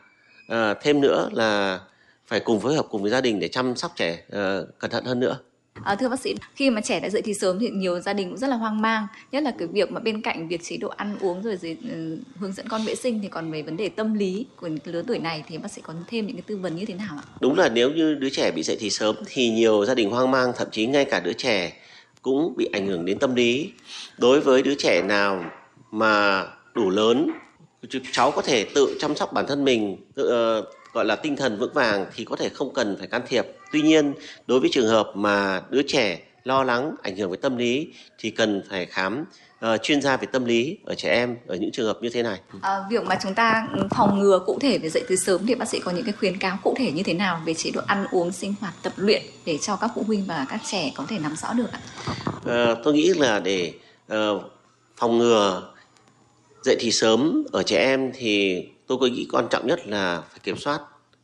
à, thêm nữa là phải cùng phối hợp cùng với gia đình để chăm sóc trẻ à, cẩn thận hơn nữa. À, thưa bác sĩ, khi mà trẻ đã dậy thì sớm thì nhiều gia đình cũng rất là hoang mang, nhất là cái việc mà bên cạnh việc chế độ ăn uống rồi gì, uh, hướng dẫn con vệ sinh thì còn về vấn đề tâm lý của lứa tuổi này thì bác sĩ có thêm những cái tư vấn như thế nào ạ? Đúng là nếu như đứa trẻ bị dậy thì sớm thì nhiều gia đình hoang mang, thậm chí ngay cả đứa trẻ cũng bị ảnh hưởng đến tâm lý. Đối với đứa trẻ nào mà đủ lớn, cháu có thể tự chăm sóc bản thân mình, tự, uh, gọi là tinh thần vững vàng thì có thể không cần phải can thiệp. Tuy nhiên, đối với trường hợp mà đứa trẻ lo lắng ảnh hưởng với tâm lý thì cần phải khám uh, chuyên gia về tâm lý ở trẻ em ở những trường hợp như thế này. À, việc mà chúng ta phòng ngừa cụ thể về dậy từ sớm thì bác sĩ có những cái khuyến cáo cụ thể như thế nào về chế độ ăn uống, sinh hoạt, tập luyện để cho các phụ huynh và các trẻ có thể nắm rõ được ạ? À, tôi nghĩ là để uh, phòng ngừa dậy thì sớm ở trẻ em thì tôi có nghĩ quan trọng nhất là phải kiểm soát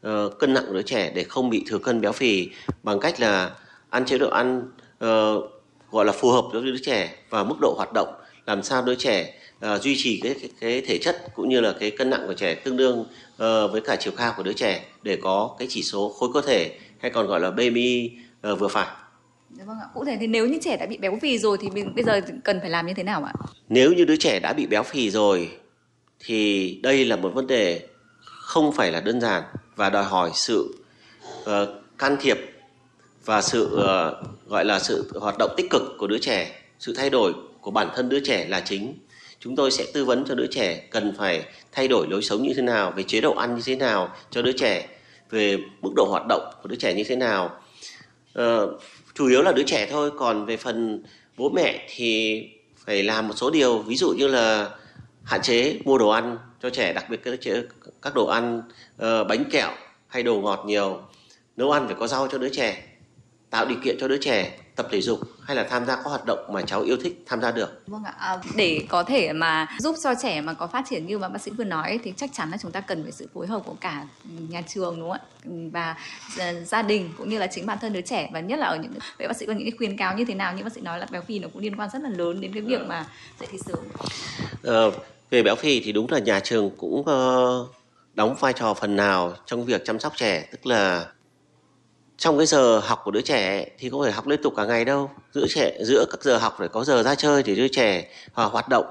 uh, cân nặng của đứa trẻ để không bị thừa cân béo phì bằng cách là ăn chế độ ăn uh, gọi là phù hợp với đứa trẻ và mức độ hoạt động làm sao đứa trẻ uh, duy trì cái, cái cái thể chất cũng như là cái cân nặng của trẻ tương đương uh, với cả chiều cao của đứa trẻ để có cái chỉ số khối cơ thể hay còn gọi là BMI uh, vừa phải. Dạ vâng ạ. Cụ thể thì nếu như trẻ đã bị béo phì rồi thì mình bây giờ cần phải làm như thế nào ạ? Nếu như đứa trẻ đã bị béo phì rồi thì đây là một vấn đề không phải là đơn giản và đòi hỏi sự uh, can thiệp và sự uh, gọi là sự hoạt động tích cực của đứa trẻ, sự thay đổi của bản thân đứa trẻ là chính. Chúng tôi sẽ tư vấn cho đứa trẻ cần phải thay đổi lối sống như thế nào, về chế độ ăn như thế nào cho đứa trẻ, về mức độ hoạt động của đứa trẻ như thế nào. Uh, chủ yếu là đứa trẻ thôi, còn về phần bố mẹ thì phải làm một số điều, ví dụ như là hạn chế mua đồ ăn cho trẻ, đặc biệt các các đồ ăn uh, bánh kẹo hay đồ ngọt nhiều. Nấu ăn phải có rau cho đứa trẻ tạo điều kiện cho đứa trẻ tập thể dục hay là tham gia các hoạt động mà cháu yêu thích tham gia được. Vâng ạ, à, để có thể mà giúp cho trẻ mà có phát triển như mà bác sĩ vừa nói thì chắc chắn là chúng ta cần phải sự phối hợp của cả nhà trường đúng không ạ? Và gia đình cũng như là chính bản thân đứa trẻ và nhất là ở những vậy bác sĩ có những cái khuyến cáo như thế nào như bác sĩ nói là béo phì nó cũng liên quan rất là lớn đến cái việc mà dạy thì sớm. Ờ, về béo phì thì đúng là nhà trường cũng uh, đóng vai trò phần nào trong việc chăm sóc trẻ tức là trong cái giờ học của đứa trẻ thì không phải học liên tục cả ngày đâu. Giữa trẻ giữa các giờ học phải có giờ ra chơi để đứa trẻ hoạt động.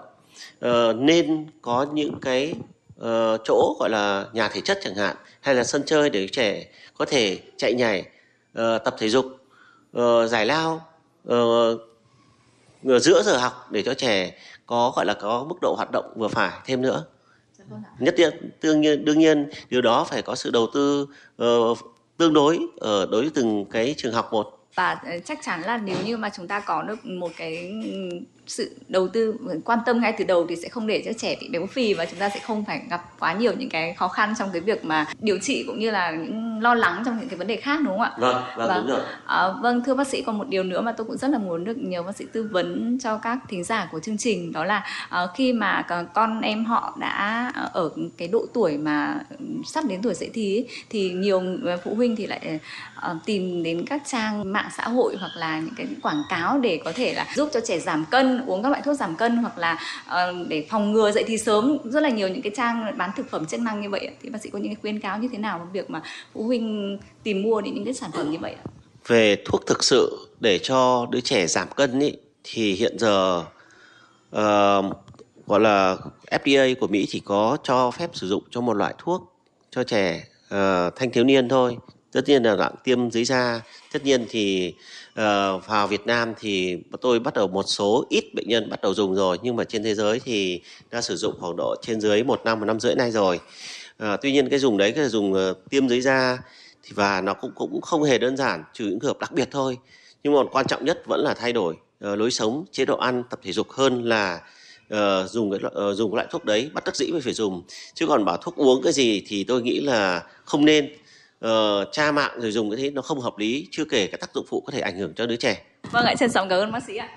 Uh, nên có những cái uh, chỗ gọi là nhà thể chất chẳng hạn hay là sân chơi để trẻ có thể chạy nhảy uh, tập thể dục uh, giải lao uh, giữa giờ học để cho trẻ có gọi là có mức độ hoạt động vừa phải thêm nữa. Nhất nhiên đương nhiên đương nhiên điều đó phải có sự đầu tư uh, tương đối ở đối với từng cái trường học một. Và ờ, chắc chắn là nếu như mà chúng ta có được một cái sự đầu tư quan tâm ngay từ đầu thì sẽ không để cho trẻ bị béo phì và chúng ta sẽ không phải gặp quá nhiều những cái khó khăn trong cái việc mà điều trị cũng như là những lo lắng trong những cái vấn đề khác đúng không ạ? Vâng, vâng, và, đúng rồi. À, vâng thưa bác sĩ còn một điều nữa mà tôi cũng rất là muốn được nhờ bác sĩ tư vấn cho các thính giả của chương trình đó là à, khi mà con em họ đã ở cái độ tuổi mà sắp đến tuổi dậy thì ấy, thì nhiều phụ huynh thì lại uh, tìm đến các trang mạng xã hội hoặc là những cái quảng cáo để có thể là giúp cho trẻ giảm cân uống các loại thuốc giảm cân hoặc là uh, để phòng ngừa dậy thì sớm. Rất là nhiều những cái trang bán thực phẩm chức năng như vậy thì bác sĩ có những cái khuyên cáo như thế nào về việc mà phụ huynh tìm mua những cái sản phẩm như vậy? Về thuốc thực sự để cho đứa trẻ giảm cân ý, thì hiện giờ uh, gọi là FDA của Mỹ chỉ có cho phép sử dụng cho một loại thuốc cho trẻ uh, thanh thiếu niên thôi. Tất nhiên là dạng tiêm dưới da. Tất nhiên thì uh, vào Việt Nam thì tôi bắt đầu một số ít bệnh nhân bắt đầu dùng rồi nhưng mà trên thế giới thì đã sử dụng khoảng độ trên dưới một năm một năm rưỡi nay rồi. Uh, tuy nhiên cái dùng đấy cái dùng uh, tiêm dưới da thì và nó cũng cũng không hề đơn giản trừ những trường hợp đặc biệt thôi. Nhưng mà quan trọng nhất vẫn là thay đổi uh, lối sống chế độ ăn tập thể dục hơn là uh, dùng cái uh, dùng cái loại thuốc đấy bắt đắc dĩ mới phải dùng. Chứ còn bảo thuốc uống cái gì thì tôi nghĩ là không nên uh, cha mạng rồi dùng cái thế nó không hợp lý chưa kể các tác dụng phụ có thể ảnh hưởng cho đứa trẻ. Vâng ạ trân trọng cảm ơn bác sĩ ạ.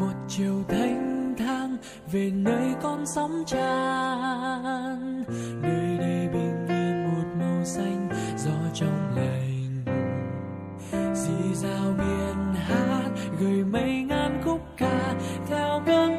Một chiều thanh thang về nơi con sóng tràn nơi đây bình yên một màu xanh gió trong giao biển hát gửi mây ngàn khúc ca theo cơn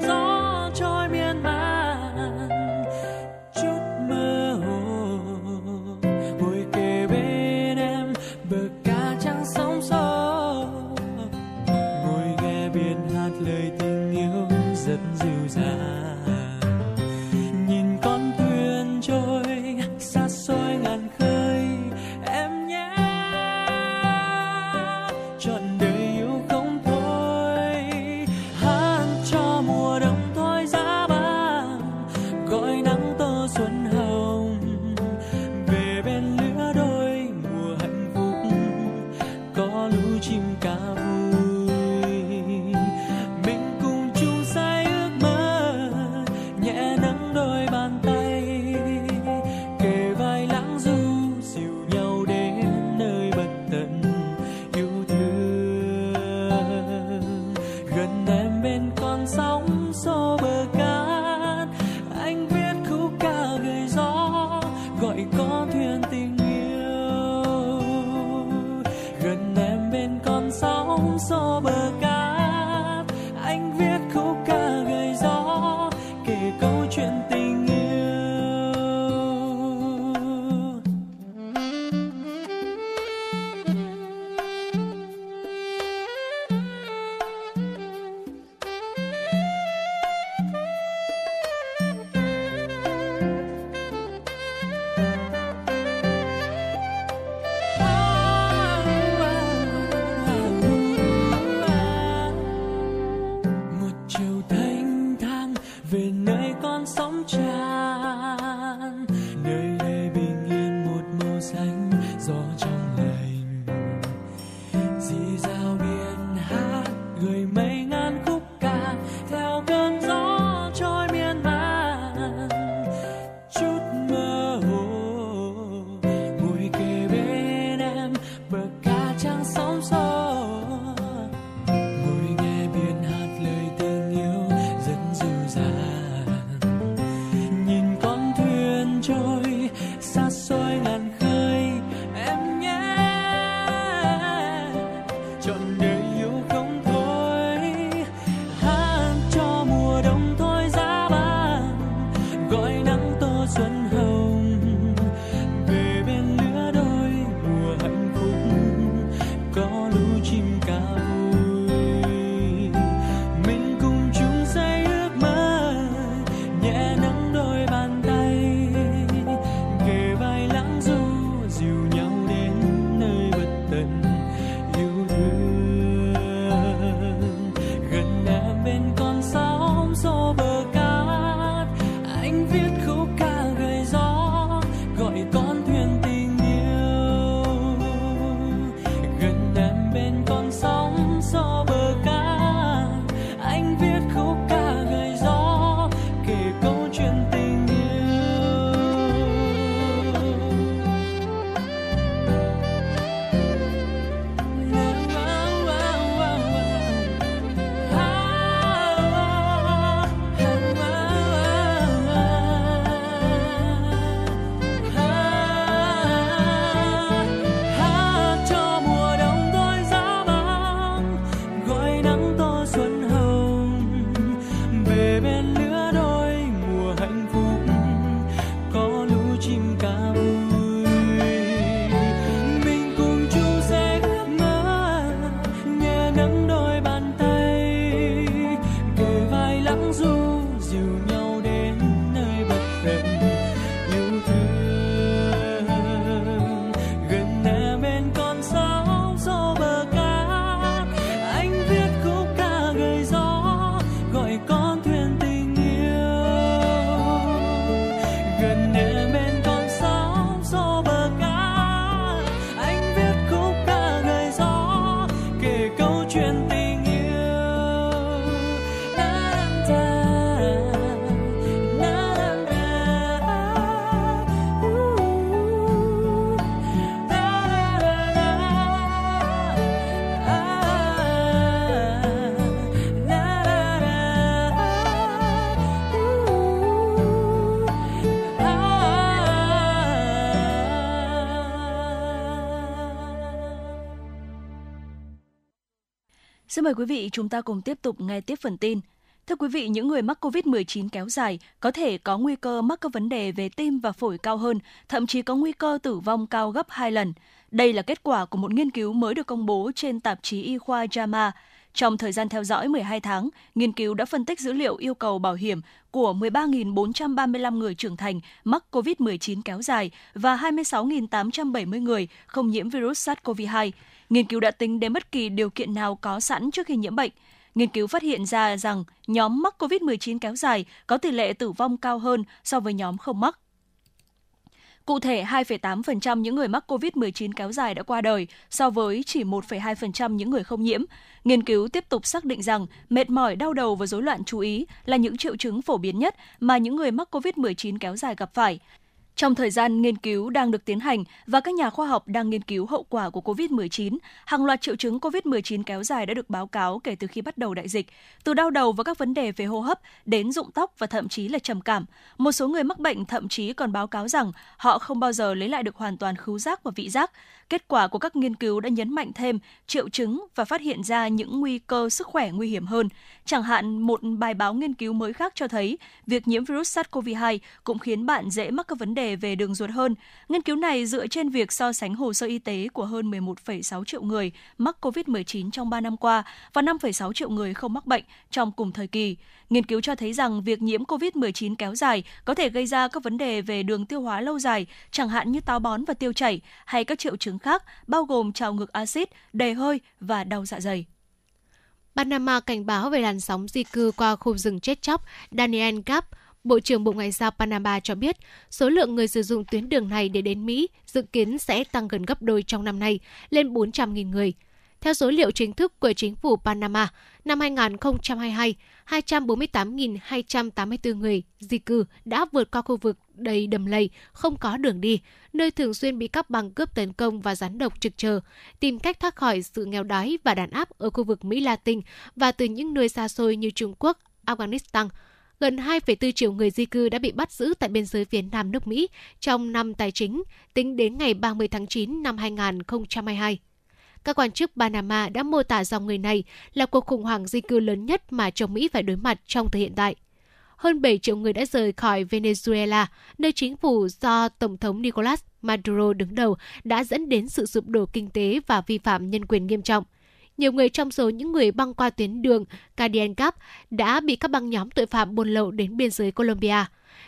Xin mời quý vị chúng ta cùng tiếp tục nghe tiếp phần tin. Thưa quý vị, những người mắc COVID-19 kéo dài có thể có nguy cơ mắc các vấn đề về tim và phổi cao hơn, thậm chí có nguy cơ tử vong cao gấp 2 lần. Đây là kết quả của một nghiên cứu mới được công bố trên tạp chí y khoa JAMA. Trong thời gian theo dõi 12 tháng, nghiên cứu đã phân tích dữ liệu yêu cầu bảo hiểm của 13.435 người trưởng thành mắc COVID-19 kéo dài và 26.870 người không nhiễm virus SARS-CoV-2. Nghiên cứu đã tính đến bất kỳ điều kiện nào có sẵn trước khi nhiễm bệnh. Nghiên cứu phát hiện ra rằng nhóm mắc COVID-19 kéo dài có tỷ lệ tử vong cao hơn so với nhóm không mắc. Cụ thể, 2,8% những người mắc COVID-19 kéo dài đã qua đời so với chỉ 1,2% những người không nhiễm. Nghiên cứu tiếp tục xác định rằng mệt mỏi, đau đầu và rối loạn chú ý là những triệu chứng phổ biến nhất mà những người mắc COVID-19 kéo dài gặp phải. Trong thời gian nghiên cứu đang được tiến hành và các nhà khoa học đang nghiên cứu hậu quả của COVID-19, hàng loạt triệu chứng COVID-19 kéo dài đã được báo cáo kể từ khi bắt đầu đại dịch, từ đau đầu và các vấn đề về hô hấp đến rụng tóc và thậm chí là trầm cảm. Một số người mắc bệnh thậm chí còn báo cáo rằng họ không bao giờ lấy lại được hoàn toàn khứu giác và vị giác. Kết quả của các nghiên cứu đã nhấn mạnh thêm triệu chứng và phát hiện ra những nguy cơ sức khỏe nguy hiểm hơn. Chẳng hạn, một bài báo nghiên cứu mới khác cho thấy việc nhiễm virus SARS-CoV-2 cũng khiến bạn dễ mắc các vấn đề về đường ruột hơn. Nghiên cứu này dựa trên việc so sánh hồ sơ y tế của hơn 11,6 triệu người mắc COVID-19 trong 3 năm qua và 5,6 triệu người không mắc bệnh trong cùng thời kỳ. Nghiên cứu cho thấy rằng việc nhiễm COVID-19 kéo dài có thể gây ra các vấn đề về đường tiêu hóa lâu dài, chẳng hạn như táo bón và tiêu chảy, hay các triệu chứng khác bao gồm trào ngược axit, đầy hơi và đau dạ dày. Panama cảnh báo về làn sóng di cư qua khu rừng chết chóc Daniel Gap, Bộ trưởng Bộ Ngoại giao Panama cho biết số lượng người sử dụng tuyến đường này để đến Mỹ dự kiến sẽ tăng gần gấp đôi trong năm nay, lên 400.000 người. Theo số liệu chính thức của chính phủ Panama, năm 2022, 248.284 người di cư đã vượt qua khu vực đầy đầm lầy, không có đường đi, nơi thường xuyên bị các băng cướp tấn công và rắn độc trực chờ, tìm cách thoát khỏi sự nghèo đói và đàn áp ở khu vực Mỹ Latin và từ những nơi xa xôi như Trung Quốc, Afghanistan. Gần 2,4 triệu người di cư đã bị bắt giữ tại biên giới phía nam nước Mỹ trong năm tài chính, tính đến ngày 30 tháng 9 năm 2022. Các quan chức Panama đã mô tả dòng người này là cuộc khủng hoảng di cư lớn nhất mà châu Mỹ phải đối mặt trong thời hiện tại. Hơn 7 triệu người đã rời khỏi Venezuela, nơi chính phủ do Tổng thống Nicolas Maduro đứng đầu đã dẫn đến sự sụp đổ kinh tế và vi phạm nhân quyền nghiêm trọng. Nhiều người trong số những người băng qua tuyến đường Cadian Gap đã bị các băng nhóm tội phạm buôn lậu đến biên giới Colombia.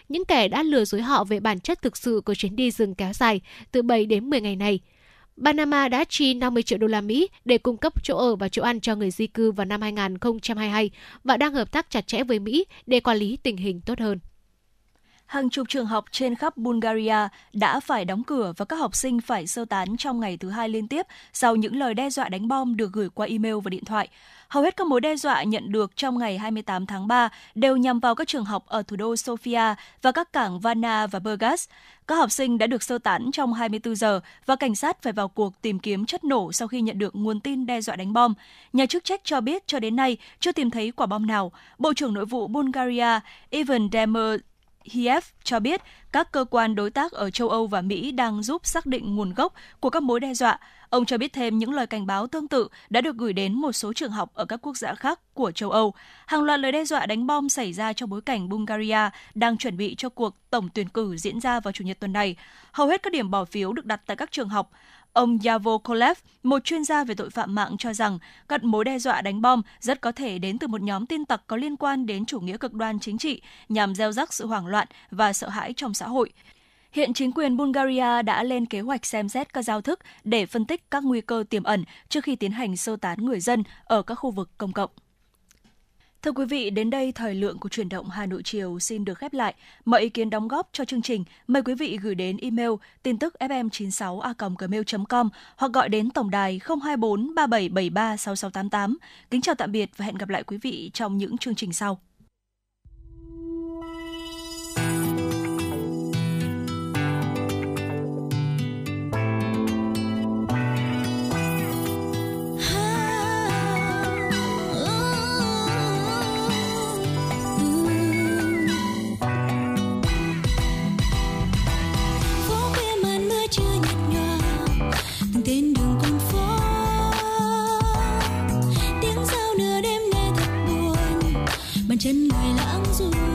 Những kẻ đã lừa dối họ về bản chất thực sự của chuyến đi rừng kéo dài từ 7 đến 10 ngày này – Panama đã chi 50 triệu đô la Mỹ để cung cấp chỗ ở và chỗ ăn cho người di cư vào năm 2022 và đang hợp tác chặt chẽ với Mỹ để quản lý tình hình tốt hơn. Hàng chục trường học trên khắp Bulgaria đã phải đóng cửa và các học sinh phải sơ tán trong ngày thứ hai liên tiếp sau những lời đe dọa đánh bom được gửi qua email và điện thoại. Hầu hết các mối đe dọa nhận được trong ngày 28 tháng 3 đều nhằm vào các trường học ở thủ đô Sofia và các cảng Varna và Burgas. Các học sinh đã được sơ tán trong 24 giờ và cảnh sát phải vào cuộc tìm kiếm chất nổ sau khi nhận được nguồn tin đe dọa đánh bom. Nhà chức trách cho biết cho đến nay chưa tìm thấy quả bom nào. Bộ trưởng Nội vụ Bulgaria Ivan Demer Kiev cho biết các cơ quan đối tác ở châu Âu và Mỹ đang giúp xác định nguồn gốc của các mối đe dọa. Ông cho biết thêm những lời cảnh báo tương tự đã được gửi đến một số trường học ở các quốc gia khác của châu Âu. Hàng loạt lời đe dọa đánh bom xảy ra trong bối cảnh Bulgaria đang chuẩn bị cho cuộc tổng tuyển cử diễn ra vào Chủ nhật tuần này. Hầu hết các điểm bỏ phiếu được đặt tại các trường học. Ông Yavo Kolev, một chuyên gia về tội phạm mạng cho rằng các mối đe dọa đánh bom rất có thể đến từ một nhóm tin tặc có liên quan đến chủ nghĩa cực đoan chính trị nhằm gieo rắc sự hoảng loạn và sợ hãi trong xã hội. Hiện chính quyền Bulgaria đã lên kế hoạch xem xét các giao thức để phân tích các nguy cơ tiềm ẩn trước khi tiến hành sơ tán người dân ở các khu vực công cộng. Thưa quý vị, đến đây thời lượng của chuyển động Hà Nội chiều xin được khép lại. Mọi ý kiến đóng góp cho chương trình, mời quý vị gửi đến email tin tức fm96a.gmail.com hoặc gọi đến tổng đài 024 3773 6688. Kính chào tạm biệt và hẹn gặp lại quý vị trong những chương trình sau. đường con phố. Tiếng giao nửa đêm nghe thật buồn. Bàn chân người lãng du.